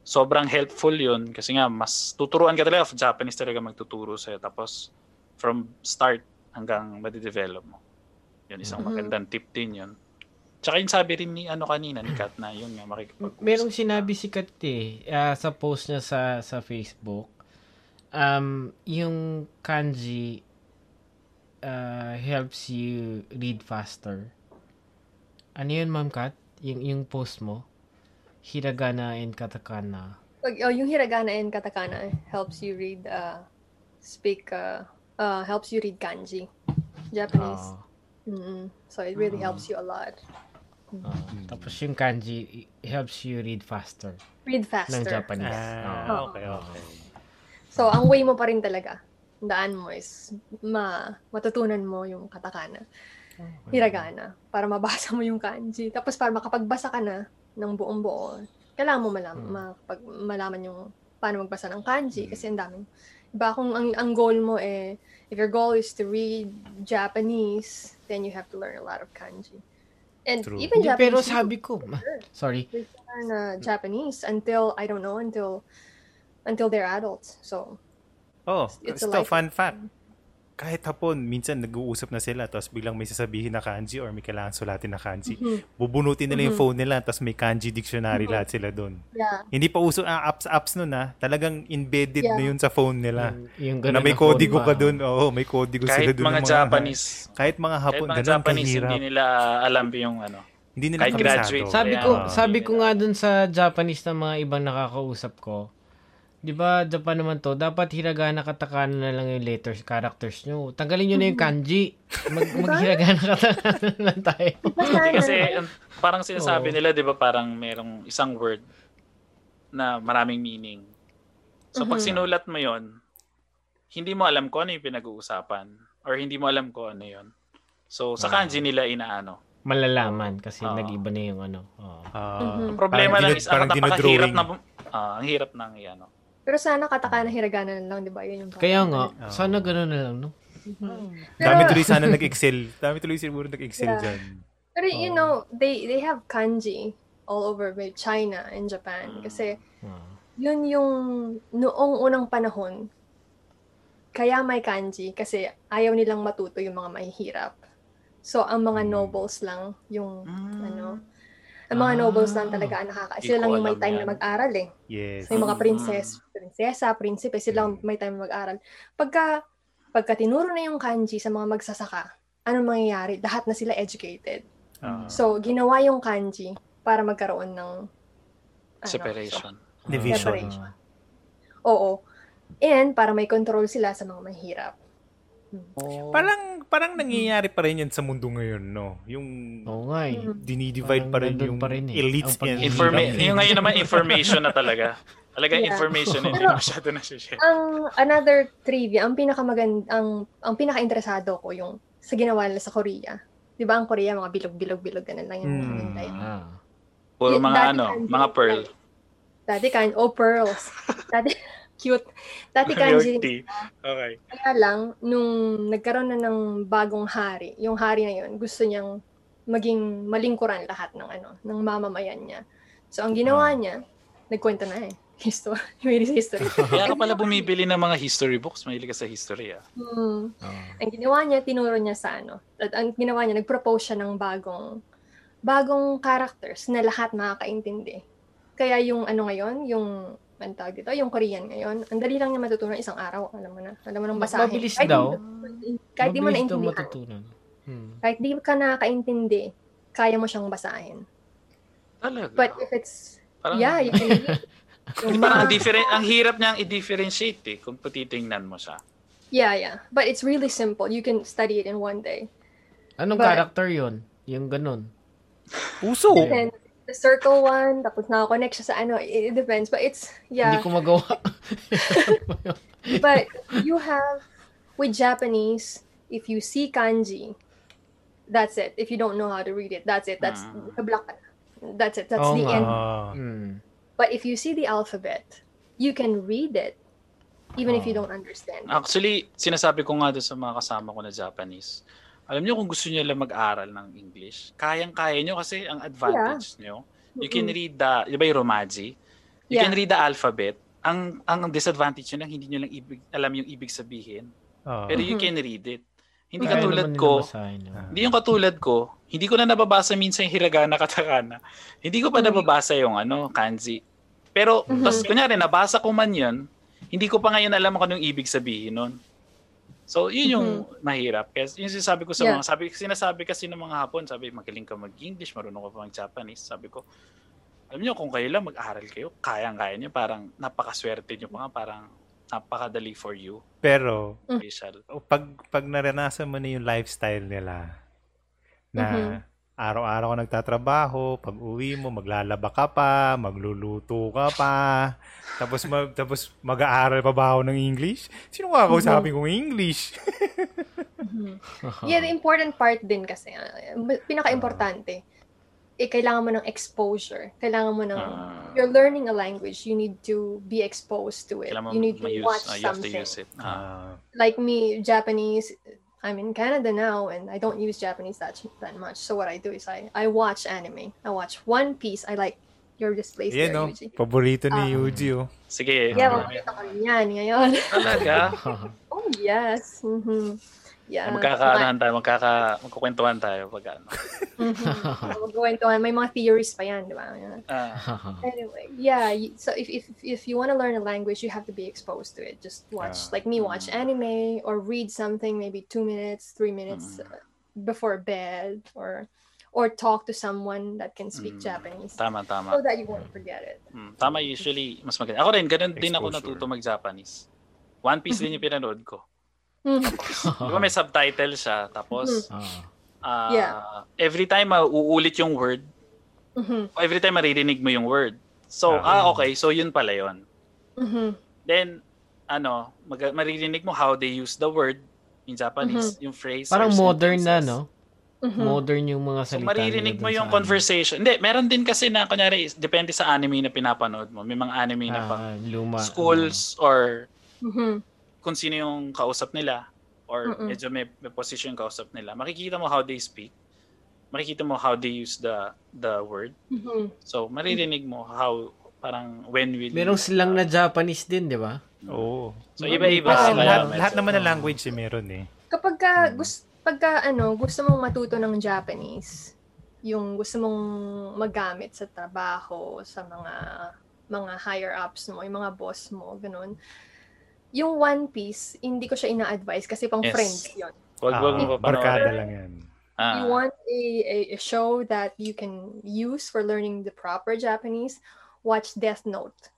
sobrang helpful yun. Kasi nga, mas tuturuan ka talaga. Japanese talaga magtuturo sa'yo. Tapos from start hanggang madidevelop mo. Yun, isang Mhm. magandang tip din yun. Tsaka yung sabi rin ni ano kanina, ni Kat, na yun nga, makikipag Merong sinabi si Kat eh, ah, sa post niya sa sa Facebook. Um, yung kanji ah, helps you read faster. Ano yun, Ma'am Kat? Yung, yung post mo? Hiragana and katakana. Pag, oh, yung hiragana and katakana helps you read, uh, speak, uh, uh, helps you read kanji. Japanese. Oo. Mm-mm. So it really Ah. helps you a lot. Oo. Tapos yung kanji helps you read faster Read ng faster. Japanese. Ah, okay, okay. So, ang way mo pa rin talaga, daan mo is ma matutunan mo yung katakana, hiragana, para mabasa mo yung kanji. Tapos para makapagbasa ka na ng buong buo, kailangan mo malaman, Hmm. makapag, malaman yung paano magbasa ng kanji kasi ang daming Iba kung ang, ang goal mo eh, if your goal is to read Japanese, then you have to learn a lot of kanji. And True. even Japanese pero sabi ko, sorry. learn uh, Japanese until, I don't know, until until they're adults. So, Oh, It's a still fun fact. Kahit hapon, minsan nag-uusap na sila tapos biglang may sasabihin na kanji or may kailangan sulatin na kanji. mhm, Bubunutin nila yung Mhm. phone nila tapos may kanji dictionary Mhm. lahat sila doon. yeah. Hindi pa uso ah, apps apps nun ah. Talagang embedded Yeah. na yun sa phone nila. Yung, yung Na ganun may kodigo ka doon. Oo, may kodigo sila Kahit doon. mga ng Japanese, Kahit mga kahit hapon, mga ganun Japanese, kahirap. hindi nila alam yung ano. Hindi nila kahit graduate. Sabi ko, Ah. sabi ko nga dun sa Japanese na mga ibang nakakausap ko, 'di ba, Japan naman to, dapat hiragana katakana na lang yung letters, characters nyo. Tanggalin nyo na yung kanji. Mag maghiragana katakana na lang tayo. Kasi um, parang sinasabi nila, di ba, parang merong isang word na maraming meaning. So pag Mhm. sinulat mo yon hindi mo alam kung ano yung pinag-uusapan or hindi mo alam kung ano yon So sa Ah. kanji nila inaano. Malalaman kasi Oo. nag-iba na yung ano. Ah, Mhm. Problema lang is parang ang napakahirap na ah, ang hirap ng ano. Pero sana katakana hiragana na lang, di ba? Yun yung Kaya nga, Oo. sana gano'n na lang, no? Dami Pero- tuloy sana nag-excel. Dami tuloy siguro nag-excel Yeah. dyan. Pero you Oo. know, they they have kanji all over with China and Japan. Mm. Kasi Ah. yun yung noong unang panahon, kaya may kanji kasi ayaw nilang matuto yung mga mahihirap. So, ang mga Mm. nobles lang yung, Mm. ano, ang mga Ah. nobles lang talaga ang nakaka... Sila lang yung may time yan. na mag-aral eh. Yes. So, yung mga Mm. princess, prinsesa, prinsipe, sila lang may time na mag-aral. Pagka, pagka tinuro na yung kanji sa mga magsasaka, anong mangyayari? Lahat na sila educated. Ah. So, ginawa yung kanji para magkaroon ng ano, Separation. Division. Separation. Oo. And para may control sila sa mga mahirap. Parang parang nangyayari pa rin yan sa mundo ngayon, no? Yung Oo nga eh. Dinidivide Parang pa rin yung pa rin eh. elites and Informa- yung ngayon naman information na talaga. Talaga Yeah. information hindi Pero- masyado na share. Ang another trivia, ang pinakamagand ang ang pinaka-interesado ko yung sa ginawa nila sa Korea. 'Di ba ang Korea mga bilog-bilog-bilog ganun lang yung Mm. mm. tayo. Ah. Puro Yung mga ano, mga pearl. Dati kan oh pearls. Dati cute. Dati kanji tea. Okay. Kaya lang, nung nagkaroon na ng bagong hari, yung hari na yun, gusto niyang maging malingkuran lahat ng ano, ng mamamayan niya. So, ang ginawa niya, nagkwento na eh. History. May history. Kaya ka pala bumibili ng mga history books. Mahilig ka sa history ah. Hmm. Ah. Ang ginawa niya, tinuro niya sa ano. At ang ginawa niya, nag-propose siya ng bagong bagong characters na lahat makakaintindi. Kaya yung ano ngayon, yung ang tawag dito, yung Korean ngayon, ang dali lang niya matutunan isang araw, alam mo na. Alam mo nang basahin. Mabilis Kahit daw. di- Kahit di mo Mabilis daw naintindihan. matutunan. Hmm. Kahit di ka nakakaintindi, kaya mo siyang basahin. Talaga. But if it's, Parang, yeah, you can read. Yung parang different, ang hirap niyang i-differentiate eh kung patitingnan mo siya. yeah, yeah. But it's really simple. You can study it in one day. Anong But- character yon? Yung ganun. Puso. Yeah. And the circle one, tapos nakakonect siya sa ano, it, it depends. But it's, yeah. Hindi ko magawa. But you have, with Japanese, if you see kanji, that's it. If you don't know how to read it, that's it. That's, Ah. kablock ka na. That's it. That's Oo the end. Hmm. But if you see the alphabet, you can read it, even if you Oh. don't understand. Actually, sinasabi ko nga doon sa mga kasama ko na Japanese, alam niyo kung gusto niyo lang mag-aral ng English, kayang-kaya niyo kasi ang advantage niyo, you can read the, di ba yung Romaji? You Yeah. can read the alphabet. Ang ang disadvantage niyo lang, hindi niyo lang ibig, alam yung ibig sabihin. Ah. Pero you can read it. Hindi Kaya katulad ko, hindi yung katulad ko, hindi ko na nababasa minsan yung hiragana katakana. Hindi ko pa nababasa yung ano, kanji. Pero, Mhm. tas kunyari, nabasa ko man yun, hindi ko pa ngayon alam kung anong ibig sabihin nun. So, yun yung mahirap. Kaya yun yung sinasabi ko sa Yeah. mga, sabi, sinasabi kasi ng mga hapon, sabi, magaling ka mag-English, marunong ka pa mag-Japanese. Sabi ko, alam niyo, kung kayo lang mag-aral kayo, kayang-kaya niyo, parang napakaswerte niyo pa nga, parang napakadali for you. Pero Official. pag pag naranasan mo na yung lifestyle nila na Mhm. Araw-araw ka nagtatrabaho, pag uwi mo maglalaba ka pa, magluluto ka pa, tapos ma- tapos mag-aaral pa ba ako ng English? Sino kakausapin kong English? Mhm. Yeah, the important part din kasi, uh, pinaka-importante, eh, kailangan mo ng exposure. Kailangan mo ng, Ah. you're learning a language, you need to be exposed to it. You need to ma-use, watch ah, you have to something. use it. Ah. Ah, Like me, Japanese, I'm in Canada now, and I don't use Japanese that, that much. So what I do is I, I watch anime. I watch One Piece. I like your displays Yan there, no, Yuji. paborito ni Ah. Yuji oh. Sige. Yeah, Ah. makikita ko rin yan ngayon. Talaga? oh, yes. hmm Yeah. Magkakaanahan tayo, magkaka, magkukwentuhan tayo pag ano. Magkwentuhan. May mga theories pa yan, di ba? Ah. Anyway, yeah. So if if if you want to learn a language, you have to be exposed to it. Just watch, Yeah. like me, watch Mm. anime or read something, maybe two minutes, three minutes Mm. uh, before bed, or or talk to someone that can speak Mm. Japanese, Tama, tama. so that you won't forget it. Mm, tama usually, mas maganda. Ako rin, ganun din ako natuto mag-Japanese. One Piece din yung pinanood ko. Mm. Di ba may subtitle siya, tapos Ah. ah, Yeah. every time mauulit yung word, Mhm. every time maririnig mo yung word. So, Ah. ah, okay, so yun pala yun. Mhm. Then, ano, mag- maririnig mo how they use the word in Japanese, yung phrase. Parang modern na, no? Mhm. Modern yung mga So salita maririnig nila mo yung sa conversation. Hindi, meron din kasi na, kunyari, depende sa anime na pinapanood mo. May mga anime anime. na pang Ah, luma. schools or Mhm. Kung sino yung kausap nila or Mm-mm. medyo may, may position yung kausap nila. Makikita mo how they speak. makikita mo how they use the the word. Mhm. So, maririnig mo how parang when will Merong silang na Japanese din, di ba? Oo. So, iba-iba Ah, sila. lahat, lahat naman ng language eh, meron eh. Kapag ka, gus- pagka ano, gusto mong matuto ng Japanese, yung gusto mong magamit sa trabaho, sa mga mga higher ups mo, yung mga boss mo, ganun. Yung One Piece, hindi ko siya ina-advise kasi pang Yes. friends yun. Wag, wag mo Ah, pa barkada lang yan. Ah, You want a, a, a show that you can use for learning the proper Japanese, watch Death Note.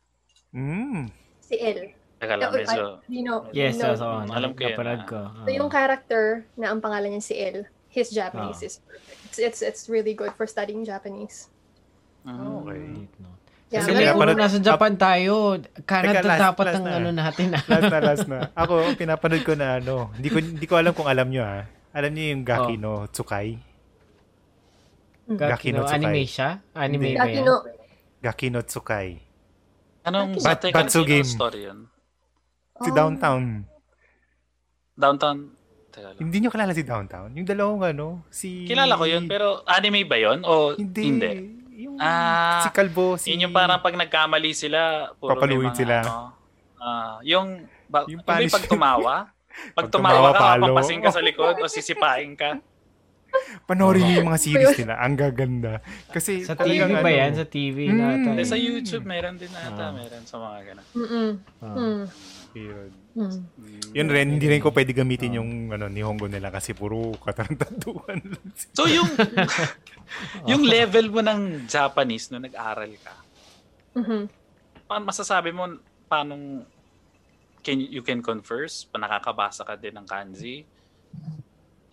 Mm. Si L. Teka lang, medyo... You know, Yes, you know, so, alam ko Napanood ah. ko. So yung character na ang pangalan niya si El, his Japanese Ah. is perfect. It's, it's it's really good for studying Japanese. Mm. Okay. Yeah, Kasi kung parang- nasa Japan tayo, Canada Teka, last- dapat last ang na. ano natin. ah. Last na, last na. Ako, pinapanood ko na ano. Hindi ko, hindi ko alam kung alam nyo ha. Alam niyo yung Gaki Oh. no Tsukai? Gaki no, Tsukay. anime siya? Anime Hindi. ba Gaki yan? no, Gaki no Tsukai. Anong Bat- Batsu game. story yun? Si Oh. Downtown. Downtown? Teka lang. Hindi nyo kilala si Downtown? Yung dalawang ano, si... Kilala ko yun, pero anime ba yun? O Hindi. hindi? Yung Ah, si Kalbo, si... Yun yung parang pag nagkamali sila, puro Papaluin mga, sila. Ano, ah, yung, ba, Yung yung, pag tumawa, pag Pag tumawa tumawa, ka, palo. papasin ka sa likod o sisipain ka. Panoorin niyo yung mga series nila. Ang gaganda. Kasi Sa TV ba ano, yan? Sa TV Mm. na ata. Hindi, eh. sa YouTube, meron din ata, Ah. meron sa mga ganun. Mm-mm. Ah. Mm. Yun. Mm. Yun rin, hindi rin ko pwede gamitin yung ano, Nihongo nila kasi puro katarantaduan lang. So yung yung level mo ng Japanese no nag-aral ka. Mhm. Paano masasabi mo paano can you can converse, pa nakakabasa ka din ng kanji?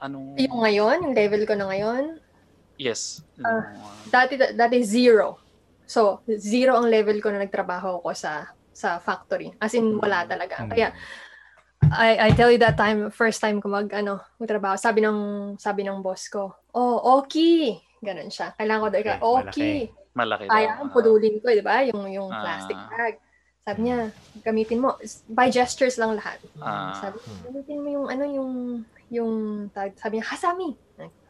Anong Yung ngayon, yung level ko na ngayon, Yes. Ano, dati dati zero. So, zero ang level ko na nagtrabaho ko sa sa factory. As in wala talaga. Mm. Kaya I I tell you that time first time ko mag ano, magtrabaho, sabi ng sabi ng boss ko, "Oh, okay." Ganun siya. Kailangan ko daw Okay, okay. malaki Kaya daw. ang pudulin ko, 'di ba? Yung yung Ah. plastic bag. Sabi niya, gamitin mo by gestures lang lahat. Ah. Sabi, gamitin mo yung ano yung yung sabi niya, "Hasami."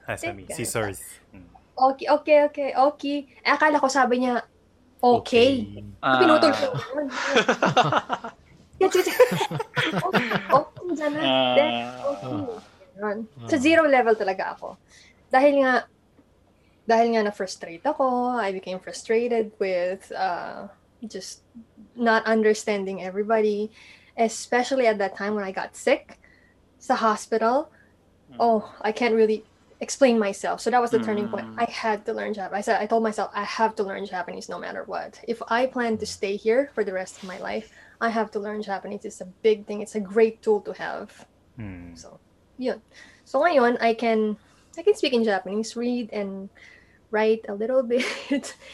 Hasami, Ganun scissors. Mm. Okay, okay, okay, okay. Eh, akala ko sabi niya, okay. Ah, Pinutol ko. Sige. okay, okay, dyan na. ah, Then, okay. Ganun. Sa zero level talaga ako. Dahil nga, dahil nga na-frustrate ako, I became frustrated with uh, just not understanding everybody, especially at that time when I got sick sa hospital. Oh, I can't really explain myself. So that was the turning point. Mm. I had to learn Japanese. I said, I told myself, I have to learn Japanese no matter what. If I plan to stay here for the rest of my life, I have to learn Japanese. It's a big thing. It's a great tool to have. Mm. So, yun. So ngayon, I can I can speak in Japanese, read and write a little bit.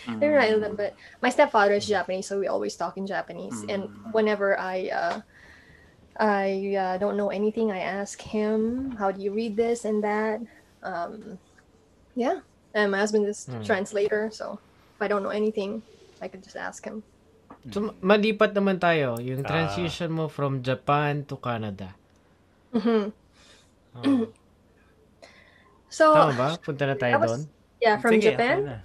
mm, Maybe write a little bit. My stepfather is Japanese, so we always talk in Japanese. And Mm. whenever I uh, I uh, don't know anything, I ask him, "How do you read this and that?" Um, yeah. And my husband is Mm. translator, so if I don't know anything, I could just ask him. So, malipat naman tayo. Yung Ah. transition mo from Japan to Canada. hmm Oh. So Tama ba? Punta na tayo was- doon? yeah, from Sige, Japan. na.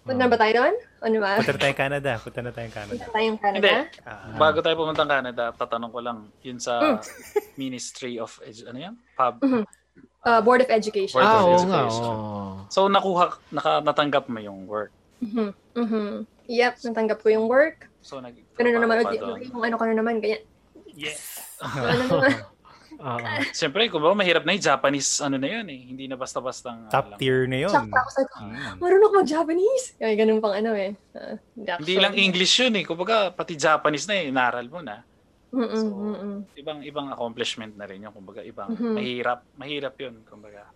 Punta na ba tayo doon? Ano ba? Punta na tayong Canada. Punta na tayong Canada. Punta tayong Canada? Ah, Bago tayo pumunta ng Canada, tatanong ko lang, yun sa Mm. Ministry of, Edu- ano yan? Pub. Mhm. Uh, Board of Education. Board Ah, of oo Education. nga. oo. So, nakuha, naka, natanggap mo yung work. Mhm. Mhm. Yep, natanggap ko yung work. So, nag Ganun na naman, yung ano ko na naman, ganyan. yes! Ano naman. Oo. Siyempre, kung ba mahirap na yung Japanese, ano na yun eh. Hindi na basta-basta. Top tier na yun. Shocked ako sa Mm. marunong mag-Japanese. Ay, ganun pang ano eh. Uh, Hindi lang English yun eh. Kumbaga, pati Japanese na eh, inaral mo na. Mm-mm, So, mm-mm. Ibang ibang accomplishment na rin yun. Kumbaga, ibang Mhm. mahirap. Mahirap yun. Kumbaga.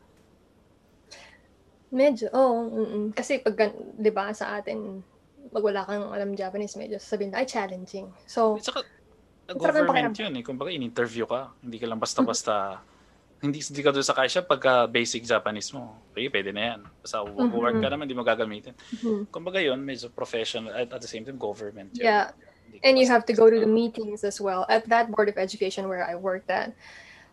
Medyo, oo. mm Kasi pag, di ba, sa atin, pag wala kang alam Japanese, medyo sabihin na, ay, challenging. So, At saka, government pakiramdam. yun eh. Kumbaga, in-interview ka. Hindi ka lang basta-basta, hindi, hindi ka doon sa kasya pagka basic Japanese mo. Okay, pwede na yan. Basta Mhm. work ka naman, hindi mo gagamitin. mhm. Kumbaga yun, medyo professional at at the same time government yun. yeah. And you have to go to the meetings as well. At that Board of Education where I worked at,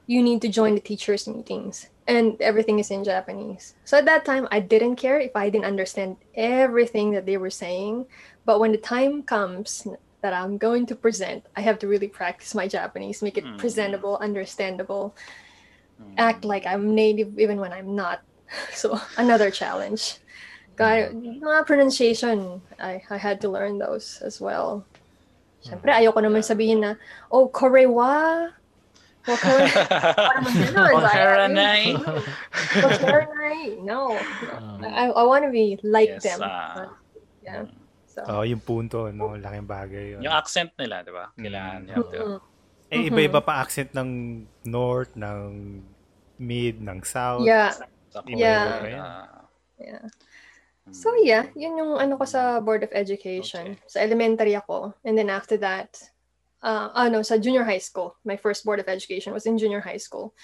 you need to join the teachers' meetings, and everything is in Japanese. So at that time, I didn't care if I didn't understand everything that they were saying. But when the time comes that I'm going to present, I have to really practice my Japanese, make it Mm. presentable, understandable, Mm. act like I'm native even when I'm not. So another challenge. Got mga pronunciation, I, I had to learn those as well. Siyempre, ayoko naman sabihin na, oh, korewa. Oh, kore. Ako naman ganun. So, I- koreanai. No. I, I want to be like Yes, them. ah. yeah. So. Oo, yung punto, no? Laking bagay yun. Yung accent nila, di ba? Kailangan you have to... Mm-mm. Eh, iba-iba pa accent ng north, ng mid, ng south. Yeah. Sa Yeah. Yeah. mm. So yeah, yun yung ano ko sa Board of Education. Sa elementary ako. And then after that, uh, ano, sa junior high school. My first Board of Education was in junior high school.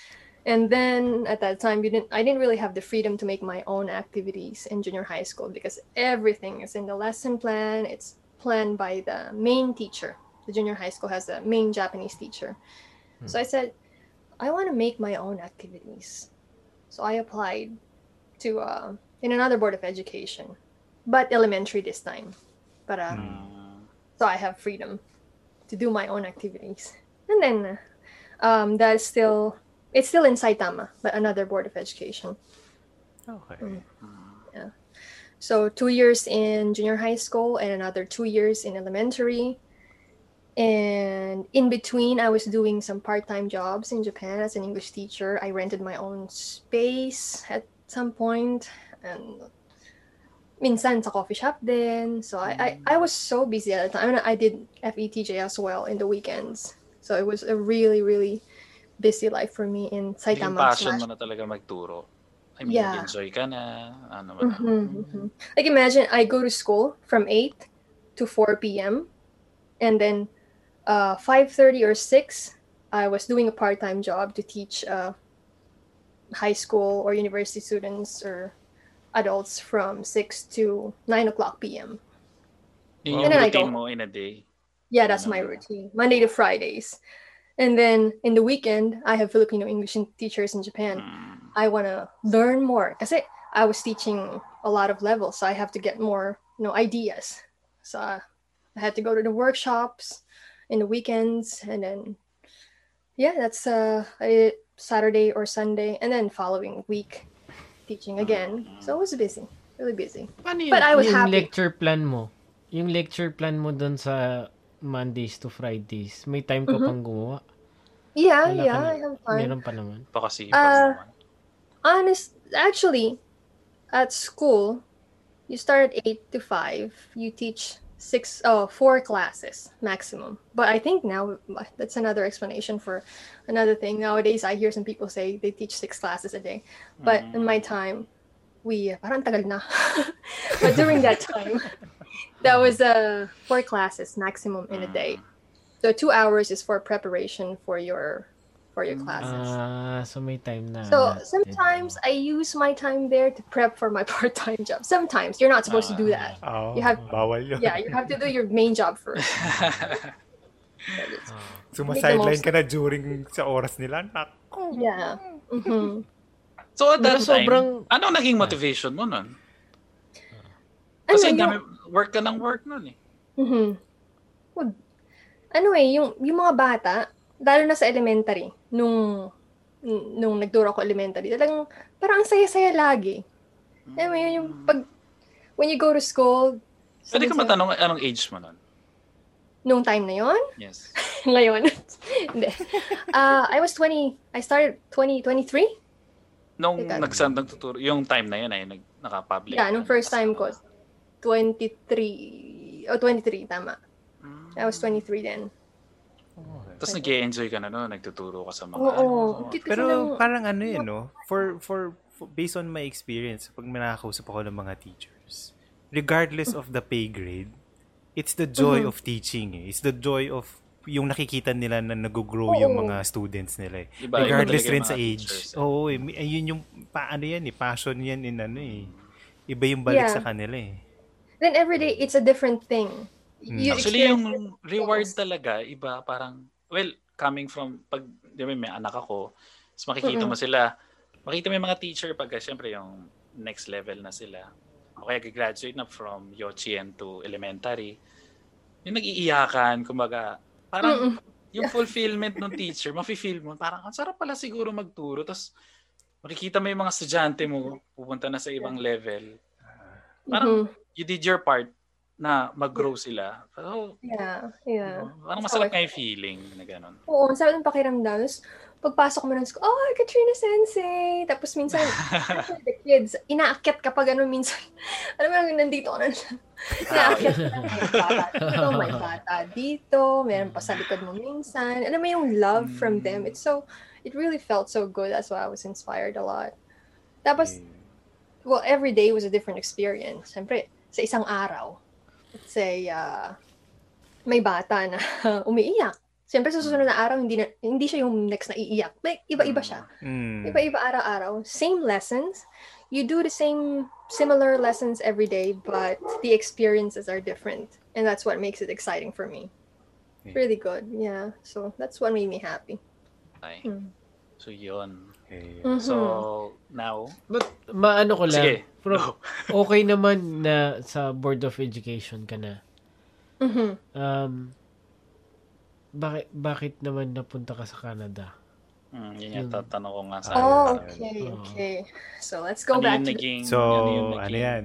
And then at that time, you didn't, I didn't really have the freedom to make my own activities in junior high school because everything is in the lesson plan. It's planned by the main teacher. The junior high school has a main Japanese teacher. So I said, I want to make my own activities. So I applied to uh, in another board of education, but elementary this time. But uh, so I have freedom to do my own activities. And then um, that's still it's still in Saitama, but another board of education. Okay. Mm. Yeah. So two years in junior high school and another two years in elementary. And in between, I was doing some part-time jobs in Japan as an English teacher. I rented my own space at some point, and minsan sa coffee shop then. So I, I, I was so busy at the time. I did FETJ as well in the weekends. So it was a really, really busy life for me in Yung Saitama. passion slash- mo na talaga magturo. I mean, Yeah. enjoy ka na. Ano na. Mhm, mhm. Like imagine I go to school from 8 to 4 p.m. and then uh 5:30 or 6 I was doing a part-time job to teach uh high school or university students or adults from 6 to 9 o'clock p.m. Yun yung routine mo in a day. Yeah, that's my routine. Monday to Fridays. And then in the weekend, I have Filipino English teachers in Japan. Mm. I want to learn more because I was teaching a lot of levels, so I have to get more, you know, ideas. So I I had to go to the workshops in the weekends, and then yeah, that's uh I, Saturday or Sunday, and then following week teaching again. So it was busy, really busy. Paano yung, But I was yung happy. lecture plan mo? Yung lecture plan mo dun sa Mondays to Fridays, may time ka Mhm. pang gumawa? Yeah, Wala ka yeah, na- I have time. Meron pa naman. Pakasipag Uh, naman. honest actually at school you start at 8 to 5 you teach six oh four classes maximum but i think now that's another explanation for another thing nowadays i hear some people say they teach six classes a day but in my time we parang tagal na but during that time that was uh four classes maximum in a day so two hours is for preparation for your for your classes Ah, so may time na. so sometimes I use my time there to prep for my part-time job. Sometimes you're not supposed to do that. Oo, You have- bawal yun. Yeah, you have to do your main job first. Sumasideline most- ka na during sa oras nila. Naku. Yeah. hmm so at that Pero time, sobrang- anong naging motivation mo nun? Ano Kasi yung, dami, work ka ng work nun eh. Mhm. Well, ano eh, yung, yung mga bata, lalo na sa elementary, nung nung nagturo ko elementary, talagang parang ang saya-saya lagi. Alam mo yun, yung pag, when you go to school, Pwede ka matanong anong age mo nun? nung time na yon Yes. ngayon, hindi. Uh, I was 20, I started 20, 23? Nung Teka. nagsan nagtuturo, yung time na yun ay nag, naka-public. Yeah, nung first time ko, 23, oh 23, tama. Mm. I was 23 then. Tapos nag enjoy ka na no, nagtuturo ka sa mga Oo, ano. kasi Pero ng- parang ano yun, no? For, for, for, based on my experience, pag nakakausap ako ng mga teachers, regardless of the pay grade, it's the joy Mhm. of teaching eh. It's the joy of yung nakikita nila na nag-grow yung Oo. mga students nila eh. Iba- Regardless rin sa age. teachers, eh. Oo, eh. Ayun yung, pa, ano yan eh, passion yan in ano eh. Iba yung balik Yeah. sa kanila eh. Then every day, it's a different thing. Mm. You Actually, yung reward things. talaga, iba parang, well, coming from, pag di ba may anak ako, tapos makikita mo sila, makita mo yung mga teacher pag syempre yung next level na sila. O kaya graduate na from Yochien to elementary. Yung nag-iiyakan, kumbaga, parang Mm-mm. yung fulfillment ng teacher, mafe-feel mo, parang ang sarap pala siguro magturo. Tapos makikita mo yung mga estudyante mo, pupunta na sa ibang level. Parang Mhm. You did your part na mag-grow sila. So, Yeah, yeah. parang masarap nga yung feeling na gano'n. Oo, ang sarap ng pakiramdam. Tapos, pagpasok mo ng school, oh, Katrina Sensei! Tapos minsan, the kids, inaakyat ka pa gano'n minsan. Alam mo, nandito ka na Inaakyat ka na. May bata dito, may bata dito, meron pa sa likod mo minsan. Alam mo yung love from them. It's so, it really felt so good. That's why I was inspired a lot. Tapos, well, every day was a different experience. Siyempre, sa isang araw, let's say, uh, may bata na umiiyak. Siyempre, sa susunod na araw, hindi, na, hindi siya yung next na iiyak. May iba-iba siya. Mm. Iba-iba araw-araw. Same lessons. You do the same, similar lessons every day, but the experiences are different. And that's what makes it exciting for me. Really good. Yeah. So, that's what made me happy. Okay. Mm. So, yun. Okay. So, now, But maano ko lang, sige. from, okay naman na sa Board of Education ka na. Mhm. Um, bakit, bakit naman napunta ka sa Canada? Mm, yun yung Yun. tatanong ko nga sa Oh, okay, okay. So, let's go Ano back to naging, So, ano yung ano yan?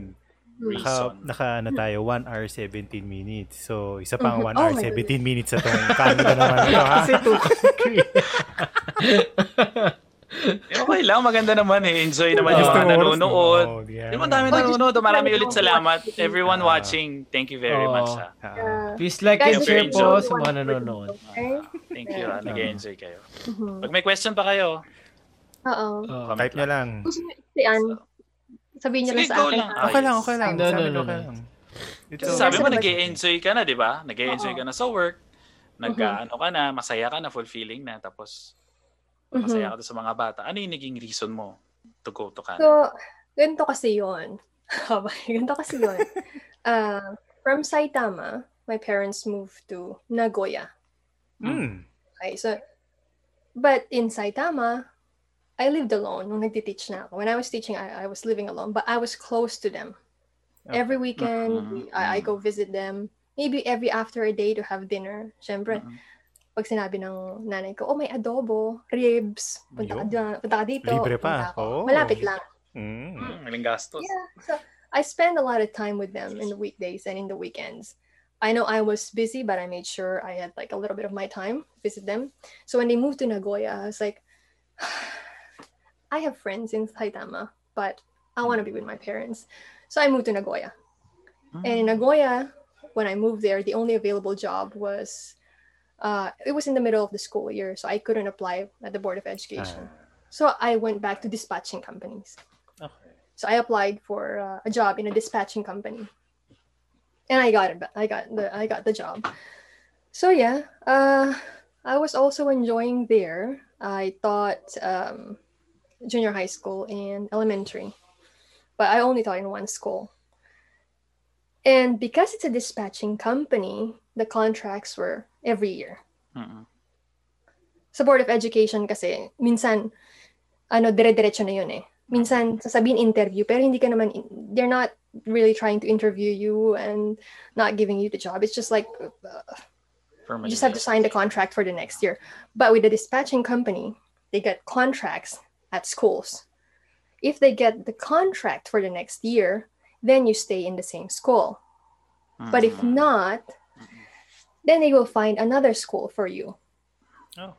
Naka, naka ano tayo, 1 hour 17 minutes. So, isa pang Mhm. 1 Oh hour my 17 minutes sa tong Canada naman ito, ha? Kasi two country. Eh, okay lang, maganda naman eh. Enjoy naman yung mga nanonood. mo. Yeah. Di ba dami Oh, nanonood? Marami ulit salamat. Everyone Ah. watching, thank you very Oo. much. ha. Ah. Yeah. Please like and share po sa mga nanonood. Okay? Thank you. ha. Yeah. Nag-enjoy kayo. Mhm. Pag may question pa kayo, Oo. Oo. comment Type nyo lang. Si Ann, sabihin niyo lang sa akin. lang. Okay lang, okay lang. No, Sabi no, no, okay no. Kasi sabi mo, nag enjoy ka na, di ba? nag enjoy ka na sa work. Nag-ano ka na, masaya ka na, fulfilling na. Tapos. Masaya ka na sa mga bata. Ano yung naging reason mo to go to Canada? So, ganito kasi yun. ganito kasi yun. Uh, from Saitama, my parents moved to Nagoya. Mm. Okay, so, but in Saitama, I lived alone nung nagtiteach na ako. When I was teaching, I, I was living alone, but I was close to them. Okay. Every weekend, Mhm. we- I, I go visit them. Maybe every after a day to have dinner. Siyempre, Mhm. Pag sinabi ng nanay ko, oh, may adobo, ribs, punta ka, Yun. dyan, punta ka dito. Libre pa. punta ako." Oo. Malapit lang. Mm. Maling gastos. Yeah. So I spend a lot of time with them in the weekdays and in the weekends. I know I was busy, but I made sure I had like a little bit of my time to visit them. So when they moved to Nagoya, I was like, I have friends in Saitama, but I want to be with my parents. So I moved to Nagoya. And in Nagoya, when I moved there, the only available job was uh, it was in the middle of the school year, so I couldn't apply at the Board of Education. So I went back to dispatching companies. Okay. So I applied for uh, a job in a dispatching company, and I got it. I got the I got the job. So yeah, uh, I was also enjoying there. I taught um, junior high school and elementary, but I only taught in one school. And because it's a dispatching company, the contracts were every year. Sa Board of Education kasi, minsan, ano, dire-diretso na yun eh. Minsan, sasabihin interview, pero hindi ka naman, they're not really trying to interview you and not giving you the job. It's just like, uh, you just have to sign the contract for the next year. But with the dispatching company, they get contracts at schools. If they get the contract for the next year, then you stay in the same school. But if Mhm. not, then they will find another school for you. Okay.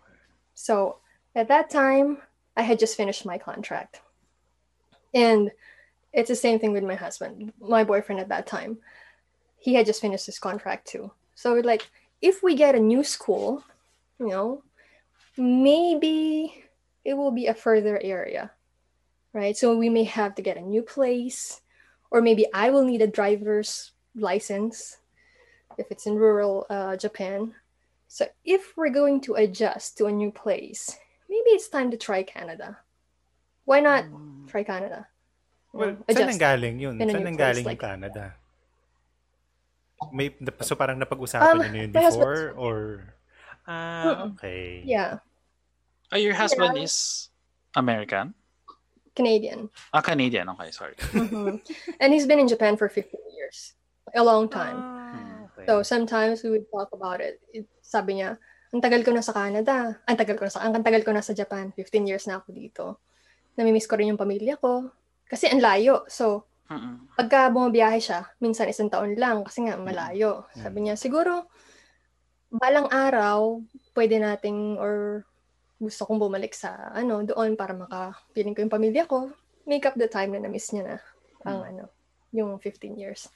So at that time, I had just finished my contract. And it's the same thing with my husband, my boyfriend at that time. He had just finished his contract too. So we're like, if we get a new school, you know, maybe it will be a further area, right? So we may have to get a new place, or maybe I will need a driver's license if it's in rural uh, Japan. So if we're going to adjust to a new place, maybe it's time to try Canada. Why not try Canada? You Well, know, saan adjust. nanggaling yun? In a Saan new nanggaling place, yung like- Canada? May, so parang napag-usapan Um, niyo na yun my husband- before? Or... Ah, okay. Yeah. Oh, your husband Yeah. is American? Canadian. Ah, Canadian. Okay, sorry. Mhm. and he's been in Japan for 15 years. A long time. Ah, okay. So sometimes we would talk about it. it. Sabi niya, ang tagal ko na sa Canada. Ang tagal ko na sa, ang tagal ko na sa Japan. 15 years na ako dito. Namimiss ko rin yung pamilya ko. Kasi ang layo. So, Mm-mm. pagka bumabiyahe siya, minsan isang taon lang kasi nga malayo. Sabi niya, siguro, balang araw, pwede nating or gusto kong bumalik sa ano doon para makapiling ko yung pamilya ko. Make up the time na na-miss niya na ang ano, yung 15 years.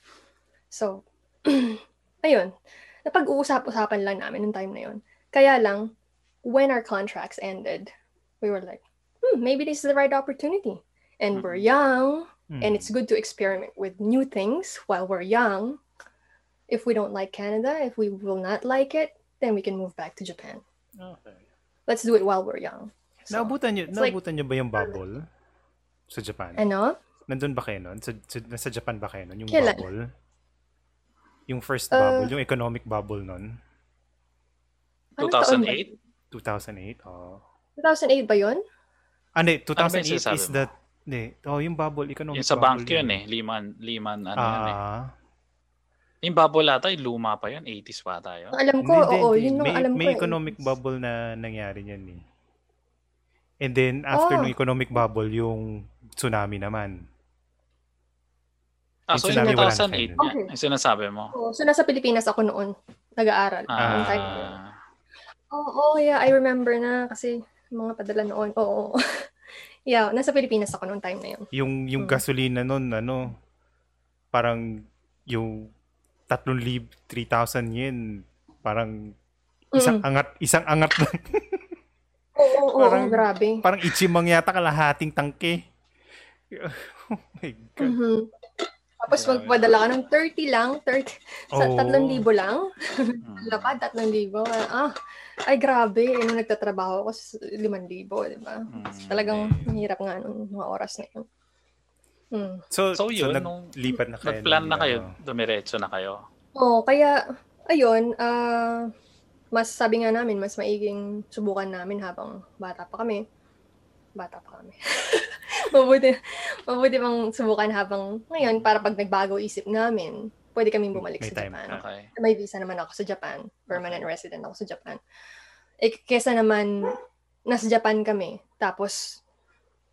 So, ayun. Napag-uusap-usapan lang namin nung time na yun. Kaya lang, when our contracts ended, we were like, hmm, maybe this is the right opportunity. And we're young, Hmm. and it's good to experiment with new things while we're young. If we don't like Canada, if we will not like it, then we can move back to Japan. Okay. Let's do it while we're young. So, Naabutan niyo, it's like- naabutan niyo ba yung bubble sa Japan? ano? Nandun ba kayo nun? Sa, sa, nasa Japan ba kayo nun? Yung Kailan? bubble? Yung first Uh, bubble, yung economic bubble nun? Anong taon ba 2008? 2008? Oh. 2008 ba yun? Ah, hindi. Ano ba yung 2008 sinasabi is mo? that... Hindi. Oh, yung bubble, economic Yung sa bubble bank yun eh. Liman, liman, ano yun eh. Ah. Yung bubble ata, yung luma pa yun. 80s pa tayo. Ang alam ko, Hindi, oo, hindi. yun may, alam may ko. eh. economic bubble na nangyari niyan eh. And then, after Oh. ng economic bubble, yung tsunami naman. Ah, so yung tsunami, wala na 2008 kayo. nga, Okay. yung sinasabi mo. Oo, so nasa Pilipinas ako noon. Nag-aaral. Nung time. Ah, Oo, oh, yeah, I remember na kasi mga padala noon. Oo. yeah, nasa Pilipinas ako noong time na yun. Yung, yung Hmm. gasolina nun, ano, parang yung 3,000, 3,000 yen, parang isang Mm-mm. angat, isang angat lang. Oo, oo, oo, Parang- grabe. parang ichimang yata kalahating tangke. oh my God. Mhm. Tapos magpadala ka ng 30 lang, 30, sa Oo. 3,000 lang. mm. Lapad, 3,000. Ah, ay grabe. Eh, nung nagtatrabaho ako, 5,000, di ba? Mm, Talagang mahirap nga nung mga oras na yun. Hmm. So, So yun, nung naglipat na kayo. Nag-plan na kayo, ano, dumiretso na kayo. Oo, kaya, ayun, ah, mas sabi nga namin, mas maiging subukan namin habang bata pa kami. Bata pa kami. mabuti, mabuti pang subukan habang ngayon para pag nagbago isip namin, pwede kaming bumalik May sa time Japan. pa. Okay. May visa naman ako sa Japan. Permanent resident ako sa Japan. Eh, kesa naman, nasa Japan kami. Tapos,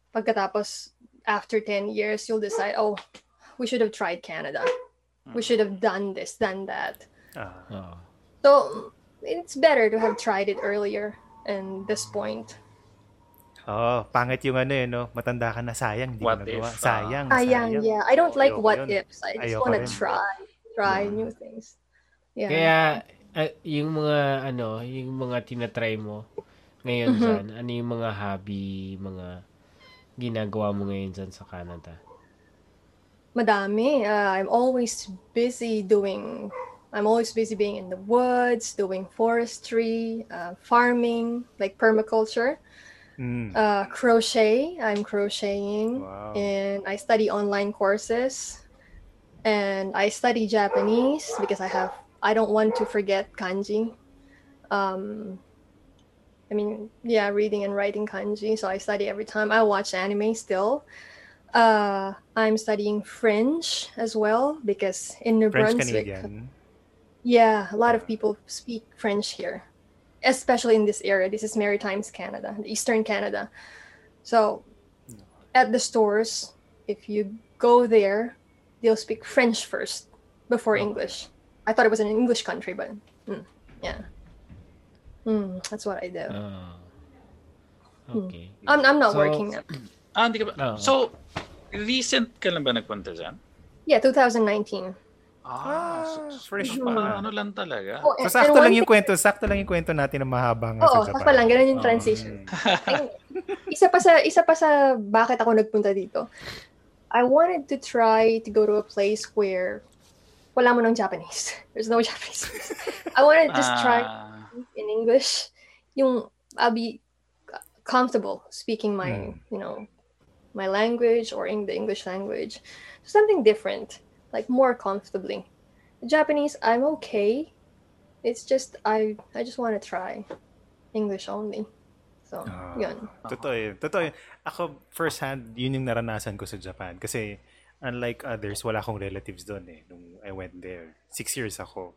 pagkatapos, after 10 years, you'll decide, oh, we should have tried Canada. We should have done this, done that. ah, Oo. So, it's better to have tried it earlier and this point. Oh, pangit yung ano eh, no? Matanda ka na, sayang, hindi What mo nagawa. if, ah, sayang, Sayang, sayang. yeah. I don't like Ayoko what yun. ifs. I just Ayoko want to rin. try, try new things. Yeah. Kaya, ah, yung mga, ano, yung mga tinatry mo ngayon Mhm. dyan, ano yung mga hobby, mga ginagawa mo ngayon dyan sa Canada? Madami. Uh, I'm always busy doing. I'm always busy being in the woods, doing forestry, uh, farming, like permaculture, Mm. uh, crochet. I'm crocheting, Wow. and I study online courses, and I study Japanese because I have. I don't want to forget kanji. Um, I mean, yeah, reading and writing kanji. So I study every time. I watch anime still. Uh, I'm studying French as well because in New French Brunswick, Canadian. yeah, a lot of people speak French here, especially in this area. This is Maritimes Canada, Eastern Canada. So, at the stores, if you go there, they'll speak French first before Okay. English. I thought it was an English country, but mm, yeah. Mm, that's what I do. Ah. okay. I'm, I'm not So- working now. Ah, hindi ka ba? Oo. So, recent ka lang ba nagpunta dyan? Yeah, 2019. Ah, so- fresh so, pa. ano lang talaga. Oh, So, and- sakto lang yung kwento. Sakto lang yung kwento natin na mahaba nga Oo, sa Japan. sakto lang, ganun yung Oo. transition. Ay, isa pa sa isa pa sa bakit ako nagpunta dito. I wanted to try to go to a place where wala mo ng Japanese. There's no Japanese. I want to just try Ah, in English. Yung I'll be comfortable speaking my, Hmm. you know, my language or in the English language. Something different, like more comfortably. Japanese, I'm okay. It's just I I just want to try English only. So So, Ah. yun. Totoo yun. Totoo yun. Ako, first hand, yun yung naranasan ko sa Japan. Kasi, unlike others, wala akong relatives doon eh. Nung I went there. Six years ako.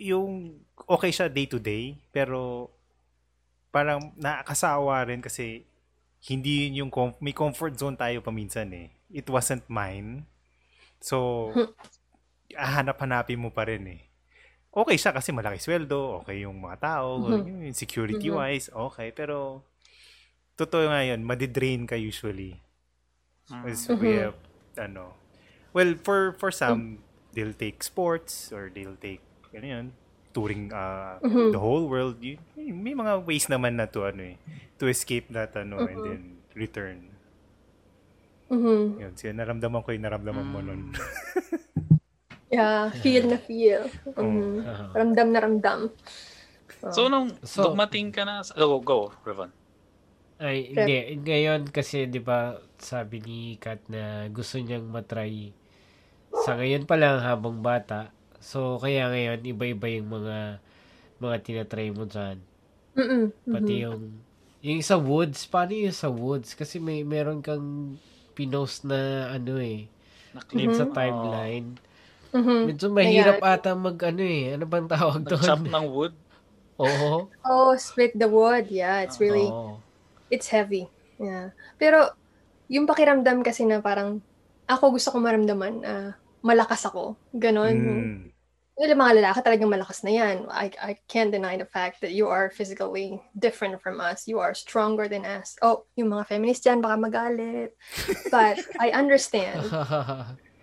Yung, okay siya day to day, pero parang nakakasawa rin kasi hindi yun yung, com- may comfort zone tayo paminsan eh. It wasn't mine. So, hahanap-hanapin mo pa rin eh. Okay siya kasi malaki sweldo, okay yung mga tao, yung security-wise, okay. Pero, totoo nga yun, madidrain ka usually. As we have, ano, well, for for some, they'll take sports or they'll take, ano yun, touring uh, the whole world. Yun, may mga ways naman na to, ano eh, to escape that, ano, and then return. Mhm. Yun, siya, naramdaman ko yung naramdaman mo nun. Yeah, feel na feel. Mhm. Ah. Ramdam na ramdam. So, nung So- dumating ka na... Go, go, Revon. Ay, hindi. Ngayon kasi, di ba, sabi ni Kat na gusto niyang matry sa ngayon pa lang habang bata. So, kaya ngayon, iba-iba yung mga mga tinatry mo dyan. Mm-mm. Pati yung yung sa woods, paano yung sa woods? Kasi may meron kang pinost na ano eh, Naklip sa Mhm. timeline. Mhm. Medyo mahirap ata mag ano eh. Ano bang tawag doon? ng wood. Oo. Oh, split the wood. Yeah, it's really, Oo. it's heavy. Yeah. Pero, yung pakiramdam kasi na parang, ako gusto ko maramdaman, ah, malakas ako. Ganon. Mm. Yung mga lalaki talagang malakas na yan. I, I can't deny the fact that you are physically different from us. You are stronger than us. Oh, yung mga feminists dyan, baka magalit. But I understand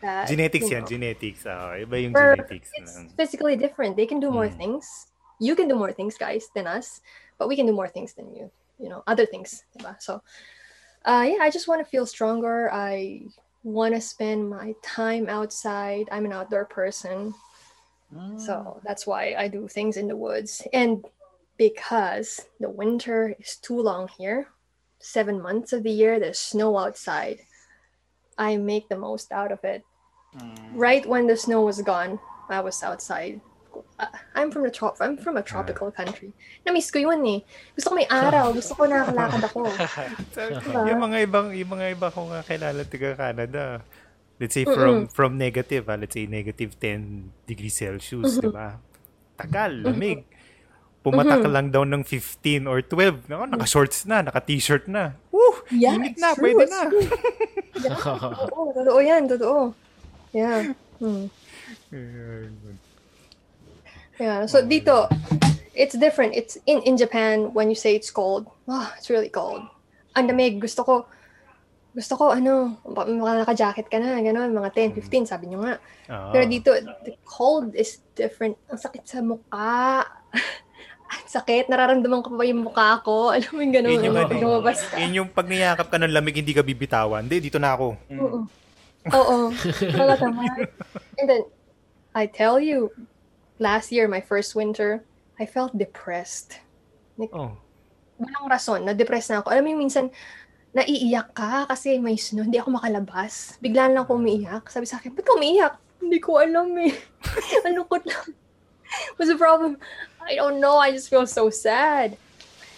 that, Genetics you yan, know, genetics. Ah, iba yung We're- genetics. it's ng- physically different. They can do more Mm. things. You can do more things, guys, than us, but we can do more things than you. You know, other things. diba? So, uh, yeah, I just want to feel stronger. I want to spend my time outside. I'm an outdoor person, so that's why I do things in the woods. And because the winter is too long here, seven months of the year, there's snow outside. I make the most out of it Mm. right when the snow was gone, I was outside. I'm from the trop I'm from a tropical country. Na-miss ko yun eh. Gusto ko may araw. Gusto ko nakakalakad ako. Diba? yung mga ibang yung mga iba kong kakilala taga Canada. Let's say from from negative, ah, let's say negative 10 degrees Celsius, 'di ba? Tagal, lamig. Pumatak lang daw ng 15 or 12. Nako, naka-shorts na, naka-t-shirt na. Woo! Yeah, init na, true, pwede na. Oo, totoo yan, totoo. Yeah. Hmm. Yeah. So dito, it's different. It's in in Japan when you say it's cold. Oh, it's really cold. Ang lamig. Gusto ko gusto ko ano, ba- mga naka-jacket ka na, gano'n, mga 10, 15, sabi nyo nga. Ah. Pero dito, the cold is different. Ang sakit sa mukha. Ang sakit. Nararamdaman ko pa yung mukha ko. Alam mo yung gano'n. Yun yung, ano, lumabas ka. yun yung pag niyakap ka ng lamig, hindi ka bibitawan. Hindi, dito na ako. Oo. Oo. Talaga naman. And then, I tell you, last year, my first winter, I felt depressed. Oh. Walang rason, na-depress na ako. Alam mo yung minsan, naiiyak ka kasi may snow, hindi ako makalabas. Bigla lang ako umiiyak. Sabi sa akin, ba't ka umiiyak? Hindi ko alam eh. ano ko lang. What's the problem? I don't know. I just feel so sad.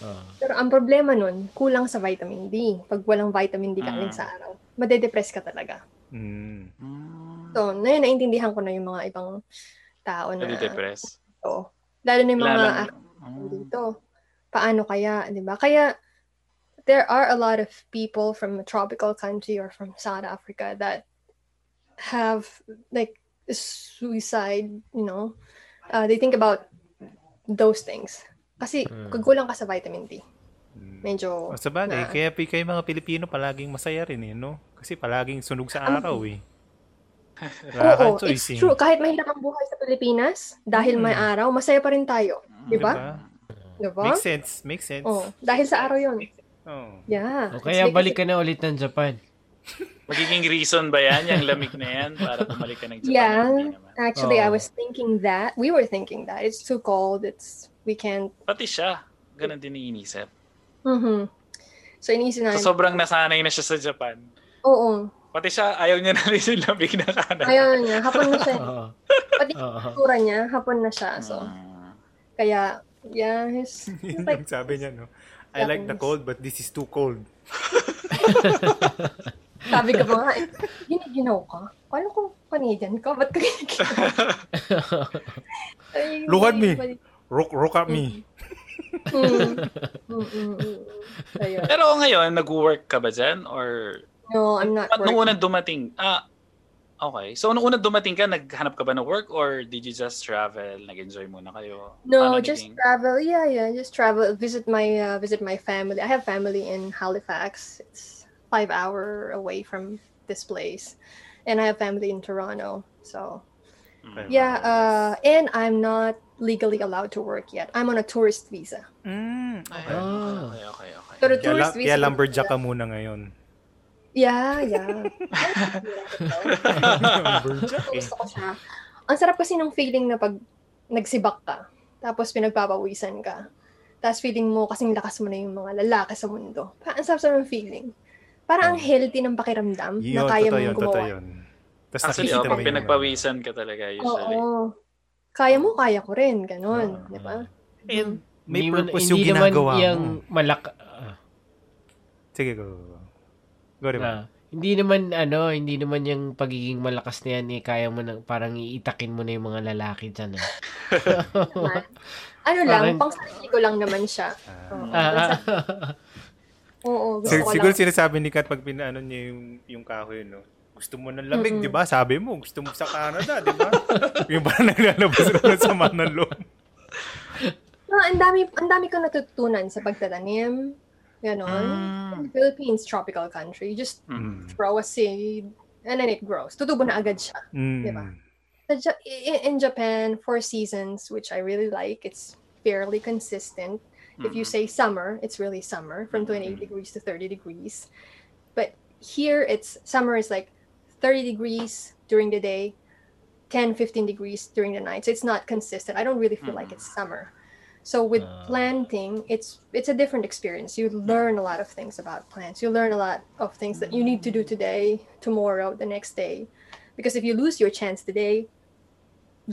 Ah. Pero ang problema nun, kulang sa vitamin D. Pag walang vitamin D ka Mm. sa araw, madedepress ka talaga. Mm. So, na naintindihan ko na yung mga ibang tao na Nadi-depress. ito. Lalo na yung mga Lalo- dito. Paano kaya, di ba? Kaya, there are a lot of people from a tropical country or from South Africa that have, like, suicide, you know? Uh, they think about those things. Kasi, Mm. kukulang ka sa vitamin D. Mm. Medyo, O, sa bagay, na- kaya kayo mga Pilipino palaging masaya rin eh, no? Kasi palaging sunog sa Um, araw eh. Wala oo, kang it's eh. true. Kahit mahirap ang buhay sa Pilipinas, dahil may Mm. araw, masaya pa rin tayo. Di ba? Diba? Di ba? Makes sense, makes sense. Oh, dahil sa araw yun. Oh. Yeah. O kaya balik ka na ulit ng Japan. Magiging reason ba yan, yung lamig na yan, para bumalik ka ng Japan? Yeah. Actually, I Oh. was thinking that. We were thinking that. It's too cold. It's, we can't. Pati siya, ganun din iniisip. Mhm. So, inisip namin, So, sobrang nasanay na siya sa Japan. oo. Pati siya, ayaw niya na rin yung lamig na kanan. Ayaw niya. Hapon na siya. Oo. Pati yung kultura niya, hapon na siya. So, Mm. kaya, yeah, he's, he's like, sabi niya, no? I like the cold, but this is too cold. Sabi ko ba nga, eh, giniginaw ka? Paano kung Canadian ka? Ba't ka giniginaw? Look at me. Rook, rook at me. Mm. Mm, mm. Pero ngayon, nag-work ka ba dyan? Or No, I'm not At nung unang dumating, ah, okay. So, nung unang dumating ka, naghanap ka ba ng work or did you just travel? Nag-enjoy muna kayo? No, Paano just naging- travel. Yeah, yeah, just travel. Visit my uh, visit my family. I have family in Halifax. It's five hour away from this place, and I have family in Toronto. So Mm. yeah, uh, and I'm not legally allowed to work yet. I'm on a tourist visa. Mm, Ay, okay. Ah. okay, okay, okay. Pero Kaya, tourist la- visa. kaya lumberjack ka muna ngayon. Yeah, yeah. Gusto ko siya. Ang sarap kasi ng feeling na pag nagsibak ka, tapos pinagpapawisan ka, tapos feeling mo kasing lakas mo na yung mga lalaki sa mundo. Parang ang sarap ng feeling. Parang ang healthy ng pakiramdam na Yun, kaya totoo mong yun, totoo gumawa. yun. Tapos Actually, oh, mo pag pinagpawisan ka talaga usually. Oo. Kaya mo, kaya ko rin. Ganon. Ah. di ba? And may Hindi purpose hindi yung ginagawa naman yung mo. malak... Sige, go. Go, go. Go, diba? ah, hindi naman ano, hindi naman yung pagiging malakas na yan eh, kaya mo na parang iitakin mo na yung mga lalaki dyan. Eh. Ano lang, Parang- pang ko lang naman siya. Ah. Oo. Ah, Oo, gusto ko siguro lang. sinasabi ni Kat pag pinaano niya yung, yung kahoy, no? Gusto mo ng lamig, Mm-mm. di ba? Sabi mo, gusto mo sa Canada, di ba? yung parang naglalabas sama ng loob. Ah, ang dami, ang dami ko natutunan sa pagtatanim. Ganon. Mm. The Philippines, tropical country. You just Mm. throw a seed and then it grows. Tutubo na agad siya. Mm. Diba? Sa Ja- i- in Japan, four seasons, which I really like. It's fairly consistent. If you Mm. say summer, it's really summer from 28 degrees to 30 degrees. But here, it's summer is like 30 degrees during the day, 10, 15 degrees during the night. So it's not consistent. I don't really feel like Mm. it's summer. So with Ah. planting, it's it's a different experience. You learn a lot of things about plants. You learn a lot of things that you need to do today, tomorrow, the next day. Because if you lose your chance today,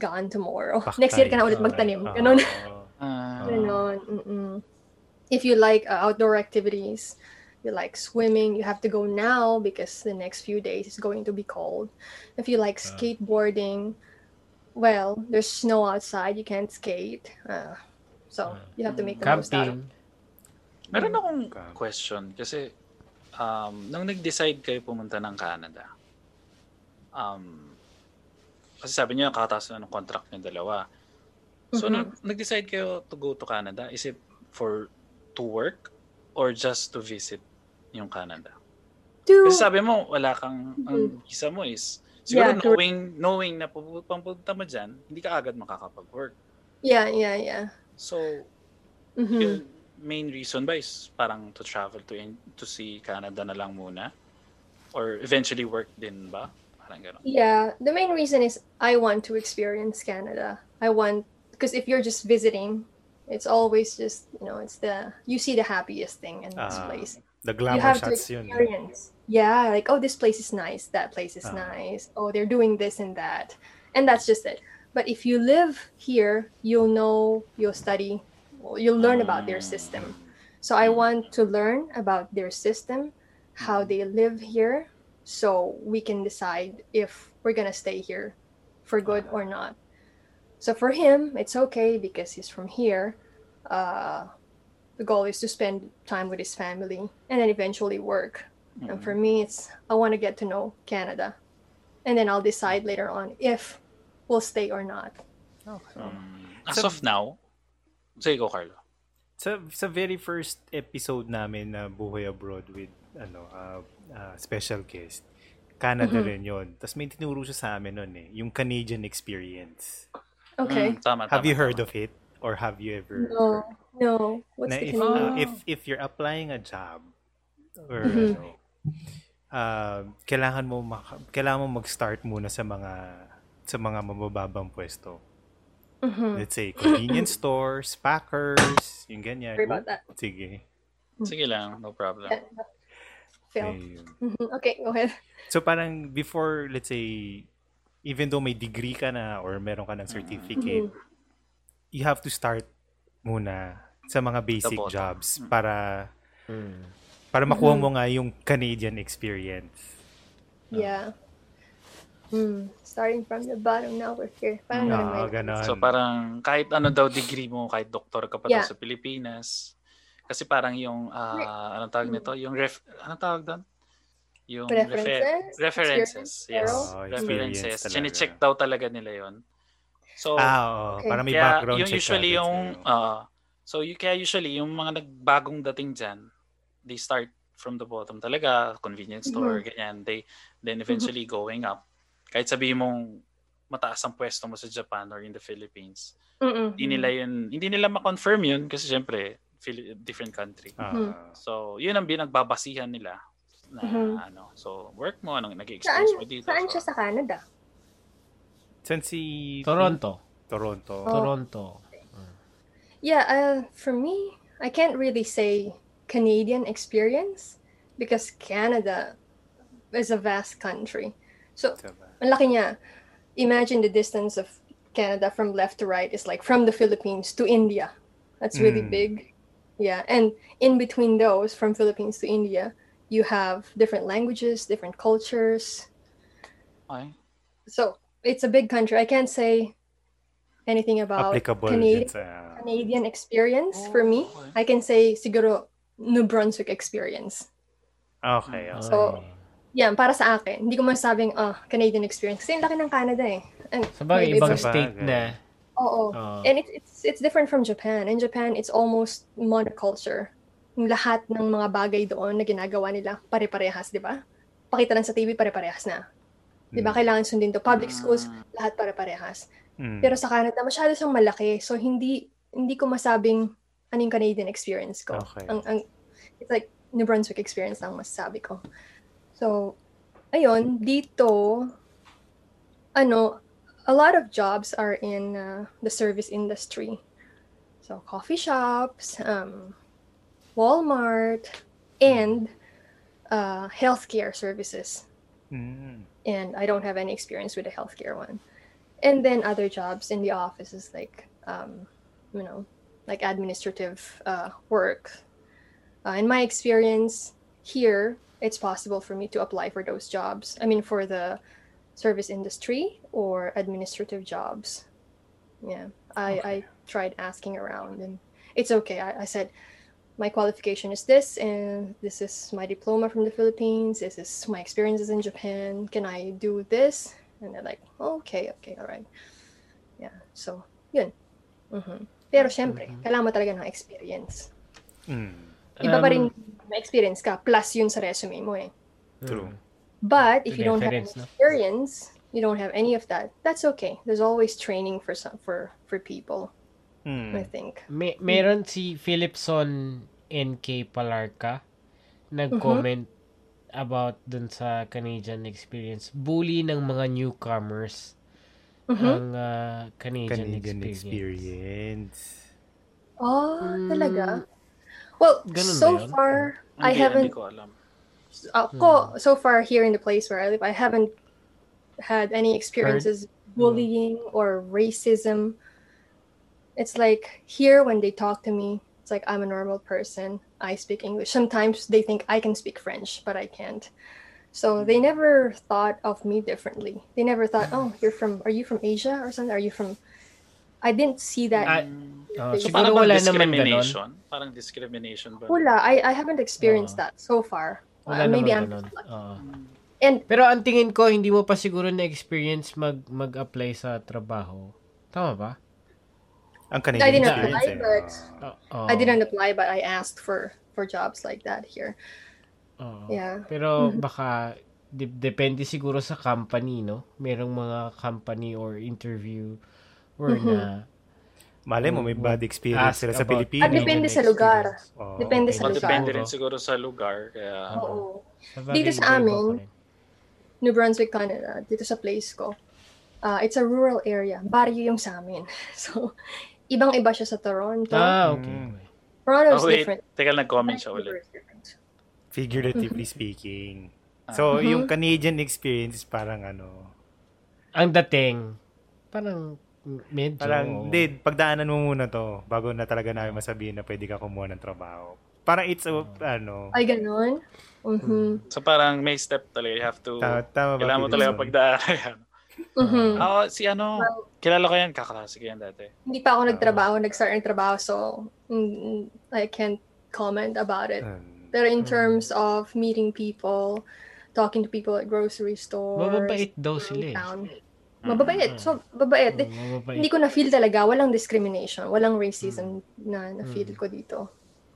gone tomorrow. Next year ka na ulit magtanim. Ganon. Ah. Ganon. Mm-mm. If you like uh, outdoor activities, you like swimming, you have to go now because the next few days is going to be cold. If you like Ah. skateboarding, well, there's snow outside, you can't skate. Uh, so you have to make the most out of Camping. Meron akong Okay. question kasi um, nung nag-decide kayo pumunta ng Canada, um, kasi sabi niyo kakataas na ng contract niyo dalawa. So, Mhm. nung nag-decide kayo to go to Canada, is it for to work or just to visit yung Canada? To, Kasi sabi mo, wala kang, ang visa mo is, siguro Yeah, to- knowing, knowing na pupu- pampunta mo dyan, hindi ka agad makakapag-work. yeah, yeah, yeah. So, Mhm. yung main reason ba is parang to travel to in, to see Canada na lang muna? Or eventually work din ba? Parang gano'n. Yeah, the main reason is I want to experience Canada. I want because if you're just visiting, it's always just you know it's the you see the happiest thing in this Ah, place. The You glamour have to shots yun. experience. Yeah, like oh this place is nice, that place is Ah. nice. Oh they're doing this and that, and that's just it. But if you live here, you'll know, you'll study, you'll learn about their system. So I want to learn about their system, how they live here, so we can decide if we're gonna stay here for good or not. So for him, it's okay because he's from here. Uh, the goal is to spend time with his family and then eventually work. And for me, it's I want to get to know Canada, and then I'll decide later on if we'll stay or not. Um, as So- of now, sige ko, Carlo. Sa, sa very first episode namin na Buhay Abroad with ano uh, uh, special guest, Canada Mhm. rin yon. Tapos may tinuro siya sa amin nun eh, yung Canadian experience. Okay. Mm, tama, Have tama, you heard tama. of it? Or have you ever No, no. What's na the if, Canadian? uh, if if you're applying a job or Mhm. ano uh, kailangan mo maka- kailangan mo mag-start muna sa mga sa mga mabababang pwesto. Mhm. Let's say convenience stores, packers, yung ganyan. Sorry about that. Sige. Sige lang, no problem. Ayun. Mhm. Okay, go ahead. So parang before, let's say, even though may degree ka na or meron ka ng certificate, Mhm. you have to start muna sa mga basic jobs para Mm. para makuha mo nga yung Canadian experience. Yeah. Hmm. Starting from the bottom, now we're here. Parang Oo, ganun may- ganon. So parang kahit ano daw degree mo, kahit doktor ka pa daw Yeah. sa Pilipinas. Kasi parang yung, ah, anong tawag nito? Yung ref, anong tawag doon? Yung References? references. Experience, Yes. Oo, experience references. Chine-check daw talaga nila yon So, ah, oo. Okay. Para may kaya background yung check usually agad yung, ah, so you, kaya usually yung mga nagbagong dating dyan, they start from the bottom talaga, convenience store, ganyan. They, then eventually going up. Kahit sabihin mong mataas ang pwesto mo sa Japan or in the Philippines, Mm-mm. hindi nila yun, hindi nila ma-confirm yun kasi syempre, different country. Mhm. So, yun ang binagbabasihan nila na Mhm. ano. So, work mo, anong Saan, nag-experience mo dito. saan so, siya sa Canada? Saan si Toronto. Toronto. Oh. Toronto. Yeah, uh, for me, I can't really say Canadian experience because Canada is a vast country. So? Ang laki niya. Imagine the distance of Canada from left to right is like from the Philippines to India. That's really Mm. big. Yeah, and in between those, from Philippines to India, you have different languages, different cultures. okay. So it's a big country. I can't say anything about Applicable Canadian dyan sa... Canadian experience for me. okay. I can say siguro New Brunswick experience. Okay, okay. So, Yan, para sa akin. Hindi ko masabing, ah, Canadian experience. Kasi yung laki ng Canada eh. And, Sa bagay, ibang state na. Oo. Oo. And it, it's it's different from Japan. In Japan, it's almost monoculture. Yung lahat ng mga bagay doon na ginagawa nila, pare-parehas, di ba? Pakita lang sa TV, pare-parehas na. Di ba? Mm. Kailangan sundin to. Public Mm. schools, lahat pare-parehas. Mm. Pero sa Canada, masyado siyang malaki. So, hindi hindi ko masabing ano yung Canadian experience ko. Okay. Ang, ang, it's like New Brunswick experience lang masasabi ko. So, ayun, dito, ano, a lot of jobs are in uh, the service industry. So, coffee shops, um, Walmart, and uh, healthcare services Mm. and I don't have any experience with the healthcare one. And then other jobs in the offices, like um, you know, like administrative uh, work. Uh, in my experience here, it's possible for me to apply for those jobs. I mean, for the service industry or administrative jobs. Yeah, I, I tried asking around, and it's okay. I, I said my qualification is this and this is my diploma from the Philippines. This is my experiences in Japan. Can I do this? And they're like, okay, okay, all right. Yeah, so, yun. Mhm. Pero syempre, kailangan mo talaga ng experience. Mm. Iba pa rin Um, may experience ka, plus yun sa resume mo eh. True. But if you don't have any experience, you don't have any of that, that's okay. There's always training for some, for for people, Mm. I think. May, meron si Philipson NK Palarca nag-comment about dun sa Canadian experience. Bully ng mga newcomers Mhm. ang ah, Canadian, Canadian experience. experience. Oh, Mm, talaga? Well, ganun so ba yun? I haven't Hindi ko alam. ako, uh, hmm. so far here in the place where I live, I haven't had any experiences hmm. bullying or racism. It's like here when they talk to me, it's like I'm a normal person. I speak English. Sometimes they think I can speak French, but I can't. So hmm. they never thought of me differently. They never thought, "Oh, you're from are you from Asia or something? Are you from I didn't see that. Ah, Mm. ah, So siguro parang wala bang naman ganon. discrimination? Parang discrimination ba? Wala, I, I haven't experienced Oo. that so far. Wala Uh, maybe I'm naman ganon. Oo. and Pero ang tingin ko, hindi mo pa siguro na-experience mag, mag-apply sa trabaho. Tama ba? Ang I Canadian didn't apply, eh. but Oo. Oh. I didn't apply, but I asked for for jobs like that here. Oo. Yeah. Pero Mhm. baka de- depende siguro sa company, no? Merong mga company or interview or Mhm. na Malay mo, may Would bad experience ask sila sa Pilipinas. Ah, depende sa lugar. Oo. Depende sa Well, lugar. depende rin siguro sa lugar. Kaya, ano. Oo. Sa Dito sa amin. New Brunswick, Canada, dito sa place ko. Uh, it's a rural area. Barrio yung sa amin. So, ibang-iba siya sa Toronto. Ah, okay. Mm. okay. Toronto's Oh, wait. different. Teka, nag-comment siya ulit. Figuratively Mm-hmm. speaking. Ah. So, yung Canadian experience is parang ano, Ang dating, parang Medyo. Parang, hindi, pagdaanan mo muna to bago na talaga namin masabihin na pwede ka kumuha ng trabaho. Parang it's a, ano, Ay, ganun? Mhm. So parang may step talaga. You have to, tama, tama kailangan mo talaga Sorry. pagdaanan. Mhm. Ako, si ano, kilala ko yan, kaklase ko yan dati. Hindi pa ako nagtrabaho, nag-start ng trabaho, so mm, I can't comment about it. Um, Pero in terms of meeting people, talking to people at grocery stores, Mababait daw sila eh. Town, mababait. So, babait. Oo, mababait. Hindi ko na-feel talaga, walang discrimination, walang racism na na-feel ko dito.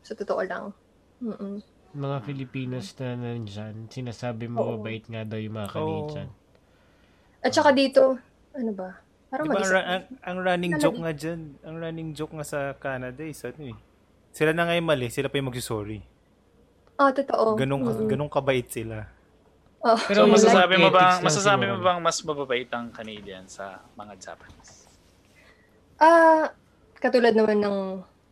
Sa totoo lang. Mm-mm. Mga Filipinos na nandyan, sinasabi Oo. mababait nga daw yung mga Canadian. At saka dito, ano ba? Parang Diba, ang, mag-isa. ang, ang running Talaga. joke nga dyan, ang running joke nga sa Canada is ano eh. Sila na ngayon mali, sila pa yung magsusorry. Ah, totoo. Ganong, Mm-mm. ganong kabait sila. Oh, Pero So Like masasabi mo ethics bang masasabi mo bang mas mababait ang Canadian sa mga Japanese? Ah, katulad naman ng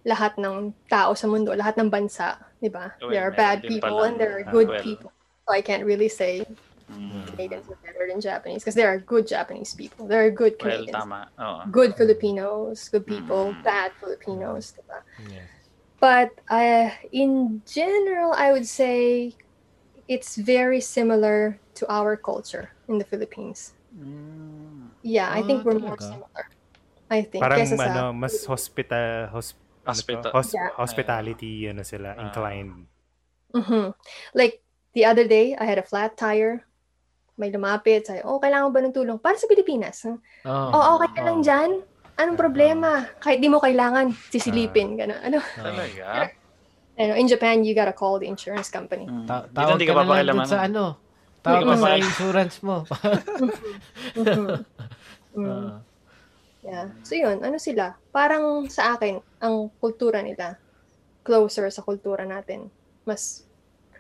lahat ng tao sa mundo, lahat ng bansa, 'di ba? Well, there are bad people pala. and there are Ah, good well. people. So I can't really say Mm. Canadians are better than Japanese because there are good Japanese people. There are good Well, Canadians. tama. Oo. Good Filipinos, good people, Mm. bad Filipinos, 'di ba? Yes. But uh, in general, I would say it's very similar to our culture in the Philippines. Mm. Yeah, I Ah, think we're more talaga? similar. I think. Parang kesa sa- ano, mas hospital, ano to? Hospital. Hos- Yeah. hospitality, ano sila, Ah. inclined. Mhm. Like, the other day, I had a flat tire. May lumapit. Sabi, oh, kailangan mo ba ng tulong? Para sa Pilipinas. huh? Oh, Oh, okay ka lang oh. dyan. Anong problema? Kahit di mo kailangan, sisilipin. Ganun. Ano? Talaga? Ano, in Japan, you gotta call the insurance company. Mm. Ta- Dito tawag hindi ka ka na lang sa ano. Tawag ka ka sa insurance mo. Ah. Yeah. So yun, ano sila? Parang sa akin, ang kultura nila, closer sa kultura natin. Mas,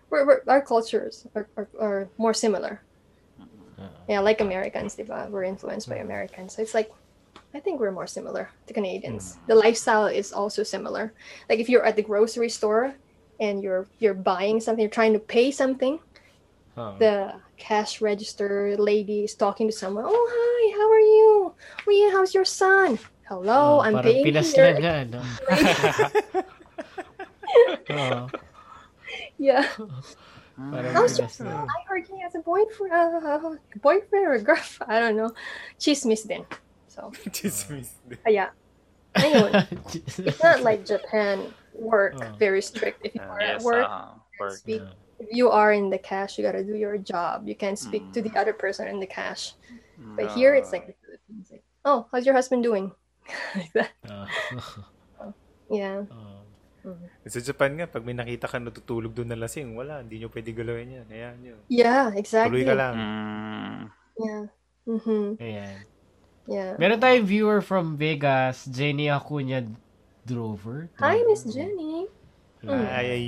we're, we're, our cultures are, are, are more similar. Yeah, like Americans, diba? We're influenced by Americans. So it's like, I think we're more similar to Canadians. The lifestyle is also similar. Like if you're at the grocery store and you're you're buying something, you're trying to pay something, Oh. the cash register lady is talking to someone. Oh, hi, how are you? Oh, yeah, how's your son? Hello, Oh, I'm paying Pinas here. na? Oo. Yeah. Parang How's your Pinas na. son? I heard he has a boyfriend, uh, boyfriend or girlfriend. I don't know. Chismis din. So, Chismis. kaya, ayun. It's not like Japan work Oh. very strict. If you are at work, ah, work. speak. If you are in the cash, you gotta do your job. You can't speak to the Mm. other person in the cash. Mm. But here, it's like the Philippines. Like, oh, how's your husband doing? like that. Ah. Yeah. Oh. Sa Japan nga, pag may nakita ka natutulog doon na lasing, wala, hindi nyo pwede galawin yan. Ayan nyo. Yeah, Tuloy exactly. ka lang. Mm. Yeah. Mm-hmm. Ayan. Yeah. Meron tayong viewer from Vegas, Jenny Acuña Drover. Hi, Miss Jenny. Hmm. Ay, ay.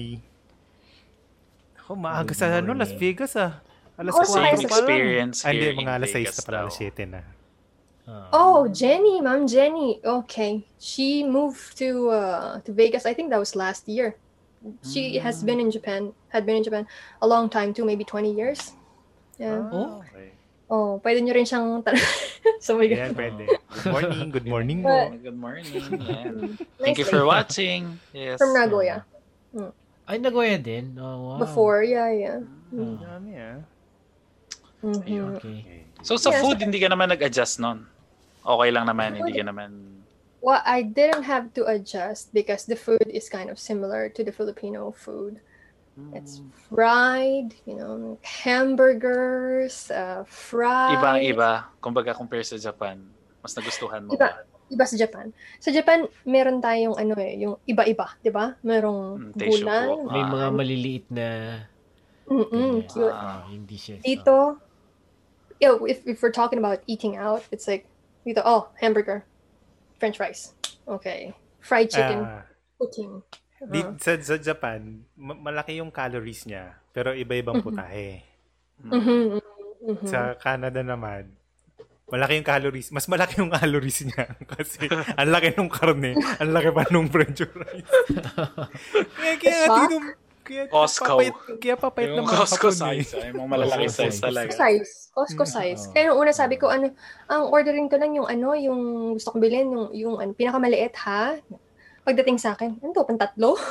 Ako, maaga sa ano. Las Vegas ah. Alas Oh, 4 Same Same pa lang. experience Ah, hindi, here mga in alas 6 Vegas na pala, alas 7 na. Ah. Oh, Jenny, Mom Jenny. Okay, she moved to uh to Vegas. I think that was last year. She has been in Japan. Had been in Japan a long time too, maybe twenty years. Yeah. Oh. okay. Oh, pwede nyo rin siyang tan- so my Ayan, God. pwede. Good morning, good morning mo. But- Good morning. Yeah. Nice Thank you for watching. Yes. From Nagoya. Ay, Nagoya din? Oh, wow. Before, yeah, yeah. Ah, Dami ah. Mhm. Ayun. okay. So sa Yes. food, hindi ka naman nag-adjust nun? Okay lang naman, hindi ka naman... Well, I didn't have to adjust because the food is kind of similar to the Filipino food. It's fried, you know, hamburgers, uh, fried. Ibang-iba. Kumbaga, compare sa Japan, mas nagustuhan mo Iba. ba? Iba sa Japan. Sa Japan, meron tayong ano eh, yung iba-iba, 'di ba? Merong Mm, teishoku. gulay. May Ah. mga maliliit na Mm-mm, cute. Ah, hindi siya. Dito, yo, if, if we're talking about eating out, it's like, dito, oh, hamburger, french fries. Okay. Fried chicken, Ah, poutine. Di, sa, sa Japan, ma- malaki yung calories niya, pero iba-ibang Mhm. putahe. Mm. mhm, mhm. Sa Canada naman, malaki yung calories. Mas malaki yung calories niya. Kasi ang laki nung karne, ang laki pa nung french fries. kaya, kaya dito, Kaya Costco. papayat, kaya papayat Yung ng mga Costco eh. size. Yung mga malaki Costco size size. talaga. size. Costco size. Oo. Kaya nung una sabi ko, ano, ang ordering ko lang yung ano, yung gusto kong bilhin, yung, yung ano, pinakamaliit ha. Pagdating sa akin, ano pang tatlo?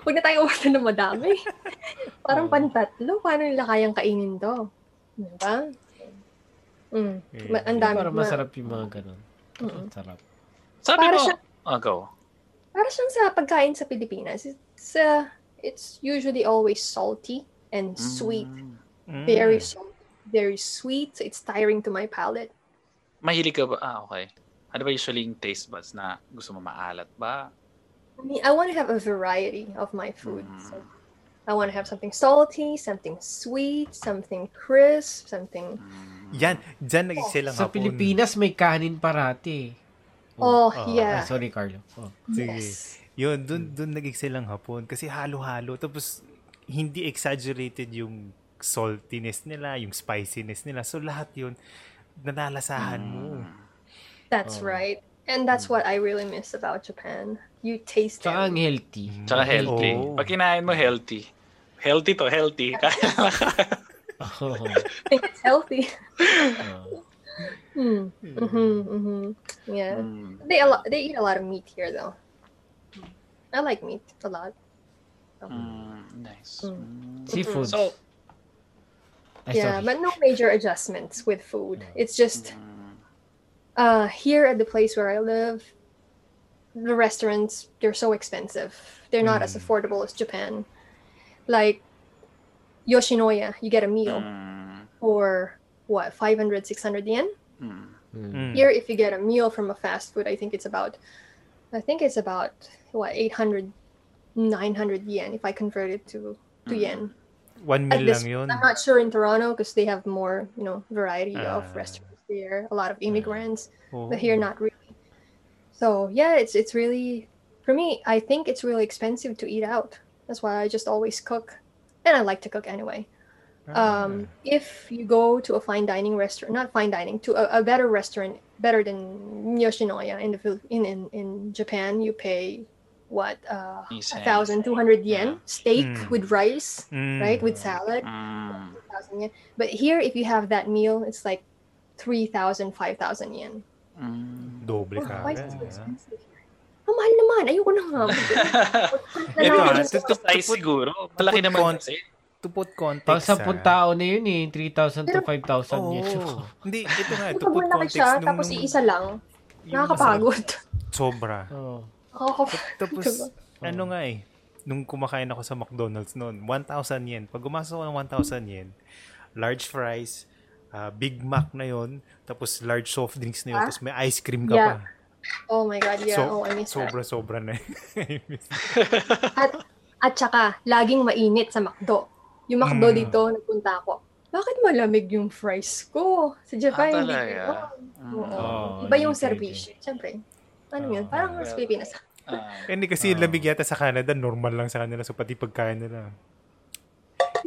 Huwag na tayo order ng madami. Parang Oo. pan tatlo, paano nila kayang kainin to? Diba? Mm. Ma- ang dami. Para ma- masarap yung mga ganun. Mm. Sarap. Sabi Para mo, siya- go. Para siyang sa pagkain sa Pilipinas. It's, uh, it's usually always salty and sweet. Mm. Mm. Very salty. Very sweet. So it's tiring to my palate. Mahilig ka ba? Ah, okay. Ano ba usually yung taste buds na gusto mo maalat ba? I mean, I want to have a variety of my food. Mm. So I want to have something salty, something sweet, something crisp, something. Mm. Yan, dyan nag-excel ang Sa hapon. Pilipinas, may kanin parati. Oh, Ah, Ah, yeah. sorry, Carlo. Oh. Sige. Yes. Yun, dun, dun nag-excel ang hapon. Kasi halo-halo. Tapos, hindi exaggerated yung saltiness nila, yung spiciness nila. So, lahat yun, nalalasahan mo. That's Oh. right. And that's what I really miss about Japan. You taste Tsaka ang it. healthy. Tsaka healthy. Oo. Pag kinain mo healthy. Healthy to, healthy. Oh. I think it's healthy. Oh. Mm. Mm-hmm, mm-hmm. Yeah. Mm. They a lot. They eat a lot of meat here, though. I like meat a lot. Mm, nice. Mm. Mm. Seafood. So, yeah, but no major adjustments with food. It's just mm, uh here at the place where I live, the restaurants they're so expensive. They're not as Mm. affordable as Japan. Like Yoshinoya, you get a meal mm, for what 500 600 yen. mm. Mm. Mm. Here if you get a meal from a fast food, I think it's about I think it's about what 800 900 yen if I convert it to to Mm. yen. One At meal this, lang yun. I'm not sure in Toronto because they have more, you know, variety of Ah. restaurants there. A lot of immigrants, Oo. but here not really. So yeah, it's it's really for me. I think it's really expensive to eat out. That's why I just always cook, and I like to cook anyway. Ah. Um, if you go to a fine dining restaurant, not fine dining, to a, a better restaurant, better than Yoshinoya in the in in, in Japan, you pay what uh, a thousand two hundred yen Yeah. steak Mm. with rice, Mm. right, with salad. Mm. 1,000 yen. But here, if you have that meal, it's like 3,000, 5,000 yen. Mm. Doble Oh, ka. why is agad, it so expensive? Ang mahal naman. Ayoko na nga. Ito, just- to- to- to siguro. Malaki naman kasi. To put context, Pang 10 ah. tao na yun eh. 3,000 to Pero- 5,000 yen. Oo. Hindi, ito nga, to put context. siya, nung- tapos iisa lang, nakakapagod. Sobra. Oh. Tapos, Diba? ano nga eh, nung kumakain ako sa McDonald's noon, 1,000 yen. Pag gumasok ako ng 1,000 yen, large fries, ah, Big Mac na yon tapos large soft drinks na yun, Ah? tapos may ice cream ka Yeah. pa. Oh my God, yeah. So- oh, I miss that. Sobra-sobra na. At, at saka, laging mainit sa McDo. Yung McDo Mm. dito, nagpunta ako. Bakit malamig yung fries ko? Sa Japan, Ah, hindi talaga? ganun. Oo. Oh, Iba yung servisyo. Siyempre. Ano Oh, yun? Parang well. sa Pilipinas. Ah. Hindi kasi yung lamig yata sa Canada, normal lang sa kanila. So, pati pagkain nila.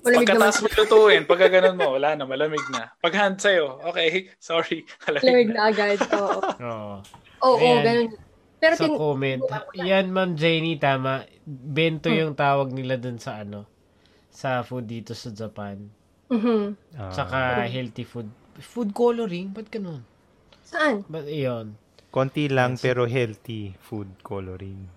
Malamig. Pagkatapos mo lutuin, pagka ganun mo, wala na, malamig na. Pag hand sa'yo, okay, sorry, Malamig malamig na agad. Oo. Oo. Oo, Ayan. ganun. Pero Sa tin- comment, yan Ma'am Jenny, tama. Bento Hmm. yung tawag nila dun sa ano, sa food dito sa Japan. Mhm. Ah. Tsaka healthy food. Food coloring? Ba't ganun? Saan? Ba't iyon? Konti lang pero healthy food coloring.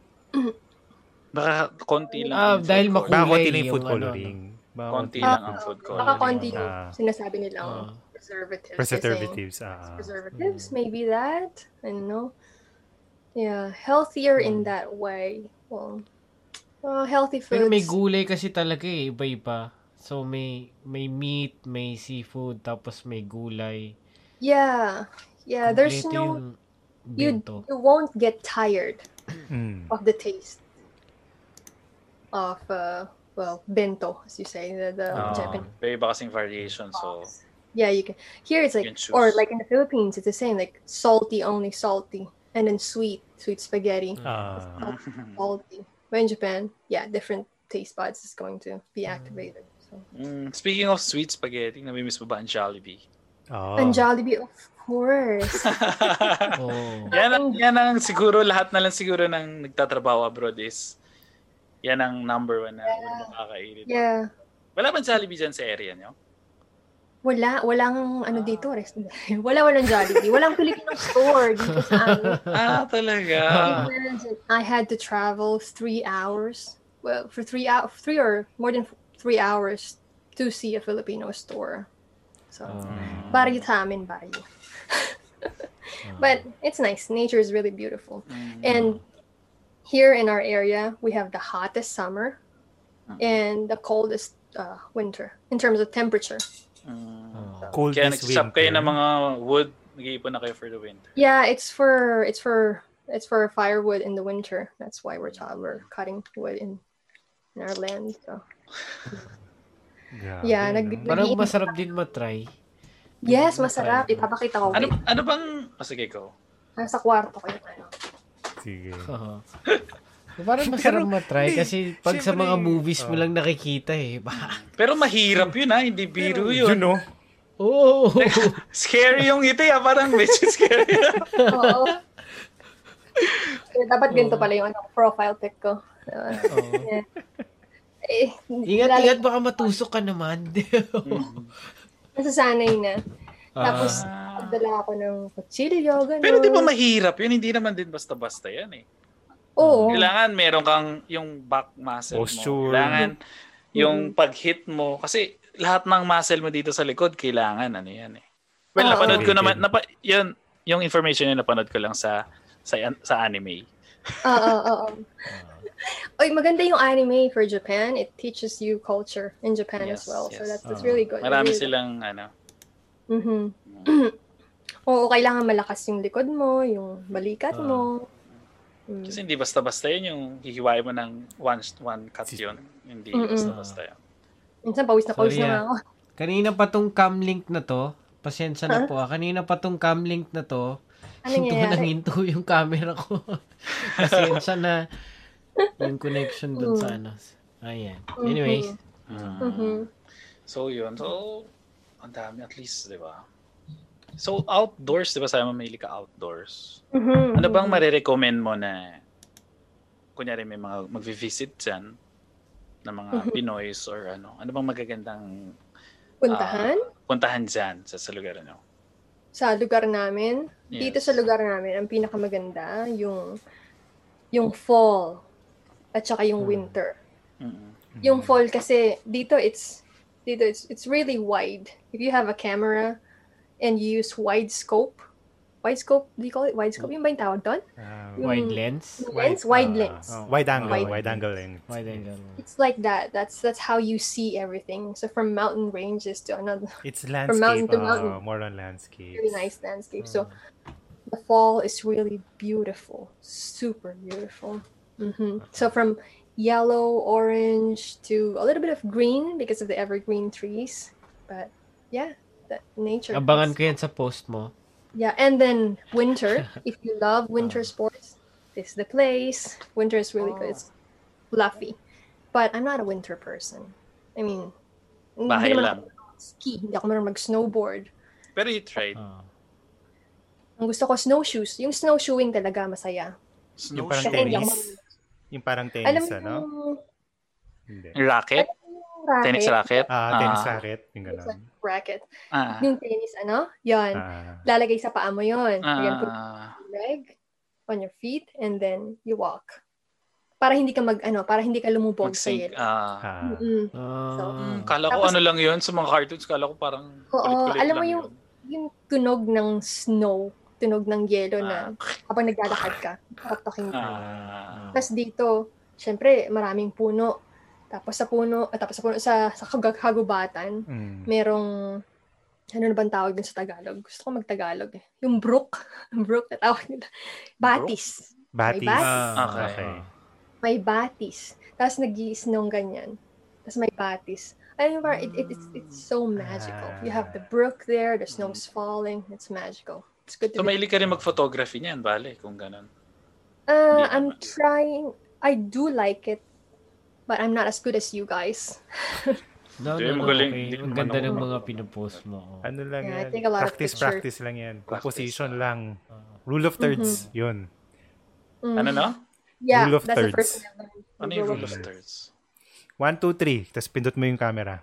Baka konti lang. Ah, dahil makulay. Baka konti lang yung yung food ano, coloring. Baka Konti lang ang food Baka coloring. konti yung sinasabi nilang Ah. preservatives. Preservatives. Ah. Kasi preservatives, maybe that. I don't know. Yeah, healthier in that way. Well, uh, healthy foods. Pero may gulay kasi talaga eh, iba-iba. So may may meat, may seafood, tapos may gulay. Yeah, yeah. There's Kompleto no yung you you won't get tired Mm. of the taste of uh well bento as you say the the Ah, Japanese. Very iba kasing variation, so Yeah, you can. Here it's like, or like in the Philippines, it's the same. Like salty, only salty, and then sweet, sweet spaghetti, Ah. salty. But in Japan, yeah, different taste buds is going to be activated. So. Mm, speaking of sweet spaghetti, namimiss mo ba ang Jollibee? Ah. And Jollibee, of course. Oh. yan, ang, yan ang siguro, lahat na lang siguro ng nagtatrabaho abroad is Yan ang number one na nakakainit. Yeah. Wala bang Jollibee dyan sa area nyo? Wala, walang ano dito, rest. wala, walang Jollibee. Walang Filipino store dito sa amin. Ah, talaga. Imagine, I had to travel three hours. Well, for three hours, three or more than three hours to see a Filipino store. So, Ah. barrio sa amin, barrio. but it's nice. Nature is really beautiful. And here in our area, we have the hottest summer and the coldest uh, winter in terms of temperature. Ah. Cold Kaya this nagsasap kayo ng mga wood, nag-iipon na kayo for the winter. Yeah, it's for it's for it's for firewood in the winter. That's why we're we're cutting wood in in our land. So Grabe, yeah, no? nag Parang nag- masarap din matry. Yes, masarap. Ipapakita ko. Ano ano bang... Oh, sige, go. nasa kwarto ko yung ano. Sige. Oo. Parang masarap matry hindi, kasi pag sa mga movies mo oh. lang nakikita eh. Ba? Pero mahirap yun ha, hindi biro yun. Yun, no? Oo. Scary yung ngiti ha, parang medyo scary. Oo. Dapat ganito pala yung ano, profile pic ko. Oo. yeah. eh, Ingat, ingat baka matusok ka naman. Nasasanay na. Ah. Tapos, Nagdala ako ng kutsilyo, gano'n. Pero di ba mahirap yun? Hindi naman din basta-basta yan eh. Oo. Kailangan meron kang yung back muscle Posture. mo. Kailangan yung pag-hit mo. Kasi lahat ng muscle mo dito sa likod, kailangan ano yan eh. Well, Oo. napanood ko naman, napa, yun, yung information yun napanood ko lang sa sa, sa anime. Oo, oo, oo. Oy, maganda yung anime for Japan. It teaches you culture in Japan Yes, as well. So yes. that's, that's Ah. really good. Marami Really silang ano. Mhm. Oo, kailangan malakas yung likod mo, yung balikat Ah. mo. Mm. Kasi hindi basta-basta yun yung hihiwain mo ng one, one cut yun. Hindi Mm-mm. basta-basta yun. Minsan pawis na pawis Sorry, na nga ah. ako. Kanina pa tong cam link na to. Pasensya na po ah. Kanina pa tong cam link na to. Ano Hinto ng nangyayari? hinto yung camera ko. Pasensya na yung connection dun sa ano. Ayan. Anyways. Mhm. So yun. So, ang dami at least, di ba? So, outdoors, di ba sabi mo mahilig ka outdoors? Mhm. Ano bang marirecommend mo na kunyari may mga magvi-visit dyan na mga Mhm. Pinoys or ano? Ano bang magagandang Puntahan? puntahan dyan sa, sa lugar nyo? sa lugar namin, Yes. dito sa lugar namin, ang pinakamaganda, yung yung fall at saka yung winter. Mm-mm. Yung fall kasi dito it's it's it's really wide. If you have a camera and you use wide scope, wide scope, do you call it wide scope? Yung ba yung tawag doon? Yung Wide lens. lens, wide ah, lens. oh, wide angle, Wide wide, angle lens. Wide angle. It's like that. That's that's how you see everything. So from mountain ranges to another It's mountain landscape, to ah, mountain. more on landscape. really nice landscape. So the fall is really beautiful, super beautiful. hmm So from yellow, orange to a little bit of green because of the evergreen trees, but yeah, that nature. Abangan is- ko yan sa post mo. Yeah, and then winter. if you love winter sports, this is the place. Winter is really good. It's fluffy, but I'm not a winter person. I mean, hindi Bahay naman lang. ako ski. Hindi ako marunong mag-snowboard. Pero you tried. Ah. Ang gusto ko snowshoes. Yung snowshoeing talaga masaya. Yung parang Kasi hindi ako tennis. Yung parang Alam tennis, mo ano? yung Hindi. Racket? racket, Tennis racket? Ah, tennis Ah. racket. Yung gano'n. racket. Ah. Yung tennis, ano? Yan. Ah. Lalagay sa paa mo yun. You're gonna put Ah. your leg on your feet and then you walk. Para hindi ka mag, ano, para hindi ka lumubog sa Mag-sink. yelo. Ah. Ah. Mm-mm. Ah. Kala ko Tapos- ano lang yun sa mga cartoons. Kala ko parang Oo, alam mo yung- yun. Yung tunog ng snow, tunog ng yelo na Ah. habang naglalakad ka, taktakin ka. Ah. Tapos dito, syempre, maraming puno. Tapos sa puno, at tapos sa puno, sa, sa kag- kagubatan, Mm. merong, ano na bang tawag dun sa Tagalog? Gusto ko mag-Tagalog eh. Yung brook. brook na tawag nila. Batis. Batis. May batis. Ah, Okay. Okay. May batis. Tapos nag snow ganyan. Tapos may batis. I mean, it, it, it's, it's so magical. You have the brook there, the snow's falling. It's magical. It's good to So, be. mahilig ka rin mag-photography niyan, bale, kung ganun. Uh, I'm naman. trying. I do like it, but I'm not as good as you guys. No, no, no, magaling. okay. Hindi Ang ganda ng mga pinopost mo. oh. Ano lang Yeah, I yan. take a lot of Practice, pictures. practice lang yan. Composition lang. lang. Rule of thirds. Yun. Mm. Ano no? Yeah, Rule of that's the thirds. first thing I've learned. Ano yung rule of thirds? One, two, three. Tapos pindot mo yung camera.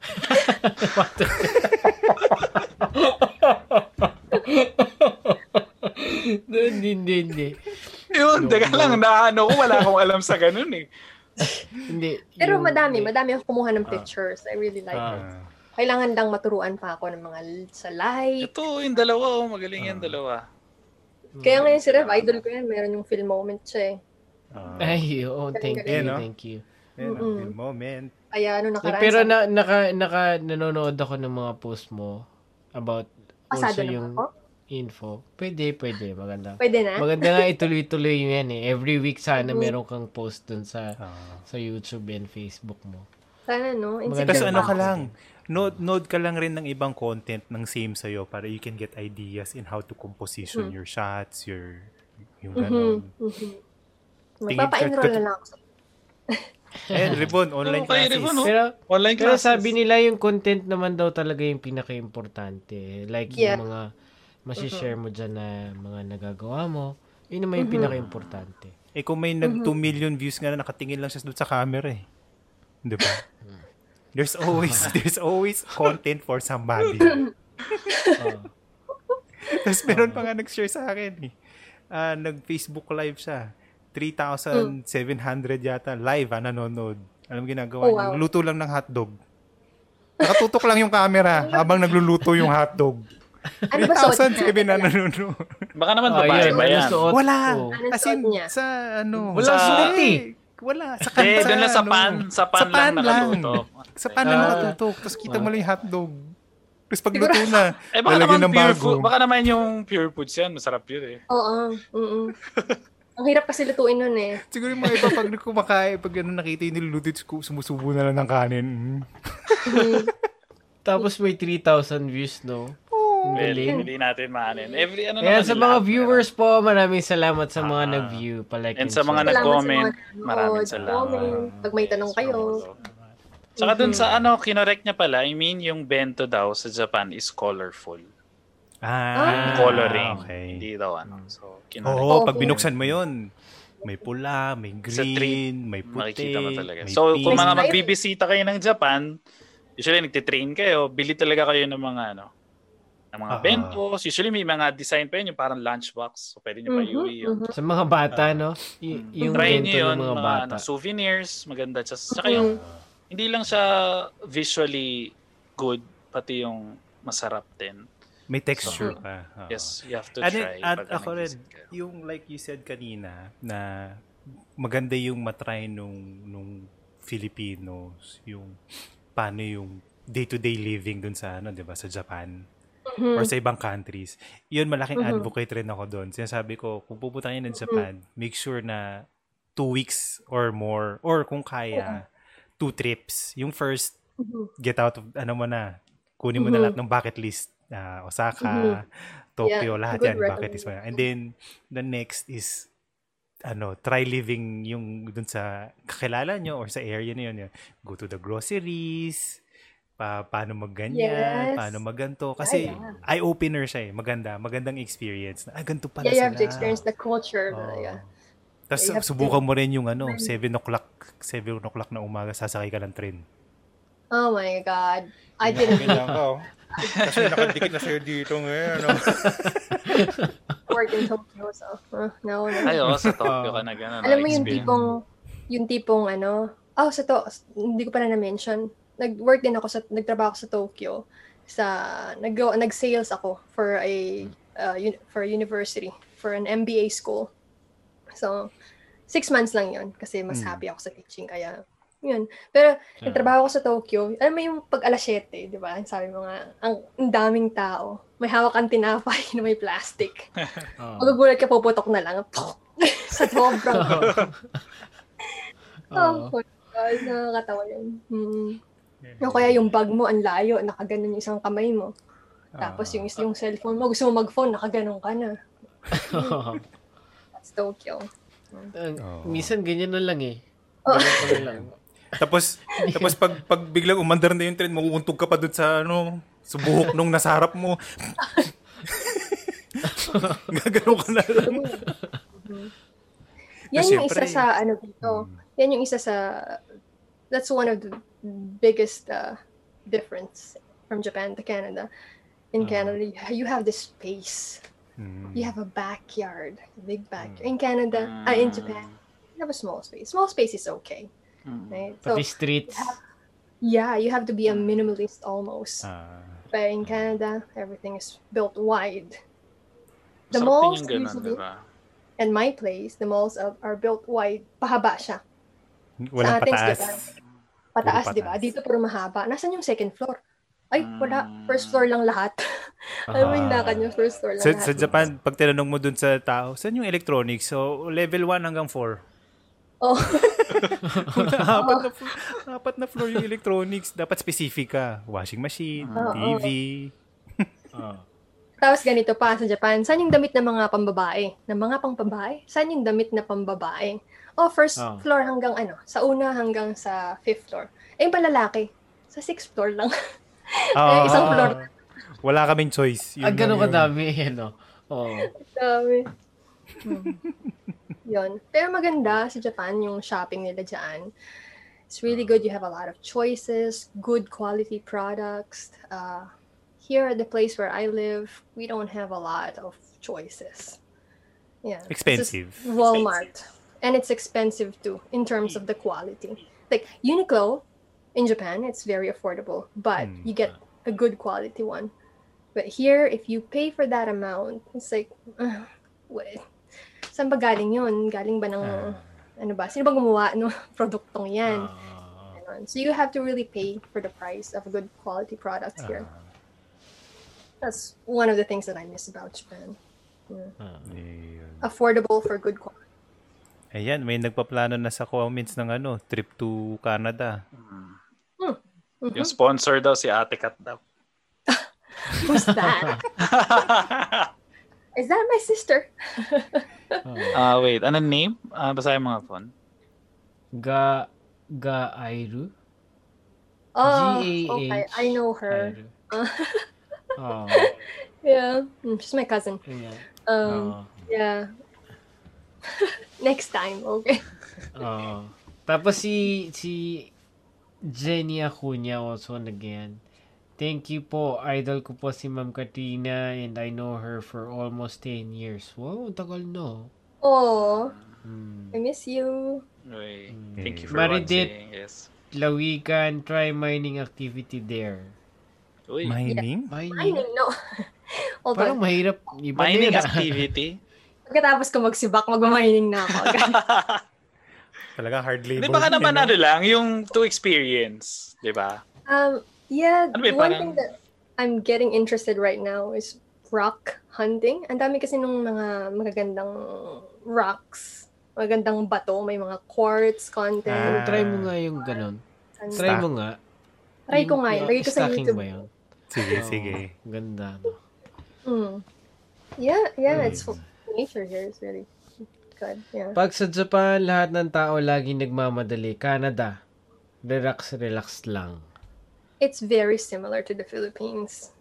hindi, hindi, hindi. Yun, teka lang, naano ko, wala akong alam sa ganun eh. Hindi. Pero yung- madami, madami ako kumuha ng pictures. I really like Ah. it. Ah. Kailangan lang maturuan pa ako ng mga sa light. Ito, yung dalawa, oh, magaling yung dalawa. Kaya ngayon si Rev, idol ko yan. Meron yung film moment siya eh. Ah. Ay, oo, thank you, no? thank you. Yan, Mm-mm. ang moment. Kaya ano nakaraan Pero na, naka, naka, nanonood ako ng mga post mo about Pasado also naman yung ako? Info. Pwede, pwede. Maganda. Pwede na? Maganda nga ituloy-tuloy yun yan eh. Every week sana Mhm. meron kang post dun sa Ah. sa YouTube and Facebook mo. Sana no? Maganda. Tapos ano ka lang, node, node ka lang rin ng ibang content ng same sa'yo para you can get ideas in how to composition Mhm. your shots, your yung gano'n. mhm. Tingin Magpapa-enroll na lang ako. Ayan, Ribbon, online Okay, classes. Ribbon, oh. Pero Online pero classes. sabi nila yung content naman daw talaga yung pinaka-importante. Like Yeah. yung mga masishare mo dyan na mga nagagawa mo. Yun naman yung Mhm. pinaka-importante. Eh kung may nag 2 million views nga na nakatingin lang siya doon sa camera eh. Di ba? There's always there's always content for somebody. Oo. Tapos meron pa nga nag-share sa akin eh. Ah, nag-Facebook live siya. 3,700 yata live ah, nanonood. Alam mo ginagawa Oh, niya? wow. Luto lang ng hotdog. Nakatutok lang yung camera habang nagluluto yung hotdog. Ano ba suot 3,007 niya? na nanonood. Baka naman Oh, babae ba yan? suot Wala. Anong As in, sa ano. Walang sa, suot eh. Wala. Sa Eh, kan- doon lang sa ano, pan. Sa pan, lang nakatutok. Sa pan lang nakatutok. Tapos kita mo lang yung hotdog. Tapos pag luto na, Eh, baka lalagyan naman ng bago. food. Baka naman yung pure foods yan. Masarap yun eh. Oo. mm Ang hirap kasi lutuin nun eh. Siguro yung mga iba pag kumakain, pag ano, nakita yung niluluto, sumusubo na lang ng kanin. Mm. Tapos may 3,000 views, no? Well, hindi natin maanin. Every ano Kaya naman sa mga viewers po, maraming salamat sa mga Ah. nag-view. Palike And sa mga nag-comment, sa mga nanonood, maraming salamat. comment. Pag may tanong kayo. Tsaka dun sa ano, kinorek niya pala, I mean, yung bento daw sa Japan is colorful. Ah, Coloring. Okay. Hindi daw ano. So, kinorek. Oo, pag binuksan mo yun, may pula, may Sa tree, green, may puti, Makikita mo talaga. may So, pink. kung mga magbibisita kayo ng Japan, usually nagtitrain kayo, bili talaga kayo ng mga ano, ng mga Ah. bentos. Usually may mga design pa yun, yung parang lunchbox. So, pwede nyo pa Mhm, iuwi yun. mhm. Sa mga bata, no? Y- yung Try bento yun, ng mga mga, bata. ano, souvenirs, maganda. Just, saka yung, hindi lang siya visually good, pati yung masarap din. May texture pa. Oo. Yes, you have to Ano, try. at pag ako rin, ka. yung like you said kanina, na maganda yung matry nung, nung Filipinos, yung paano yung day-to-day living dun sa, ano, di ba, sa Japan Mhm. or sa ibang countries. Yun, malaking Mhm. advocate rin ako doon. Sinasabi ko, kung pupunta kayo ng Japan, make sure na two weeks or more, or kung kaya, two trips. Yung first, Mhm. get out of, ano mo na, kunin mo na Mhm. lahat ng bucket list. Ah, Osaka, Mhm. Tokyo, Yeah, lahat yan, bucket list mo. And then, the next is, ano, try living yung dun sa kakilala nyo or sa area na yun. yun. Go to the groceries, pa, paano magganyan, Yes. paano magganto. Kasi, yeah. eye-opener siya eh. Maganda. Magandang experience. Ah, ganito pala Yeah, you sila. have to experience the culture. Oo. Yeah. Tapos You have to- subukan mo rin yung ano, 7 o'clock, 7 o'clock na umaga, sasakay ka ng train. Oh my God. I didn't ka, oh. Kasi nakadikit na sa'yo dito ngayon, ano. work in Tokyo, so uh, no, no. Ay, oo, sa Tokyo ka na gano'n. Alam mo yung na-experience. tipong, yung tipong ano, oh, sa to, hindi ko pa na na-mention. Nag-work din ako sa, nagtrabaho sa Tokyo. Sa, nag nag-sales ako for a, uh, uni- for a university, for an MBA school. So, six months lang yon kasi mas Hmm. happy ako sa teaching, kaya, yun. Pero, nagtrabaho ako sa Tokyo, alam mo yung pag alas 7, di ba? Sabi mo nga, ang, ang daming tao. May hawak ang tinapay na may plastic. Oo. Magugulat ka, puputok na lang. sa sobrang. Oh my God, nakakatawa yun. Mm. O kaya yung bag mo, ang layo, nakaganon yung isang kamay mo. Tapos yung, yung cellphone mo, gusto mo mag-phone, nakaganon ka na. That's Tokyo. Ang- Oo. Minsan ganyan na lang eh. Oh. Lang. Tapos, tapos pag, pag biglang umandar na yung train, mauuntog ka pa doon sa, ano, sa buhok nung nasa harap mo. Gagano ka na lang. Yan yung isa sa ano dito. Hmm. Yan yung isa sa that's one of the biggest uh, difference from Japan to Canada. In Ah. Canada, you- you have this space. Hmm. You have a backyard, a big backyard. In Canada, uh, in Japan, you have a small space. Small space is okay, Mm. right? So Pati streets. yeah, you have to be a minimalist almost. Ah. But in Canada, everything is built wide. The malls ganun, usually, and my place, the malls are, are built wide. Pahaba siya. Walang atin, pataas. Japan. Pataas, Puro di ba? pataas. Dito puro mahaba. Nasaan yung second floor? Ay, wala. Mm. First floor lang lahat. Alam mo yung Ah. lakad nyo, first floor lang Sa, lahat. sa Japan, pag tinanong mo dun sa tao, saan yung electronics? So, level 1 hanggang 4. Oh. apat, na, flo- apat na floor yung electronics. Dapat specific ka. Washing machine, Oo. TV. Oh. Tapos ganito pa sa Japan, saan yung damit ng mga pambabae? Ng mga pangbabae? Saan yung damit na pambabae? Oh, first Oh. floor hanggang ano? Sa una hanggang sa fifth floor. Eh, yung palalaki, sa sixth floor lang. Ah, isang floor. Wala kaming choice. Yun Ah, ganun lang yun. kadami, ano. Oo. Dami. Hmm. Yun. Pero maganda sa Japan yung shopping nila dyan. It's really good. You have a lot of choices, good quality products. Uh, here at the place where I live, we don't have a lot of choices. Yeah. Expensive. Walmart. And it's expensive too in terms of the quality. Like Uniqlo in Japan, it's very affordable, but Hmm. you get a good quality one. But here, if you pay for that amount, it's like, uh, wait, saan ba galing yun? Galing ba ng, Ah. ano ba? Sino ba gumawa no produktong yan? Ah. Ganon. So you have to really pay for the price of a good quality products here. Ah, That's one of the things that I miss about Japan. yun. Affordable for good quality. Ayan, may nagpaplano na sa comments ng ano, trip to Canada. Mhm. Yung sponsor daw si Ate Kat daw. Who's that? Is that my sister? Ah, wait. Anong name? Ah, basahin mo nga phone. Ga Ga Airu? Oh, G-A-H. okay. I know her. Airu. Oh, yeah, Mm, she's my cousin. yeah. Um, Oh. yeah. Next time, okay. Oo. Tapos si si Jenny Acuña also again. Thank you po. Idol ko po si Ma'am Katrina and I know her for almost 10 years. Wow, tagal no. Oh, Hmm. I miss you. Wait. Mm. Thank you for Maridit. watching. Yes. Lawigan, try mining activity there. Uy. Mining? I Mining? don't know. Hold Parang on. mahirap. Iba Mining din, ah. activity. Pagkatapos ko magsibak, mag-mining na ako. agad. Talagang hard labor. Di baka din, naman no? ano lang, yung to experience. Di ba? um, yeah, Ano ba, one parang- thing that I'm getting interested right now is rock hunting. Ang dami kasi nung mga magagandang rocks, magagandang bato, may mga quartz content. Ah. Try mo nga yung ganun. and- Try mo nga. Try ko nga yun. Try ko sa stacking YouTube. ba yun? Sige, Oo, sige. Ganda, no? Mm. Yeah, yeah, it's nature here is really good. Yeah. Pag sa Japan, lahat ng tao lagi nagmamadali. Canada, relax, relax lang. It's very similar to the Philippines.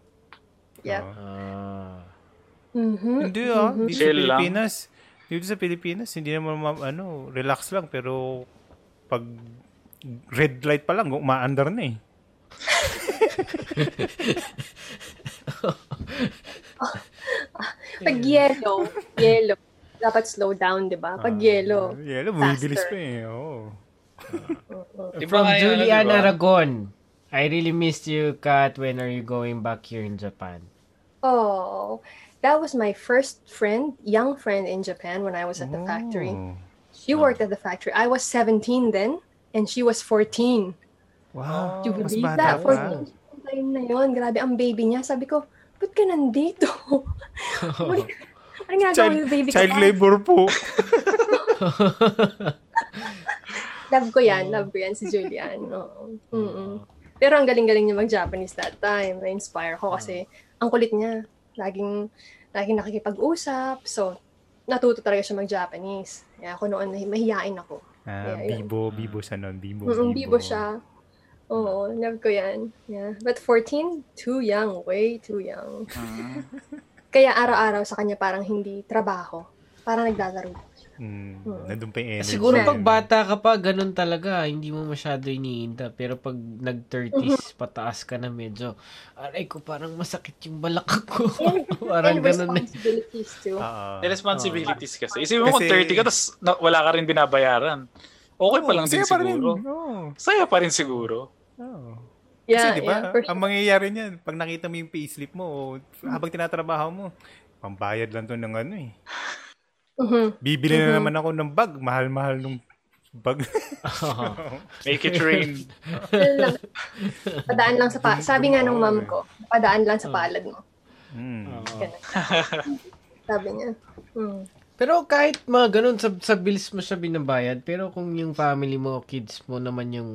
Yeah. Ah. Mm-hmm. Hindi ah, dito sa. Pilipinas. Dito sa Pilipinas, hindi naman ma- ano, relax lang pero pag red light pa lang, umaandar na eh. Pag yellow, yellow, dapat slow down, di ba? Pag yellow. Ah, yellow, bumibilis faster. pa eh. Oo. Di From kaya, Julian di ba? Aragon. I really missed you, Kat. When are you going back here in Japan? Oh, that was my first friend, young friend in Japan when I was at the factory. Oh. She worked at the factory. I was 17 then, and she was 14. Wow, Do you mas believe bata that? pa. 14 yung time na yun. Grabe, ang baby niya. Sabi ko, ba't ka nandito? ano nga gawin yung baby ko? child Ah, labor po. Love ko yan. Love ko yan si Julian. Oo. Mm-mm. Pero ang galing-galing niya mag-Japanese that time. Na-inspire ko kasi ang kulit niya. Laging, laging nakikipag-usap. So, natuto talaga siya mag-Japanese. Kaya ako noon, mahihain ako. Ah, Yeah, yeah. bibo, bibo siya nun. Bibo, Mm, bibo siya. Oo, love ko yan. Yeah. But 14, too young. Way too young. Mm. Kaya araw-araw sa kanya parang hindi trabaho. Parang naglalaro siya. Mm, nandun pa yung energy. Siguro pag bata ka pa, ganun talaga. Hindi mo masyado iniinda. Pero pag nag-30s, pataas ka na medyo, aray ko, parang masakit yung balakang ko. parang And ganun eh. responsibilities too. Oo. The responsibilities kasi. Isipin mo kung Kasi- 30 ka, tapos wala ka rin binabayaran. Okay pa lang din Masaya pa rin. siguro. Oo. Saya pa rin siguro. Oo. Yeah, Kasi di ba, yeah, for ang mangyayari niyan, pag nakita mo yung payslip mo, o habang tinatrabaho mo, pambayad lang to ng ano eh. Mhm. Bibili na naman ako ng bag, mahal-mahal nung bag. Make it rain. Padaan lang sa pa- Sabi nga nung mom ko, padaan lang sa palad mo. mm. Ganun. Sabi niya. Hmm. Pero kahit mga ganun, sa, sa bills mo siya binabayad, pero kung yung family mo, kids mo naman yung,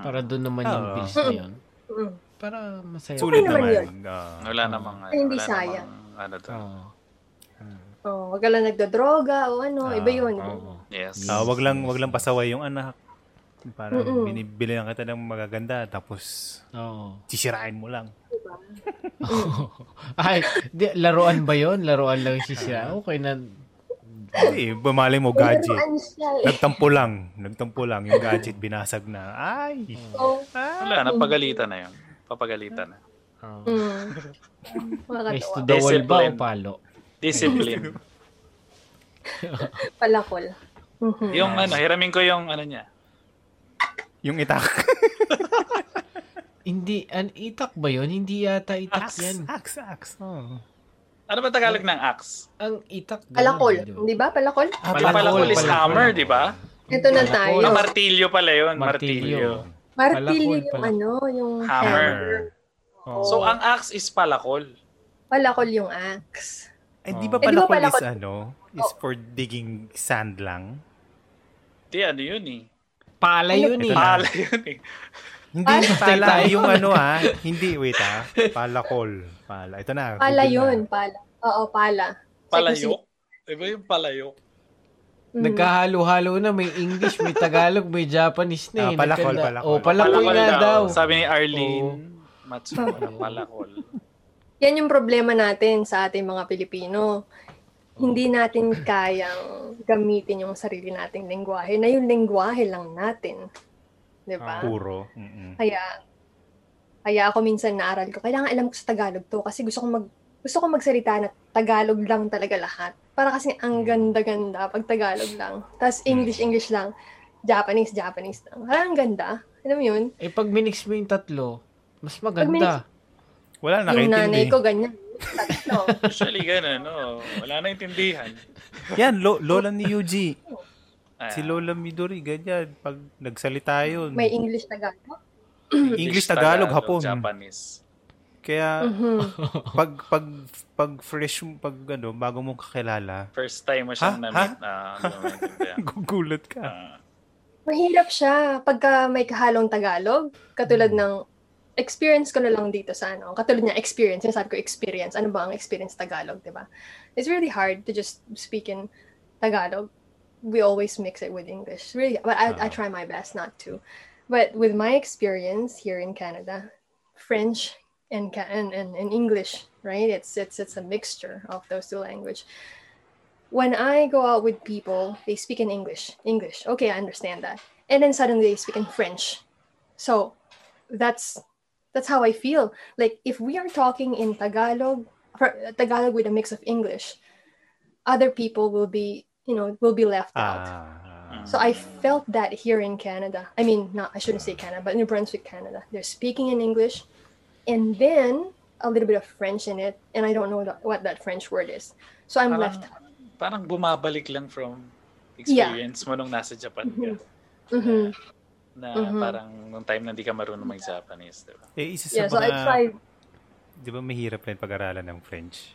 para doon naman yung Oo. bills na yun, Mm. para masaya. Sulit naman naman. Ah. Wala namang, Ay, hindi wala sayang. namang, ano to. Oo. Oh, wag ka lang nagdodroga o ano, iba yun. Oo. Yes. Ah, wag lang wag lang pasaway yung anak. Parang Mm-mm. binibili lang kita ng magaganda tapos Oo. sisirain mo lang. Ay, di, laruan ba yon Laruan lang siya siya. Okay na. Eh, bumali mo gadget. Nagtampo lang. Nagtampo lang. Yung gadget binasag na. Ay! Oh, Wala na, pagalitan na yun. Papagalitan na. Oo. mm. To the wall ba o Discipline. palo? Discipline. Palakol. Mhm. yung ano, hiramin ko yung ano niya. Yung itak. Hindi, an itak ba yon Hindi yata itak Axe. yan. Axe, axe. Oh. Ano ba Tagalog ng axe? Ang itak. Palakol. di ba? Palakol? Ah, Palakol is palakol. hammer, di ba? Ito na tayo. Ah, martilyo pala yun. Martilyo. Martilyo. Palakol, yung palakol. ano, yung Hammer. hammer. Oo. So, ang axe is palakol. Palakol yung axe. Eh, di ba Eh, di ba pala pala is ano? Is for digging sand lang? Di, ano yun eh. Pala yun eh. Ito na. Pala yun eh. Hindi Ay, pala. tayo. yung ano ah. Hindi, wait ah. Palakol. Pala. Ito na. Pala Google yun, na. pala. Oo, pala. Palayok. Iba yung palayok. Mm. Nagkahalo-halo na. May English, may Tagalog, may Japanese na eh. Ah, palakol, Nagkanda- palakol. Oh, palakol nga daw. Sabi ni Arlene Matsumoto, palakol. Yan yung problema natin sa ating mga Pilipino. Hindi natin kayang gamitin yung sarili nating lengguwahe na yung lengguwahe lang natin. 'Di ba? Puro. Mm-mm. Kaya kaya ako minsan naaral ko, kailangan alam ko sa Tagalog to kasi gusto ko mag gusto ko magsalita na Tagalog lang talaga lahat. Para kasi ang ganda-ganda pag Tagalog lang. Tapos English, English lang. Japanese, Japanese lang. Parang ang ganda. Alam mo yun? Eh, pag minix mo yung tatlo, mas maganda. Wala Yung nanay ko ganyan. Tatlo. Usually ganun, no? Wala na intindihan. Yan, lo- lola ni Yuji. Si Lola Midori, ganyan. Pag nagsalita yun. May English Tagalog. English, Tagalog, Hapon. Japanese. Kaya Mhm. pag pag pag fresh pag ano bago mo kakilala, First time mo siyang Ha? na-meet na maintindihan. gugulat ka. Ah, Mahirap siya pagka may kahalong Tagalog. Katulad ng experience ko na lang dito sa ano. Katulad niya, experience. Sinasabi ko experience. Ano ba ang experience Tagalog, di ba? It's really hard to just speak in Tagalog. We always mix it with English. Really, but I, I uh-huh. try my best not to. But with my experience here in Canada, French and, and, and, and English, right? It's, it's, it's a mixture of those two language. when I go out with people, they speak in English. English. Okay, I understand that. And then suddenly they speak in French. So that's that's how I feel. Like if we are talking in Tagalog, Tagalog with a mix of English, other people will be, you know, will be left out. Ah. So I felt that here in Canada. I mean, not I shouldn't say Canada, but New Brunswick, Canada. They're speaking in English, and then a little bit of French in it, and I don't know that, what that French word is. So I'm Parang- left out. Parang bumabalik lang from experience mo nung nasa Japan ka. Mhm. Na Mhm. parang nung time na hindi ka marunong mag-Japanese, di ba? Eh, isa sa Yeah, so I mga, tried. di ba mahirap rin pag-aralan ng French?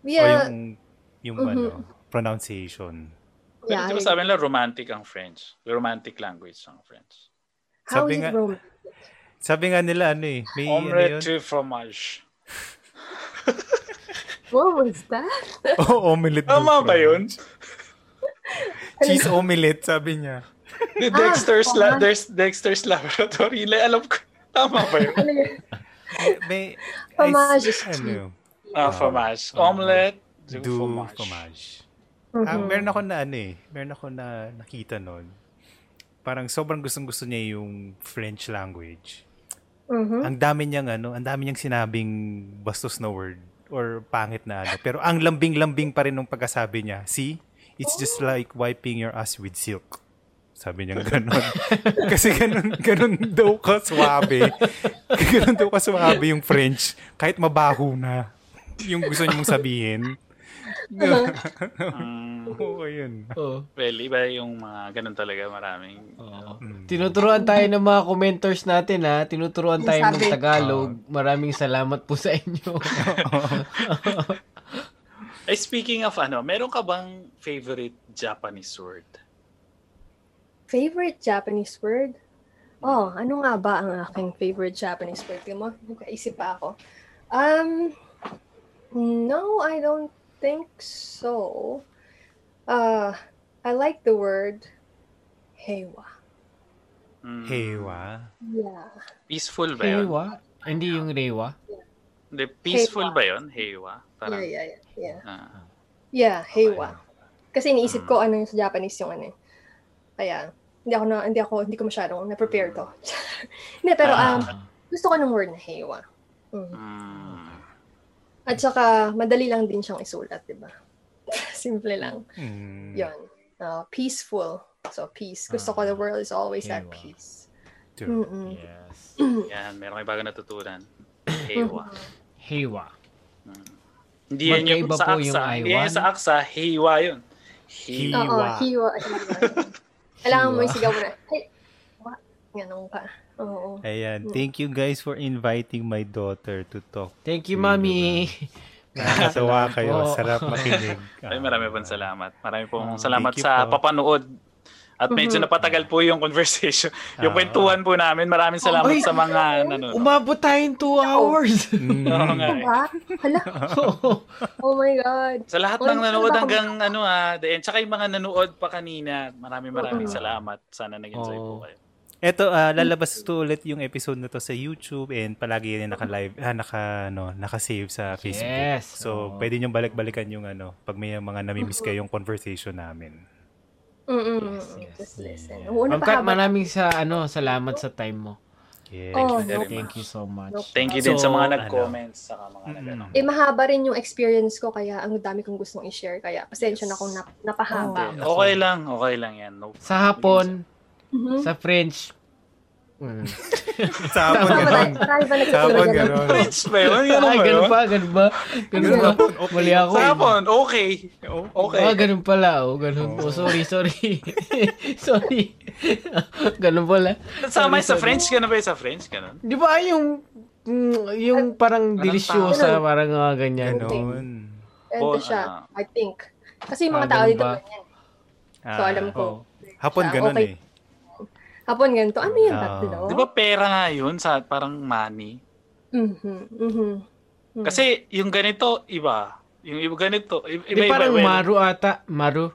O Yeah, yung, yung Mhm. ano, pronunciation. Pero yeah. di ba sabi nila romantic ang French? Romantic language ang French. How sabi is nga- it Roman? Sabi nga nila, ano eh, may ano Omelette yun? fromage. What was that? Oh, omelette. Tama du ba yun? Cheese omelette, sabi niya. The Dexter's, la- fromage. there's Dexter's Laboratory. Like, alam ko, tama ba yun? Ano yun? May, Fromage is ano, Ah, fromage. Omelette de du fromage. fromage. Ah, Mhm. meron ako na ano eh. Meron ako na nakita nun. Parang sobrang gustong gusto niya yung French language. Mhm. Ang dami niyang ano, ang dami niyang sinabing bastos na word or pangit na ano. Pero ang lambing-lambing pa rin nung pagkasabi niya. See? It's just like wiping your ass with silk. Sabi niya ganun. Kasi ganun, ganun daw ka suwabe. ganun daw ka suwabe yung French. Kahit mabaho na. Yung gusto niyo mong sabihin. Mm, Oo, yun. Oo. well, iba yung mga ganun talaga. Maraming. Oo. Mm. Tinuturuan tayo ng mga commenters natin ha. Tinuturuan tayo ng. Tagalog. Maraming salamat po sa inyo. Eh, speaking of ano, meron ka bang favorite Japanese word? Favorite Japanese word? Oh, ano nga ba ang aking favorite Japanese word? Tingnan mo, nagkaisip pa ako. Um, no, I don't think so. Uh, I like the word heiwa. Mm, Hewa. Yeah. Peaceful ba yun? Rewa? Hindi yung Rewa? Hindi, peaceful Heiwa. ba yun? Heiwa? Parang, Yeah, yeah, yeah. Yeah, ah, yeah heiwa. Kasi iniisip Mm. ko ano yung sa Japanese yung ano eh. Kaya, hindi ako na, hindi ako, hindi ko masyadong na-prepare to. hindi, pero um, Ah. gusto ko ng word na heiwa. Mm. mm, At saka, madali lang din siyang isulat, di ba? Simple lang. Mm. Yun. Uh, peaceful. So, peace. Gusto ko the world is always at Ewa. peace. True. Mm-mm. Yes. yan, meron kayo bago natutunan. Heiwa. Hewa. Hindi yan yung sa po yung aksa. Hindi yan sa aksa, heiwa yun. Heiwa. Oo, hiwa. Kailangan mo yung sigaw mo na, hey, wa. Ganun ka. Oo. Ayan. Thank you guys for inviting my daughter to talk. Thank you, to Mami. Nakakatawa kayo. Oo. Sarap makinig. Ay, marami pong salamat. Marami pong Ah, salamat sa po. papanood. At medyo Mhm. napatagal po yung conversation. yung Ah. kwentuhan po namin. Maraming salamat Ay, sa mga nanonood. Umabot tayong 2 hours. Mm. Oo nga eh. Diba? Hala, oh my God. Sa lahat ng nanood ano hanggang ano ah, the end. Tsaka yung mga nanood pa kanina. Maraming maraming salamat. Sana nag-enjoy po kayo. Eto, ah, lalabas to ulit yung episode na to sa YouTube and palagi yan naka-live, ah, naka, ano, naka-save sa Facebook. Yes. So, Oo. pwede nyo balik-balikan yung ano, pag may mga namimiss kayong conversation namin. Mm-mm. Yes, yes. Just listen. Yeah. Ma'am Kat, maraming sa ano, salamat sa time mo. Yeah. Oh, you very no. Thank you so much. No. Thank you din So, sa mga ano, nag-comments. Saka mga Mm-mm. nag-ano. Eh, mahaba rin yung experience ko, kaya ang dami kong gustong i-share. Kaya, pasensya na kung nap- napahaba. Okay lang. Okay lang yan. No. Sa hapon, Mhm. sa French, mm. Sa hapon, ganon. Sa hapon, ganon. French ba yun? Ay, ba ganun yun? ba? Ganun ba? Ganun ba? Mali ako. Sa eh. hapon, okay. Okay. Ah, ganun pala. Oh, ganun. Oh, sorry, sorry. sorry. ganun pala. Sama sa. French? Ganun ba yun sa French? Ganun? Di ba yung mm, yung parang delisyosa, parang mga ganyan. Ganon. Ito Oh, siya, ah. I think. Kasi yung mga Ah, tao ganun dito ganyan. So, Ah, alam ko. Oh. Hapon Ah, ganon okay. eh. Hapon ganito, ano yan tatlo? Di ba pera nga yun? Sa parang money? Mhm, mhm. Hmm. Kasi yung ganito, iba. Yung iba ganito, i- Di iba-iba. parang well, maru ata. Maru.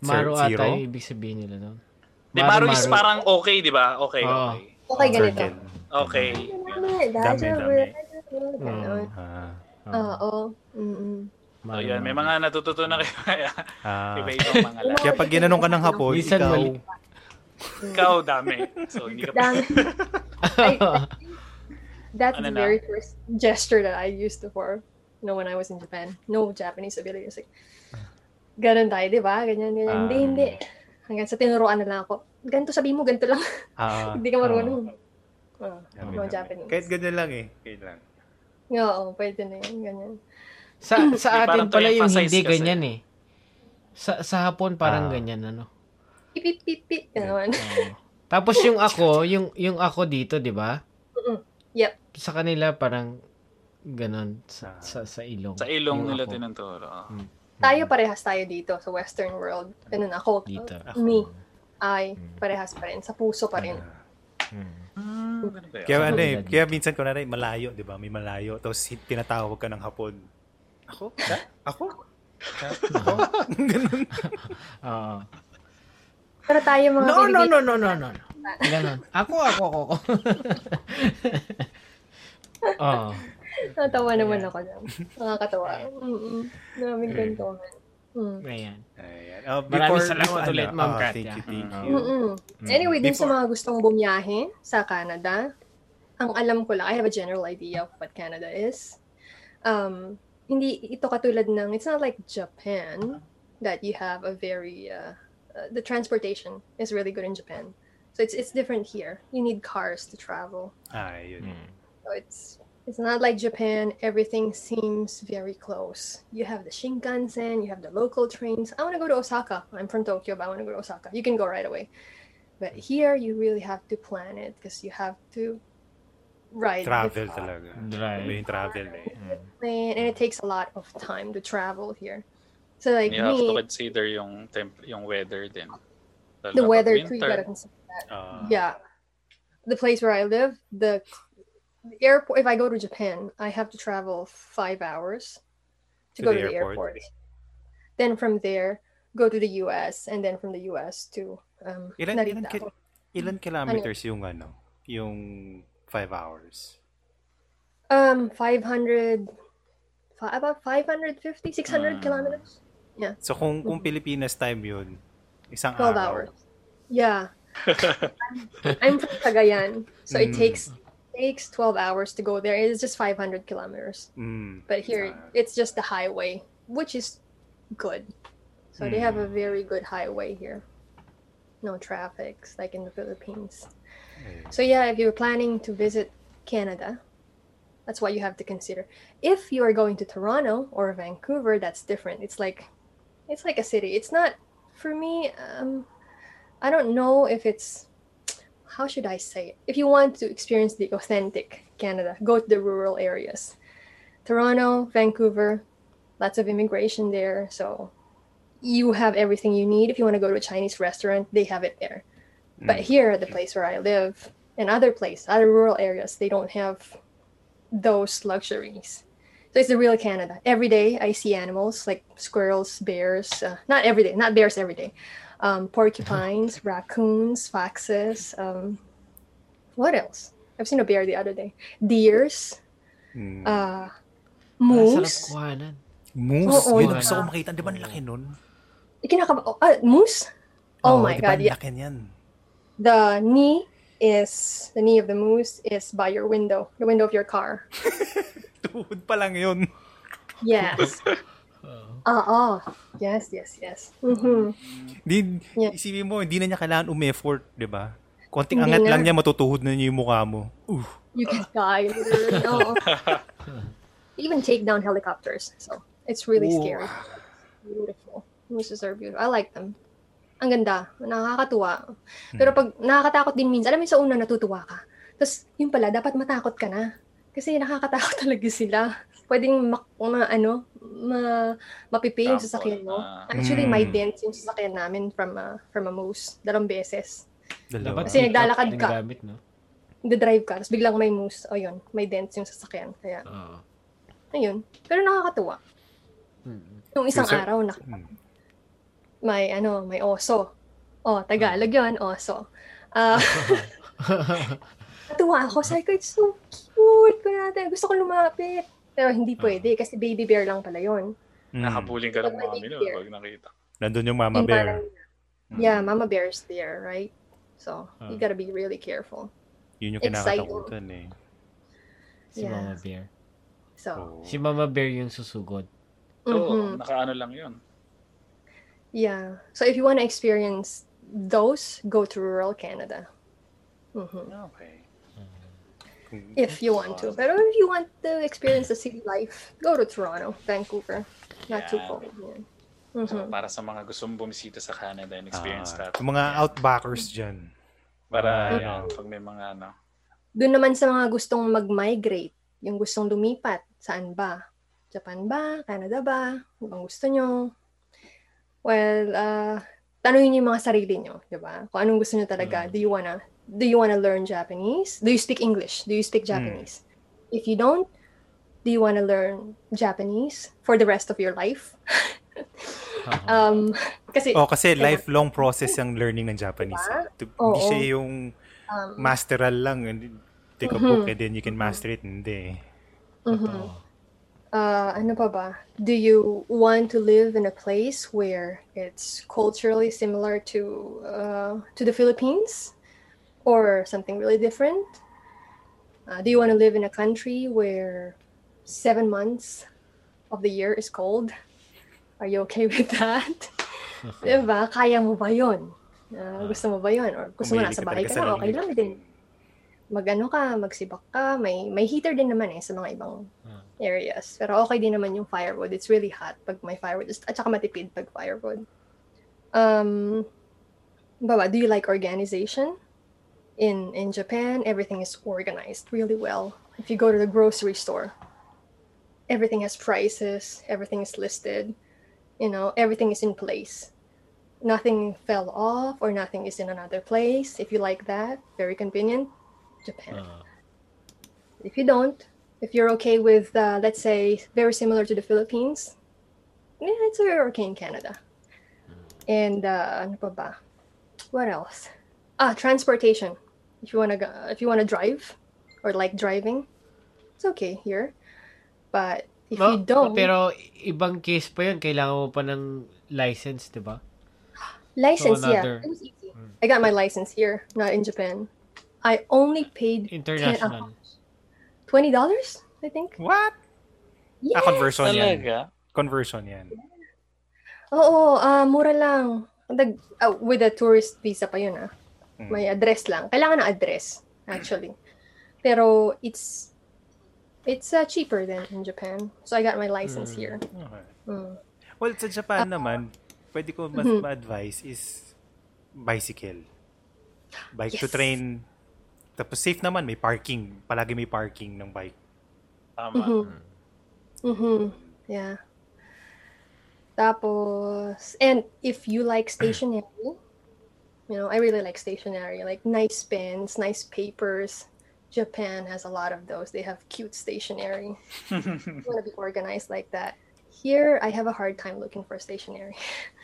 Maru Zero? ata yung ibig sabihin nila doon. Di maru is parang okay, di ba? Okay, Oo. okay. Okay, ganito. Okay. Dami, Dami. Ganon. Ah, Oo. So yan, may mga natututunan kayo. Kaya ah. iba-ibang mga lahat. Kaya pag ginanong ka ng hapon, ikaw, mali. Ikaw, dami. So hindi ka Dami. I, I think that's Ano the na? very first gesture that I used before. You know, when I was in Japan. No Japanese ability. It's like, ganun tayo, di ba? Ganyan, ganyan. hindi, Ah. hindi. Hanggang sa tinuruan na lang ako. Ganito sabihin mo, ganito lang. ah, hindi ka marunong. Ah, dami, no dami. Japanese. Kahit ganyan lang eh. Kahit lang. Oo, pwede na yun. Ganyan. Sa sa atin pala yung hindi kasi. ganyan eh. Sa sa hapon parang Ah. ganyan ano. Pip, pip, pip. Oo. Tapos yung ako, yung yung ako dito, 'di ba? Yep. Sa kanila parang ganon sa sa, sa ilong. Sa ilong Yung nila ako. tinuturo. Mm. Tayo parehas tayo dito sa Western world. Ganun ako. Dito. Me. Ay, Mm. parehas pa rin. Sa puso pa rin. Mm. Hmm, yun? Kaya ano eh, kaya minsan ko na rin, malayo, di ba? May malayo. Tapos tinatawag ka ng hapon. Ako? Ako? Ako? Ganun. Oo. Pero tayo mga No, no, Pilipino, no, no, no, no. no. Ganon. Ako, ako, ako, ako. Oo. Natawa naman ako dyan. Nakakatawa. Mm-mm. Maraming Mm. kwentuhan. Mm. Ayan. Ayan. Uh, Maraming salamat before- ulit, ano, Ma'am ah, Katya. Thank you, thank Mm. you. Mm-mm. Mm. Anyway, din sa Before- mga gustong bumiyahe sa Canada, ang alam ko lang, I have a general idea of what Canada is. Um, hindi ito katulad ng, it's not like Japan that you have a very, uh, the transportation is really good in Japan. So it's it's different here. You need cars to travel. Ah, yun. Mm. So it's it's not like Japan. Everything seems very close. You have the Shinkansen, you have the local trains. I want to go to Osaka. I'm from Tokyo, but I want to go to Osaka. You can go right away. But here, you really have to plan it because you have to ride the Travel talaga. Drive. Iba travel eh. plane, and it takes a lot of time to travel here. So like You have to consider yung temp yung weather din. Lalo the na pag weather too, you winter. gotta consider that. Ah, yeah the place where i live the, the airport if i go to japan i have to travel five hours to, To go the to the airport. airport then from there go to the us and then from the us to um Ilan, ilan, Narita. ki- ilan kilometers yung ano? Yung 5 hours? um 500 fi- about 550 600 Ah. kilometers So kung kung Pilipinas time yun, isang 12 araw. hours. Yeah. I'm from cagayan. So it Mm. takes takes 12 hours to go there. It's just 500 kilometers. Mm. but here it's just the highway which is good. So they have a Mm. very good highway here. No traffics like in the philippines. So yeah if you're planning to visit canada that's what you have to consider. If you are going to toronto or vancouver that's different. It's like it's like a city. It's not for me um i don't know if it's how should i say it? If you want to experience the authentic canada go to the rural areas. Toronto vancouver lots of immigration there. So you have everything you need. If you want to go to a chinese restaurant they have it there. But Mm. here the place where i live and other place other rural areas they don't have those luxuries so it's the real canada. Every day i see animals like squirrels bears uh, not every day not bears every day. Um, porcupines raccoons foxes um, what else? I've seen a bear the other day. Deers Mm. uh, moose. kuhanan. Moose. Oo, yun gusto ko makita. Di ba ang laki nun? Kinakaba- oh, ah, moose? Oh Oo, my di ba god ang yeah. laki the knee is the knee of the moose is by your window the window of your car Tuhod pa lang yun. yes ah oh yes yes yes mm-hmm. Di, Yeah. isipin mo, hindi na niya kailangan um-effort, di ba? Konting Hindi angat na. lang niya, matutuhod na niya yung mukha mo. Uh, you can die literally. Oo. even take down helicopters so it's really Ooh. scary beautiful mooses are beautiful i like them ang ganda nakakatuwa pero pag nakakatakot din minsan alam mo yung sa una natutuwa ka tapos yun pala dapat matakot ka na kasi nakakatakot talaga sila pwedeng mak- ma, ano ma, mapipi yung Trample. sasakyan mo Ah. actually may Mm. dent yung sasakyan namin from a, from a moose dalawang beses dalawa. Dapat Kasi naglalakad ka. gamit, no? nagdadrive ka tapos biglang may moose o yun may dent yung sasakyan kaya Oo. ayun pero nakakatuwa Mm. Yung isang Yung sa- araw na Hmm. May ano, may oso. Oh, Tagalog 'yun, oso. Ah, natuwa ako. Sabi ko, it's so cute. Natin. Gusto ko lumapit. Pero hindi pwede kasi baby bear lang pala 'yon. Mm. Nakabuling ka ng mami no, pag nakita. Nandun yung mama Yung bear. parang- Yeah, mama bear's there, right? So, you Ah. gotta be really careful. Yun yung Exciting. kinakatakutan eh. Si Yeah. Mama Bear. So, Oo. Si Mama Bear yung susugod. Oo, mhm. nakaano lang yun. Yeah. So, if you want to experience those, go to rural Canada. Mhm. Okay. If you want to. Pero if you want to experience the city life, go to Toronto, Vancouver. Not too Yeah. cold. Yeah. So, Mhm. para sa mga gustong bumisita sa Canada and experience Ah, that. yung mga Yeah. outbackers dyan. Para, Ah, yan, ano. pag may mga ano. Doon naman sa mga gustong mag-migrate, yung gustong lumipat, saan ba? Japan ba? Canada ba? Ano gusto nyo? Well, uh, tanungin niyo yung mga sarili nyo, di ba? Kung anong gusto nyo talaga. Mm. Do you wanna do you wanna learn Japanese? Do you speak English? Do you speak Japanese? If you don't, do you wanna learn Japanese for the rest of your life? Oo. Um, kasi Oh, kasi lifelong process yung learning ng Japanese. Diba? eh. Hindi siya yung um, masteral lang. Hindi- Take a Mhm. book and then you can master it. Hindi. mhm. Totoo. Uh, ano pa ba? Do you want to live in a place where it's culturally similar to uh, to the Philippines, or something really different? Uh, do you want to live in a country where seven months of the year is cold? Are you okay with that? diba? Kaya mo ba yun? Uh, gusto mo ba yun? Or gusto mo nasa bahay ka ka talaga okay lang din. Magano ka, magsibak ka, may may heater din naman eh sa mga ibang Ah. areas. Pero okay din naman yung firewood. It's really hot pag may firewood. At saka matipid pag firewood. Um, baba, do you like organization? In in Japan, everything is organized really well. If you go to the grocery store, everything has prices, everything is listed, you know, everything is in place. Nothing fell off or nothing is in another place. If you like that, very convenient, Japan. Ah. If you don't, if you're okay with, uh, let's say, very similar to the Philippines, yeah, it's you're okay in Canada. And uh, ano pa ba? What else? Ah, transportation. If you wanna go, if you wanna drive or like driving, it's okay here. But if you don't, But Pero ibang case pa yun, kailangan mo pa ng license, di ba? license, so yeah, it was easy. I got my license here, not in Japan. I only paid International. twenty dollars, I think. What? Yeah. Ah, conversion yan. Conversion yan. Oo, ah mura lang. Dag, ah, with a tourist visa pa yun ah. Mm. May address lang. Kailangan ng address, actually. Pero it's it's uh, cheaper than in Japan. So I got my license here. Okay. Mm. Well, sa Japan naman, pwede ko mas Mhm. ma-advise is bicycle. Bike to Yes. train. Tapos safe naman, may parking. Palagi may parking ng bike. Tama. Mhm. Mhm. Yeah. Tapos, and if you like stationery, you know, I really like stationery, like nice pens, nice papers. Japan has a lot of those. They have cute stationery. you want to be organized like that. Here, I have a hard time looking for stationery.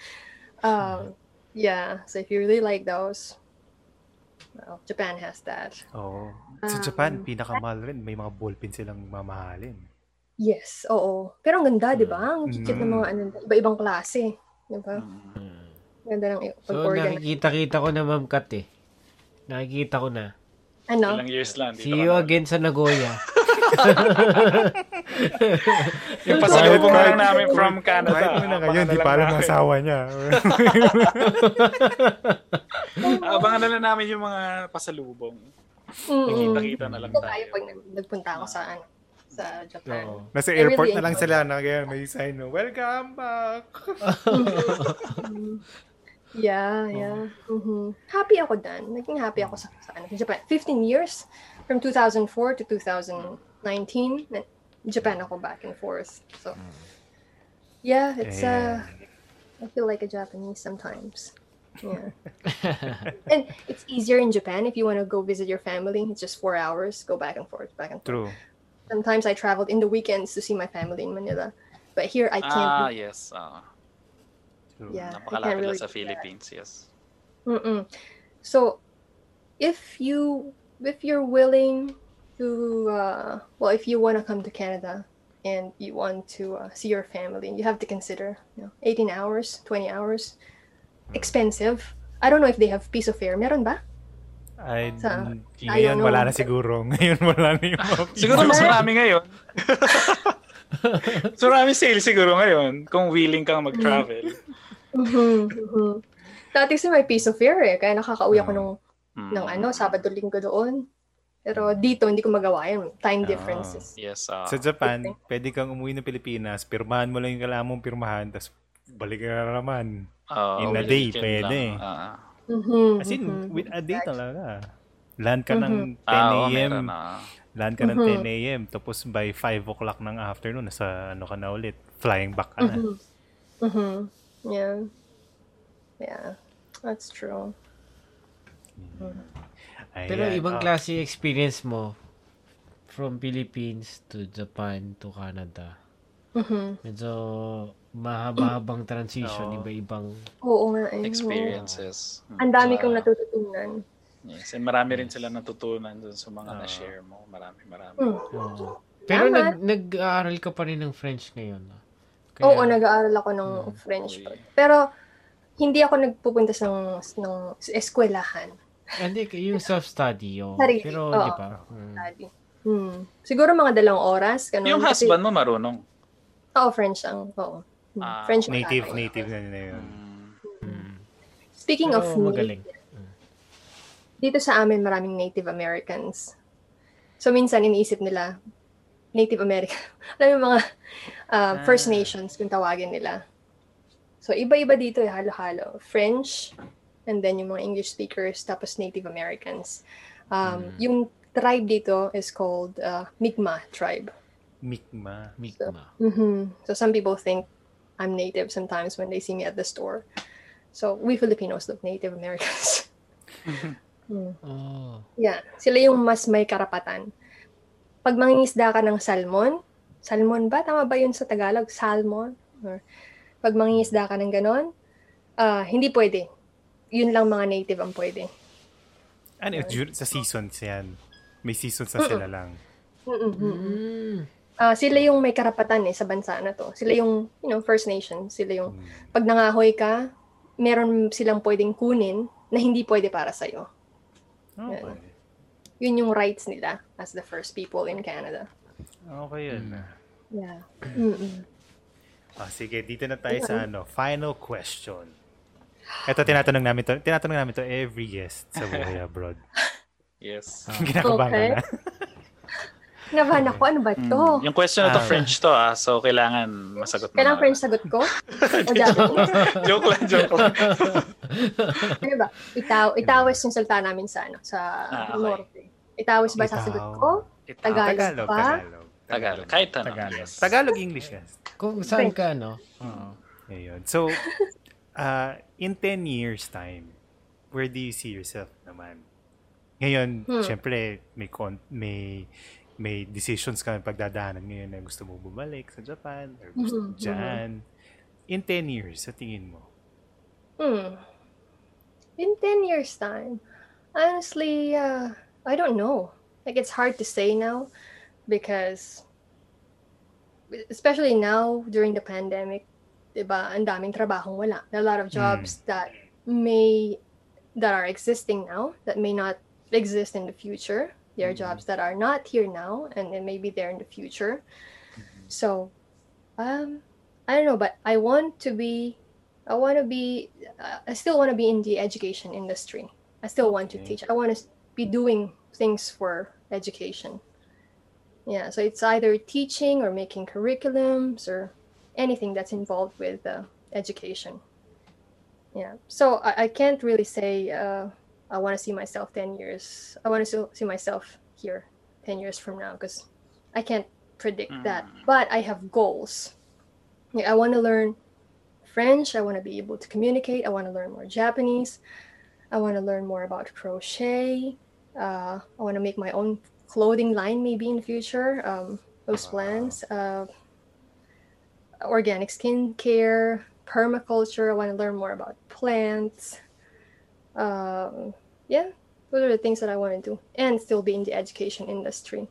um, yeah, so if you really like those, well, Japan has that. Oo. Sa Um, Japan, pinakamahal rin. May mga ballpen silang mamahalin. Yes, oo. Pero ang ganda, di ba? Ang ng Mm. mga ano, iba-ibang klase. Di ba? Mm. Ganda ng So, nakikita-kita ko na, Ma'am Kat eh. Nakikita ko na. Ano? Ilang years lang. See you again sa Nagoya. Yung pasalubong Kahit- lang namin from Canada. Kahit mo na ngayon, Abangan di lang pa alam asawa niya. Abangan na lang namin yung mga pasalubong. Nakita-kita na lang tayo. tayo pag nag- nagpunta ako sa ano, sa Japan. Oo. Nasa airport na lang sila na kaya may sign no, welcome back. Yeah, yeah. Mhm. Happy ako dun. Naging happy ako sa, sa, ano, sa Japan. 15 years from 2004 to 2019. Na- Japan ako back and forth. So, yeah, it's uh, I feel like a Japanese sometimes. Yeah. and it's easier in Japan if you want to go visit your family. It's just four hours, go back and forth, back and forth. True. Sometimes I traveled in the weekends to see my family in Manila. But here I can't. Ah, do- yes. True. yeah, I can't Napakalapit really lang sa do that. Philippines, yes. Mm-mm. So, if you if you're willing to, uh, well, if you want to come to Canada and you want to uh, see your family, you have to consider, you know, 18 hours, 20 hours, expensive. I don't know if they have piece of fare. Meron ba? Ay, Sa- ngayon I don't wala know. na siguro. Ngayon wala na yung mga Siguro mas marami ngayon. so marami sale siguro ngayon kung willing kang mag-travel. Mhm, mhm. Dati kasi may piece of fare eh, kaya nakakauwi ako nung, Mm. ng ano, Sabado Linggo doon. Pero dito, hindi ko magawa yun. Time Ah. differences. Yes. ah. Sa Japan, pwede kang umuwi ng Pilipinas, pirmahan mo lang yung kailangan mong pirmahan, tapos balik ka na naman. Ah, in a day, lang. pwede. Ah, Mhm, As in, mhm. with a day talaga. Land ka ng 10 ah, oo, a.m. na. Land ka ng Mhm. 10 a.m. Tapos by 5 o'clock ng afternoon, nasa ano ka na ulit. Flying back ka na. Mhm. Mhm. Yeah. Yeah. That's true. Ayan. Pero ibang Ah, klase experience mo from Philippines to Japan to Canada. Mhm. Medyo mahaba-habang transition, Oo. iba-ibang Oo nga eh. Experiences. Oo. Ang dami Sa- kong natututunan. Yes, and marami rin sila natutunan dun sa mga Ah. na-share mo. Marami, marami. Mm. Pero Tama. nag, nag-aaral ka pa rin ng French ngayon. no? Oo, nag-aaral ako ng Hmm. French. pa. Pero, hindi ako nagpupunta sa ng eskwelahan. Hindi, yung self-study. Oh. Sarili, Pero, oo. di ba? Study. Hmm. Siguro mga dalawang oras. Ganun. Yung Kasi- husband mo marunong. Oo, French ang. Oo. Hmm. Ah, French ang Native, tatay. native na nila yun. Mm. Mm. Speaking Pero of magaling. dito sa amin maraming Native Americans. So minsan iniisip nila Native American. Alam yung mga uh, First Ah. Nations kung tawagin nila. So iba-iba dito eh, halo-halo. French and then yung mga English speakers tapos Native Americans. Um, Yung tribe dito is called uh, Mi'kmaq tribe. Mikma. Mikma. hmm So some people think I'm native sometimes when they see me at the store. So we Filipinos look Native Americans. Hmm. Oh. Yeah, sila yung mas may karapatan. Pag mangingisda ka ng salmon, salmon ba? Tama ba yun sa Tagalog? Salmon? Or pag mangingisda ka ng ganon, ah, hindi pwede. Yun lang mga native ang pwede. Ano, dur- sa seasons yan. May seasons na sila lang. Mm-mm. Mm. Ah, sila yung may karapatan eh sa bansa na to. Sila yung, you know, First Nation. Sila yung, Mm. pag nangahoy ka, meron silang pwedeng kunin na hindi pwede para sa'yo. Okay. Yun yung rights nila as the first people in Canada. Okay yun. Yeah. Mm-mm. Ah, sige, dito na tayo sa ano, final question. Ito, tinatanong namin to, tinatanong namin to every guest sa Buhay Abroad. Yes. Ginakabahan Okay. ka na. Nabahan ako, ano ba to? Yung question na to Ah. French to ah, so kailangan masagot mo. Kailangan. French sagot ko? O joke lang, joke lang. Ano ba? Itaw, itawis yung salta namin sa ano, sa Ah, okay. Norte. Itawis ba sasagot ko? Ito, Tagalog Tagalog, ba? Tagalog. Tagalog. Kahit ano. Tagalog. Yes. Tagalog, English, guys. Kung saan ka, no? Oo. Ayun. So, uh, in 10 years time, where do you see yourself naman? Ngayon, Hmm. syempre, may, con- may may decisions ka pagdadaanan ngayon na gusto mo bumalik sa Japan or gusto Mhm, dyan. In 10 years, sa tingin mo? Hmm. In 10 years time, honestly, uh, I don't know. Like, it's hard to say now because, especially now during the pandemic, diba, ang daming trabahong wala. There are a lot of jobs that may, that are existing now, that may not exist in the future. There are jobs that are not here now and then maybe there in the future. So, um, I don't know, but I want to be I want to be, uh, I still want to be in the education industry. I still want to teach. I want to be doing things for education. Yeah, so it's either teaching or making curriculums or anything that's involved with uh, education. Yeah, so I, I can't really say uh, I want to see myself 10 years. I want to see myself here 10 years from now because I can't predict that. Mm. But I have goals. Yeah, I want to learn French. I want to be able to communicate. I want to learn more Japanese. I want to learn more about crochet. Uh, I want to make my own clothing line maybe in the future. Um, those plans. Uh, organic skincare, permaculture. I want to learn more about plants. Um, yeah, those are the things that I want to do and still be in the education industry.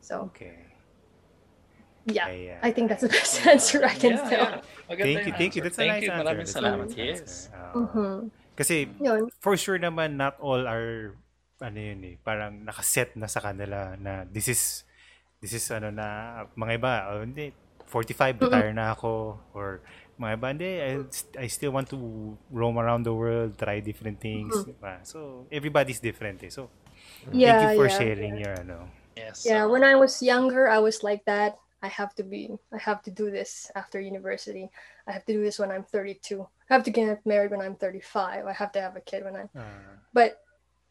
So, Okay. yeah, Ayan. I think that's the best answer I can Yeah, tell. yeah. Maganda Thank yung you, thank you. answer. That's a Thank nice you. answer. Maraming That's a salamat. nice Yes. answer. Oo. Mhm. Kasi, Yun. for sure naman, not all are, ano yun eh, parang nakaset na sa kanila na this is, this is ano na, mga iba, oh, hindi, 45, retire na ako, or mga iba, hindi, I, I still want to roam around the world, try different things, diba? So, everybody's different eh. So, Yeah, thank you for yeah. sharing your, ano, Yes. Yeah, when I was younger, I was like that. I have to be, I have to do this after university. I have to do this when I'm 32. I have to get married when I'm 35. I have to have a kid when I'm. ah, But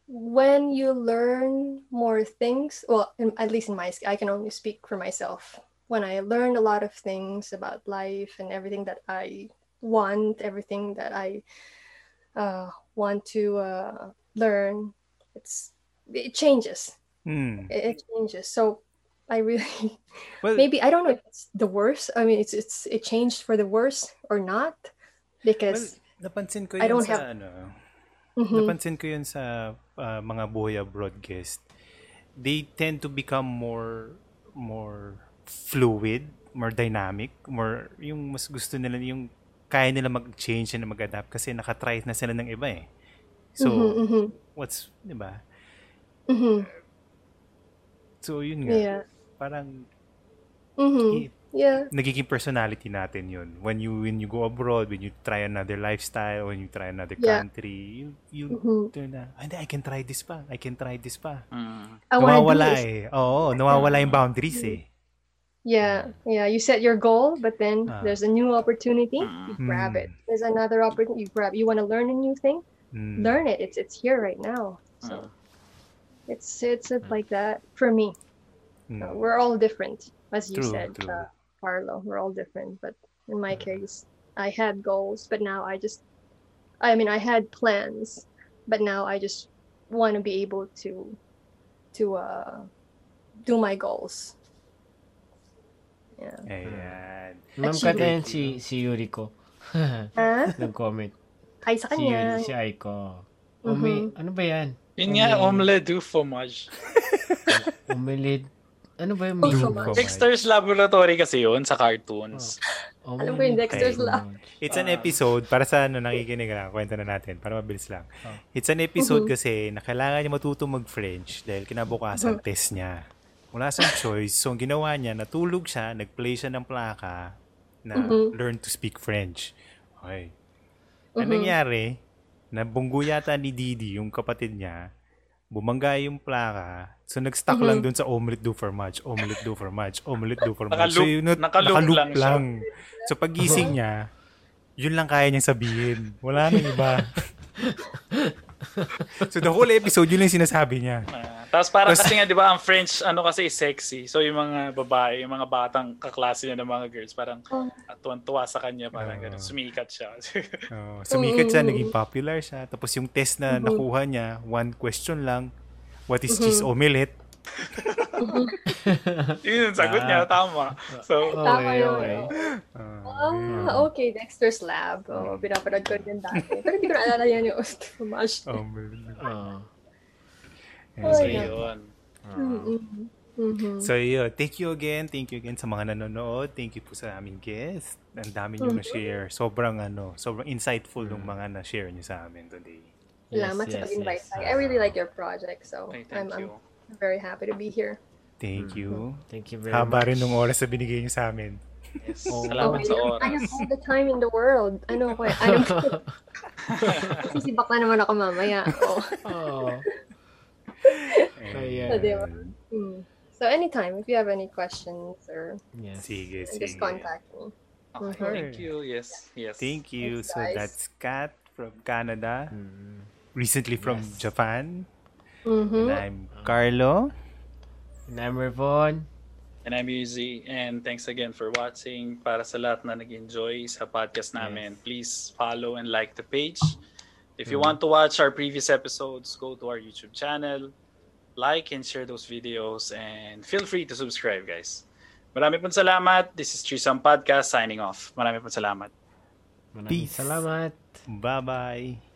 when you learn more things, well, in, at least in my, I can only speak for myself. When I learned a lot of things about life and everything that I want, everything that I uh, want to uh, learn, it's it changes hmm. it, it changes. So I really Well, maybe I don't know if it's the worst. I mean, it's it's it changed for the worse or not well, because napansin ko I yun don't sa, have- ano, Mhm. napansin ko yun sa ah, mga buhay abroad guest. They tend to become more more fluid, more dynamic, more yung mas gusto nila yung kaya nila mag-change and mag-adapt kasi nakatry na sila ng iba eh. So, Mhm, mhm, what's, di ba? mhm. So, yun nga. Yeah. Parang, Mhm. i- Yeah. nagiging personality natin yun. When you when you go abroad, when you try another lifestyle, when you try another Yeah. country, you, you Mhm. turn na, "Ah, hindi, I can try this pa. I can try this pa. Mm. Nawawala eh. Oo, nawawala yung boundaries eh. Yeah, yeah. You set your goal, but then Ah. there's a new opportunity. You Mm. grab Mm. it. There's another opportunity. You grab. You want to learn a new thing. Mm. Learn it. It's it's here right now. So it's it's it's like that for me. Mm. Uh, we're all different, as you True, said, true. Uh, Carlo. We're all different, but in my case, I had goals, but now I just, I mean, I had plans, but now I just want to be able to, to uh, do my goals. Yeah. Ayan. Ma'am. Katayan, si, si Yuriko. Ah, Nag-comment. hi sa Si, kanya. si Aiko. Umi, ano ba yan? Yun nga, omelette du fromage. Umilid. Ano ba yung Oh, so much. Dexter's Laboratory kasi yun sa cartoons. Alam ko yung Dexter's Lab. It's an episode, para sa ano, nakikinig lang, kwento na natin, para mabilis lang. Oh. It's an episode kasi na kailangan niya matuto mag-French dahil kinabukasan test niya. Wala siyang choice. So, ang ginawa niya, natulog siya, nag-play siya ng plaka na Mhm. learn to speak French. Okay. Mhm. nangyari, nabunggo yata ni Didi, yung kapatid niya, bumangga yung plaka. So, nag-stuck Mhm. lang dun sa omelette do fromage, omelette do fromage, omelette do fromage. Nakaloop- so, yun, nakaloop nakaloop lang siya. lang. So, pagising niya, yun lang kaya niyang sabihin. Wala nang iba. so, the whole episode, yun lang sinasabi niya. Ah, tapos parang kasi nga 'di ba ang French ano kasi sexy. So yung mga babae, yung mga batang kaklase niya ng mga girls parang Oh. ah, tuwan-tuwa sa kanya parang Ah. ganun, sumikat siya. Oh, sumikat siya, naging popular siya. Tapos yung test na Mhm. nakuha niya, one question lang, what is cheese omelette? yun yung sagot niya, tama. So Tama Okay, yun. okay. Ah, Ah, okay. Dexter's Lab. Oh, pinapanood ko rin dati. Pero hindi ko naalala yan yung fromage. omelette. Oo. Ayan, so so, yeah. yun. Mm-hmm. Mm-hmm. So, yun. Thank you again. Thank you again sa mga nanonood. Thank you po sa aming guest. Ang dami nyo Mhm. na-share. Sobrang, ano, sobrang insightful ng mga na-share nyo sa amin today. Salamat Yes, sa yes, pag-invite. yes. I I really like your project, so Ay, I'm, you. I'm very happy to be here. Thank you. Thank you very Haba much. rin ng oras na binigay nyo sa amin. Yes. Oh. Salamat sa I oras. have all the time in the world. Ano ko eh. Ano Sisibak na naman ako mamaya. Oh. Oo. Ayan. So, diba? Hmm. So anytime, if you have any questions or Yes. Sige, just sige. contact me. Okay, Mhm. thank you. Yes. Yes. Thank you. Thanks, So, guys. that's Kat from Canada. Mm. Recently from Yes. Japan. Mm-hmm. And I'm Carlo. And I'm Revon. And I'm Yuzi. And thanks again for watching. Para sa lahat na nag-enjoy sa podcast namin, please follow and like the page. If you want to watch our previous episodes, go to our YouTube channel, like and share those videos, and feel free to subscribe, guys. Marami pong salamat. This is Trisam Podcast signing off. Marami pong salamat. Maraming Peace. salamat. Bye-bye.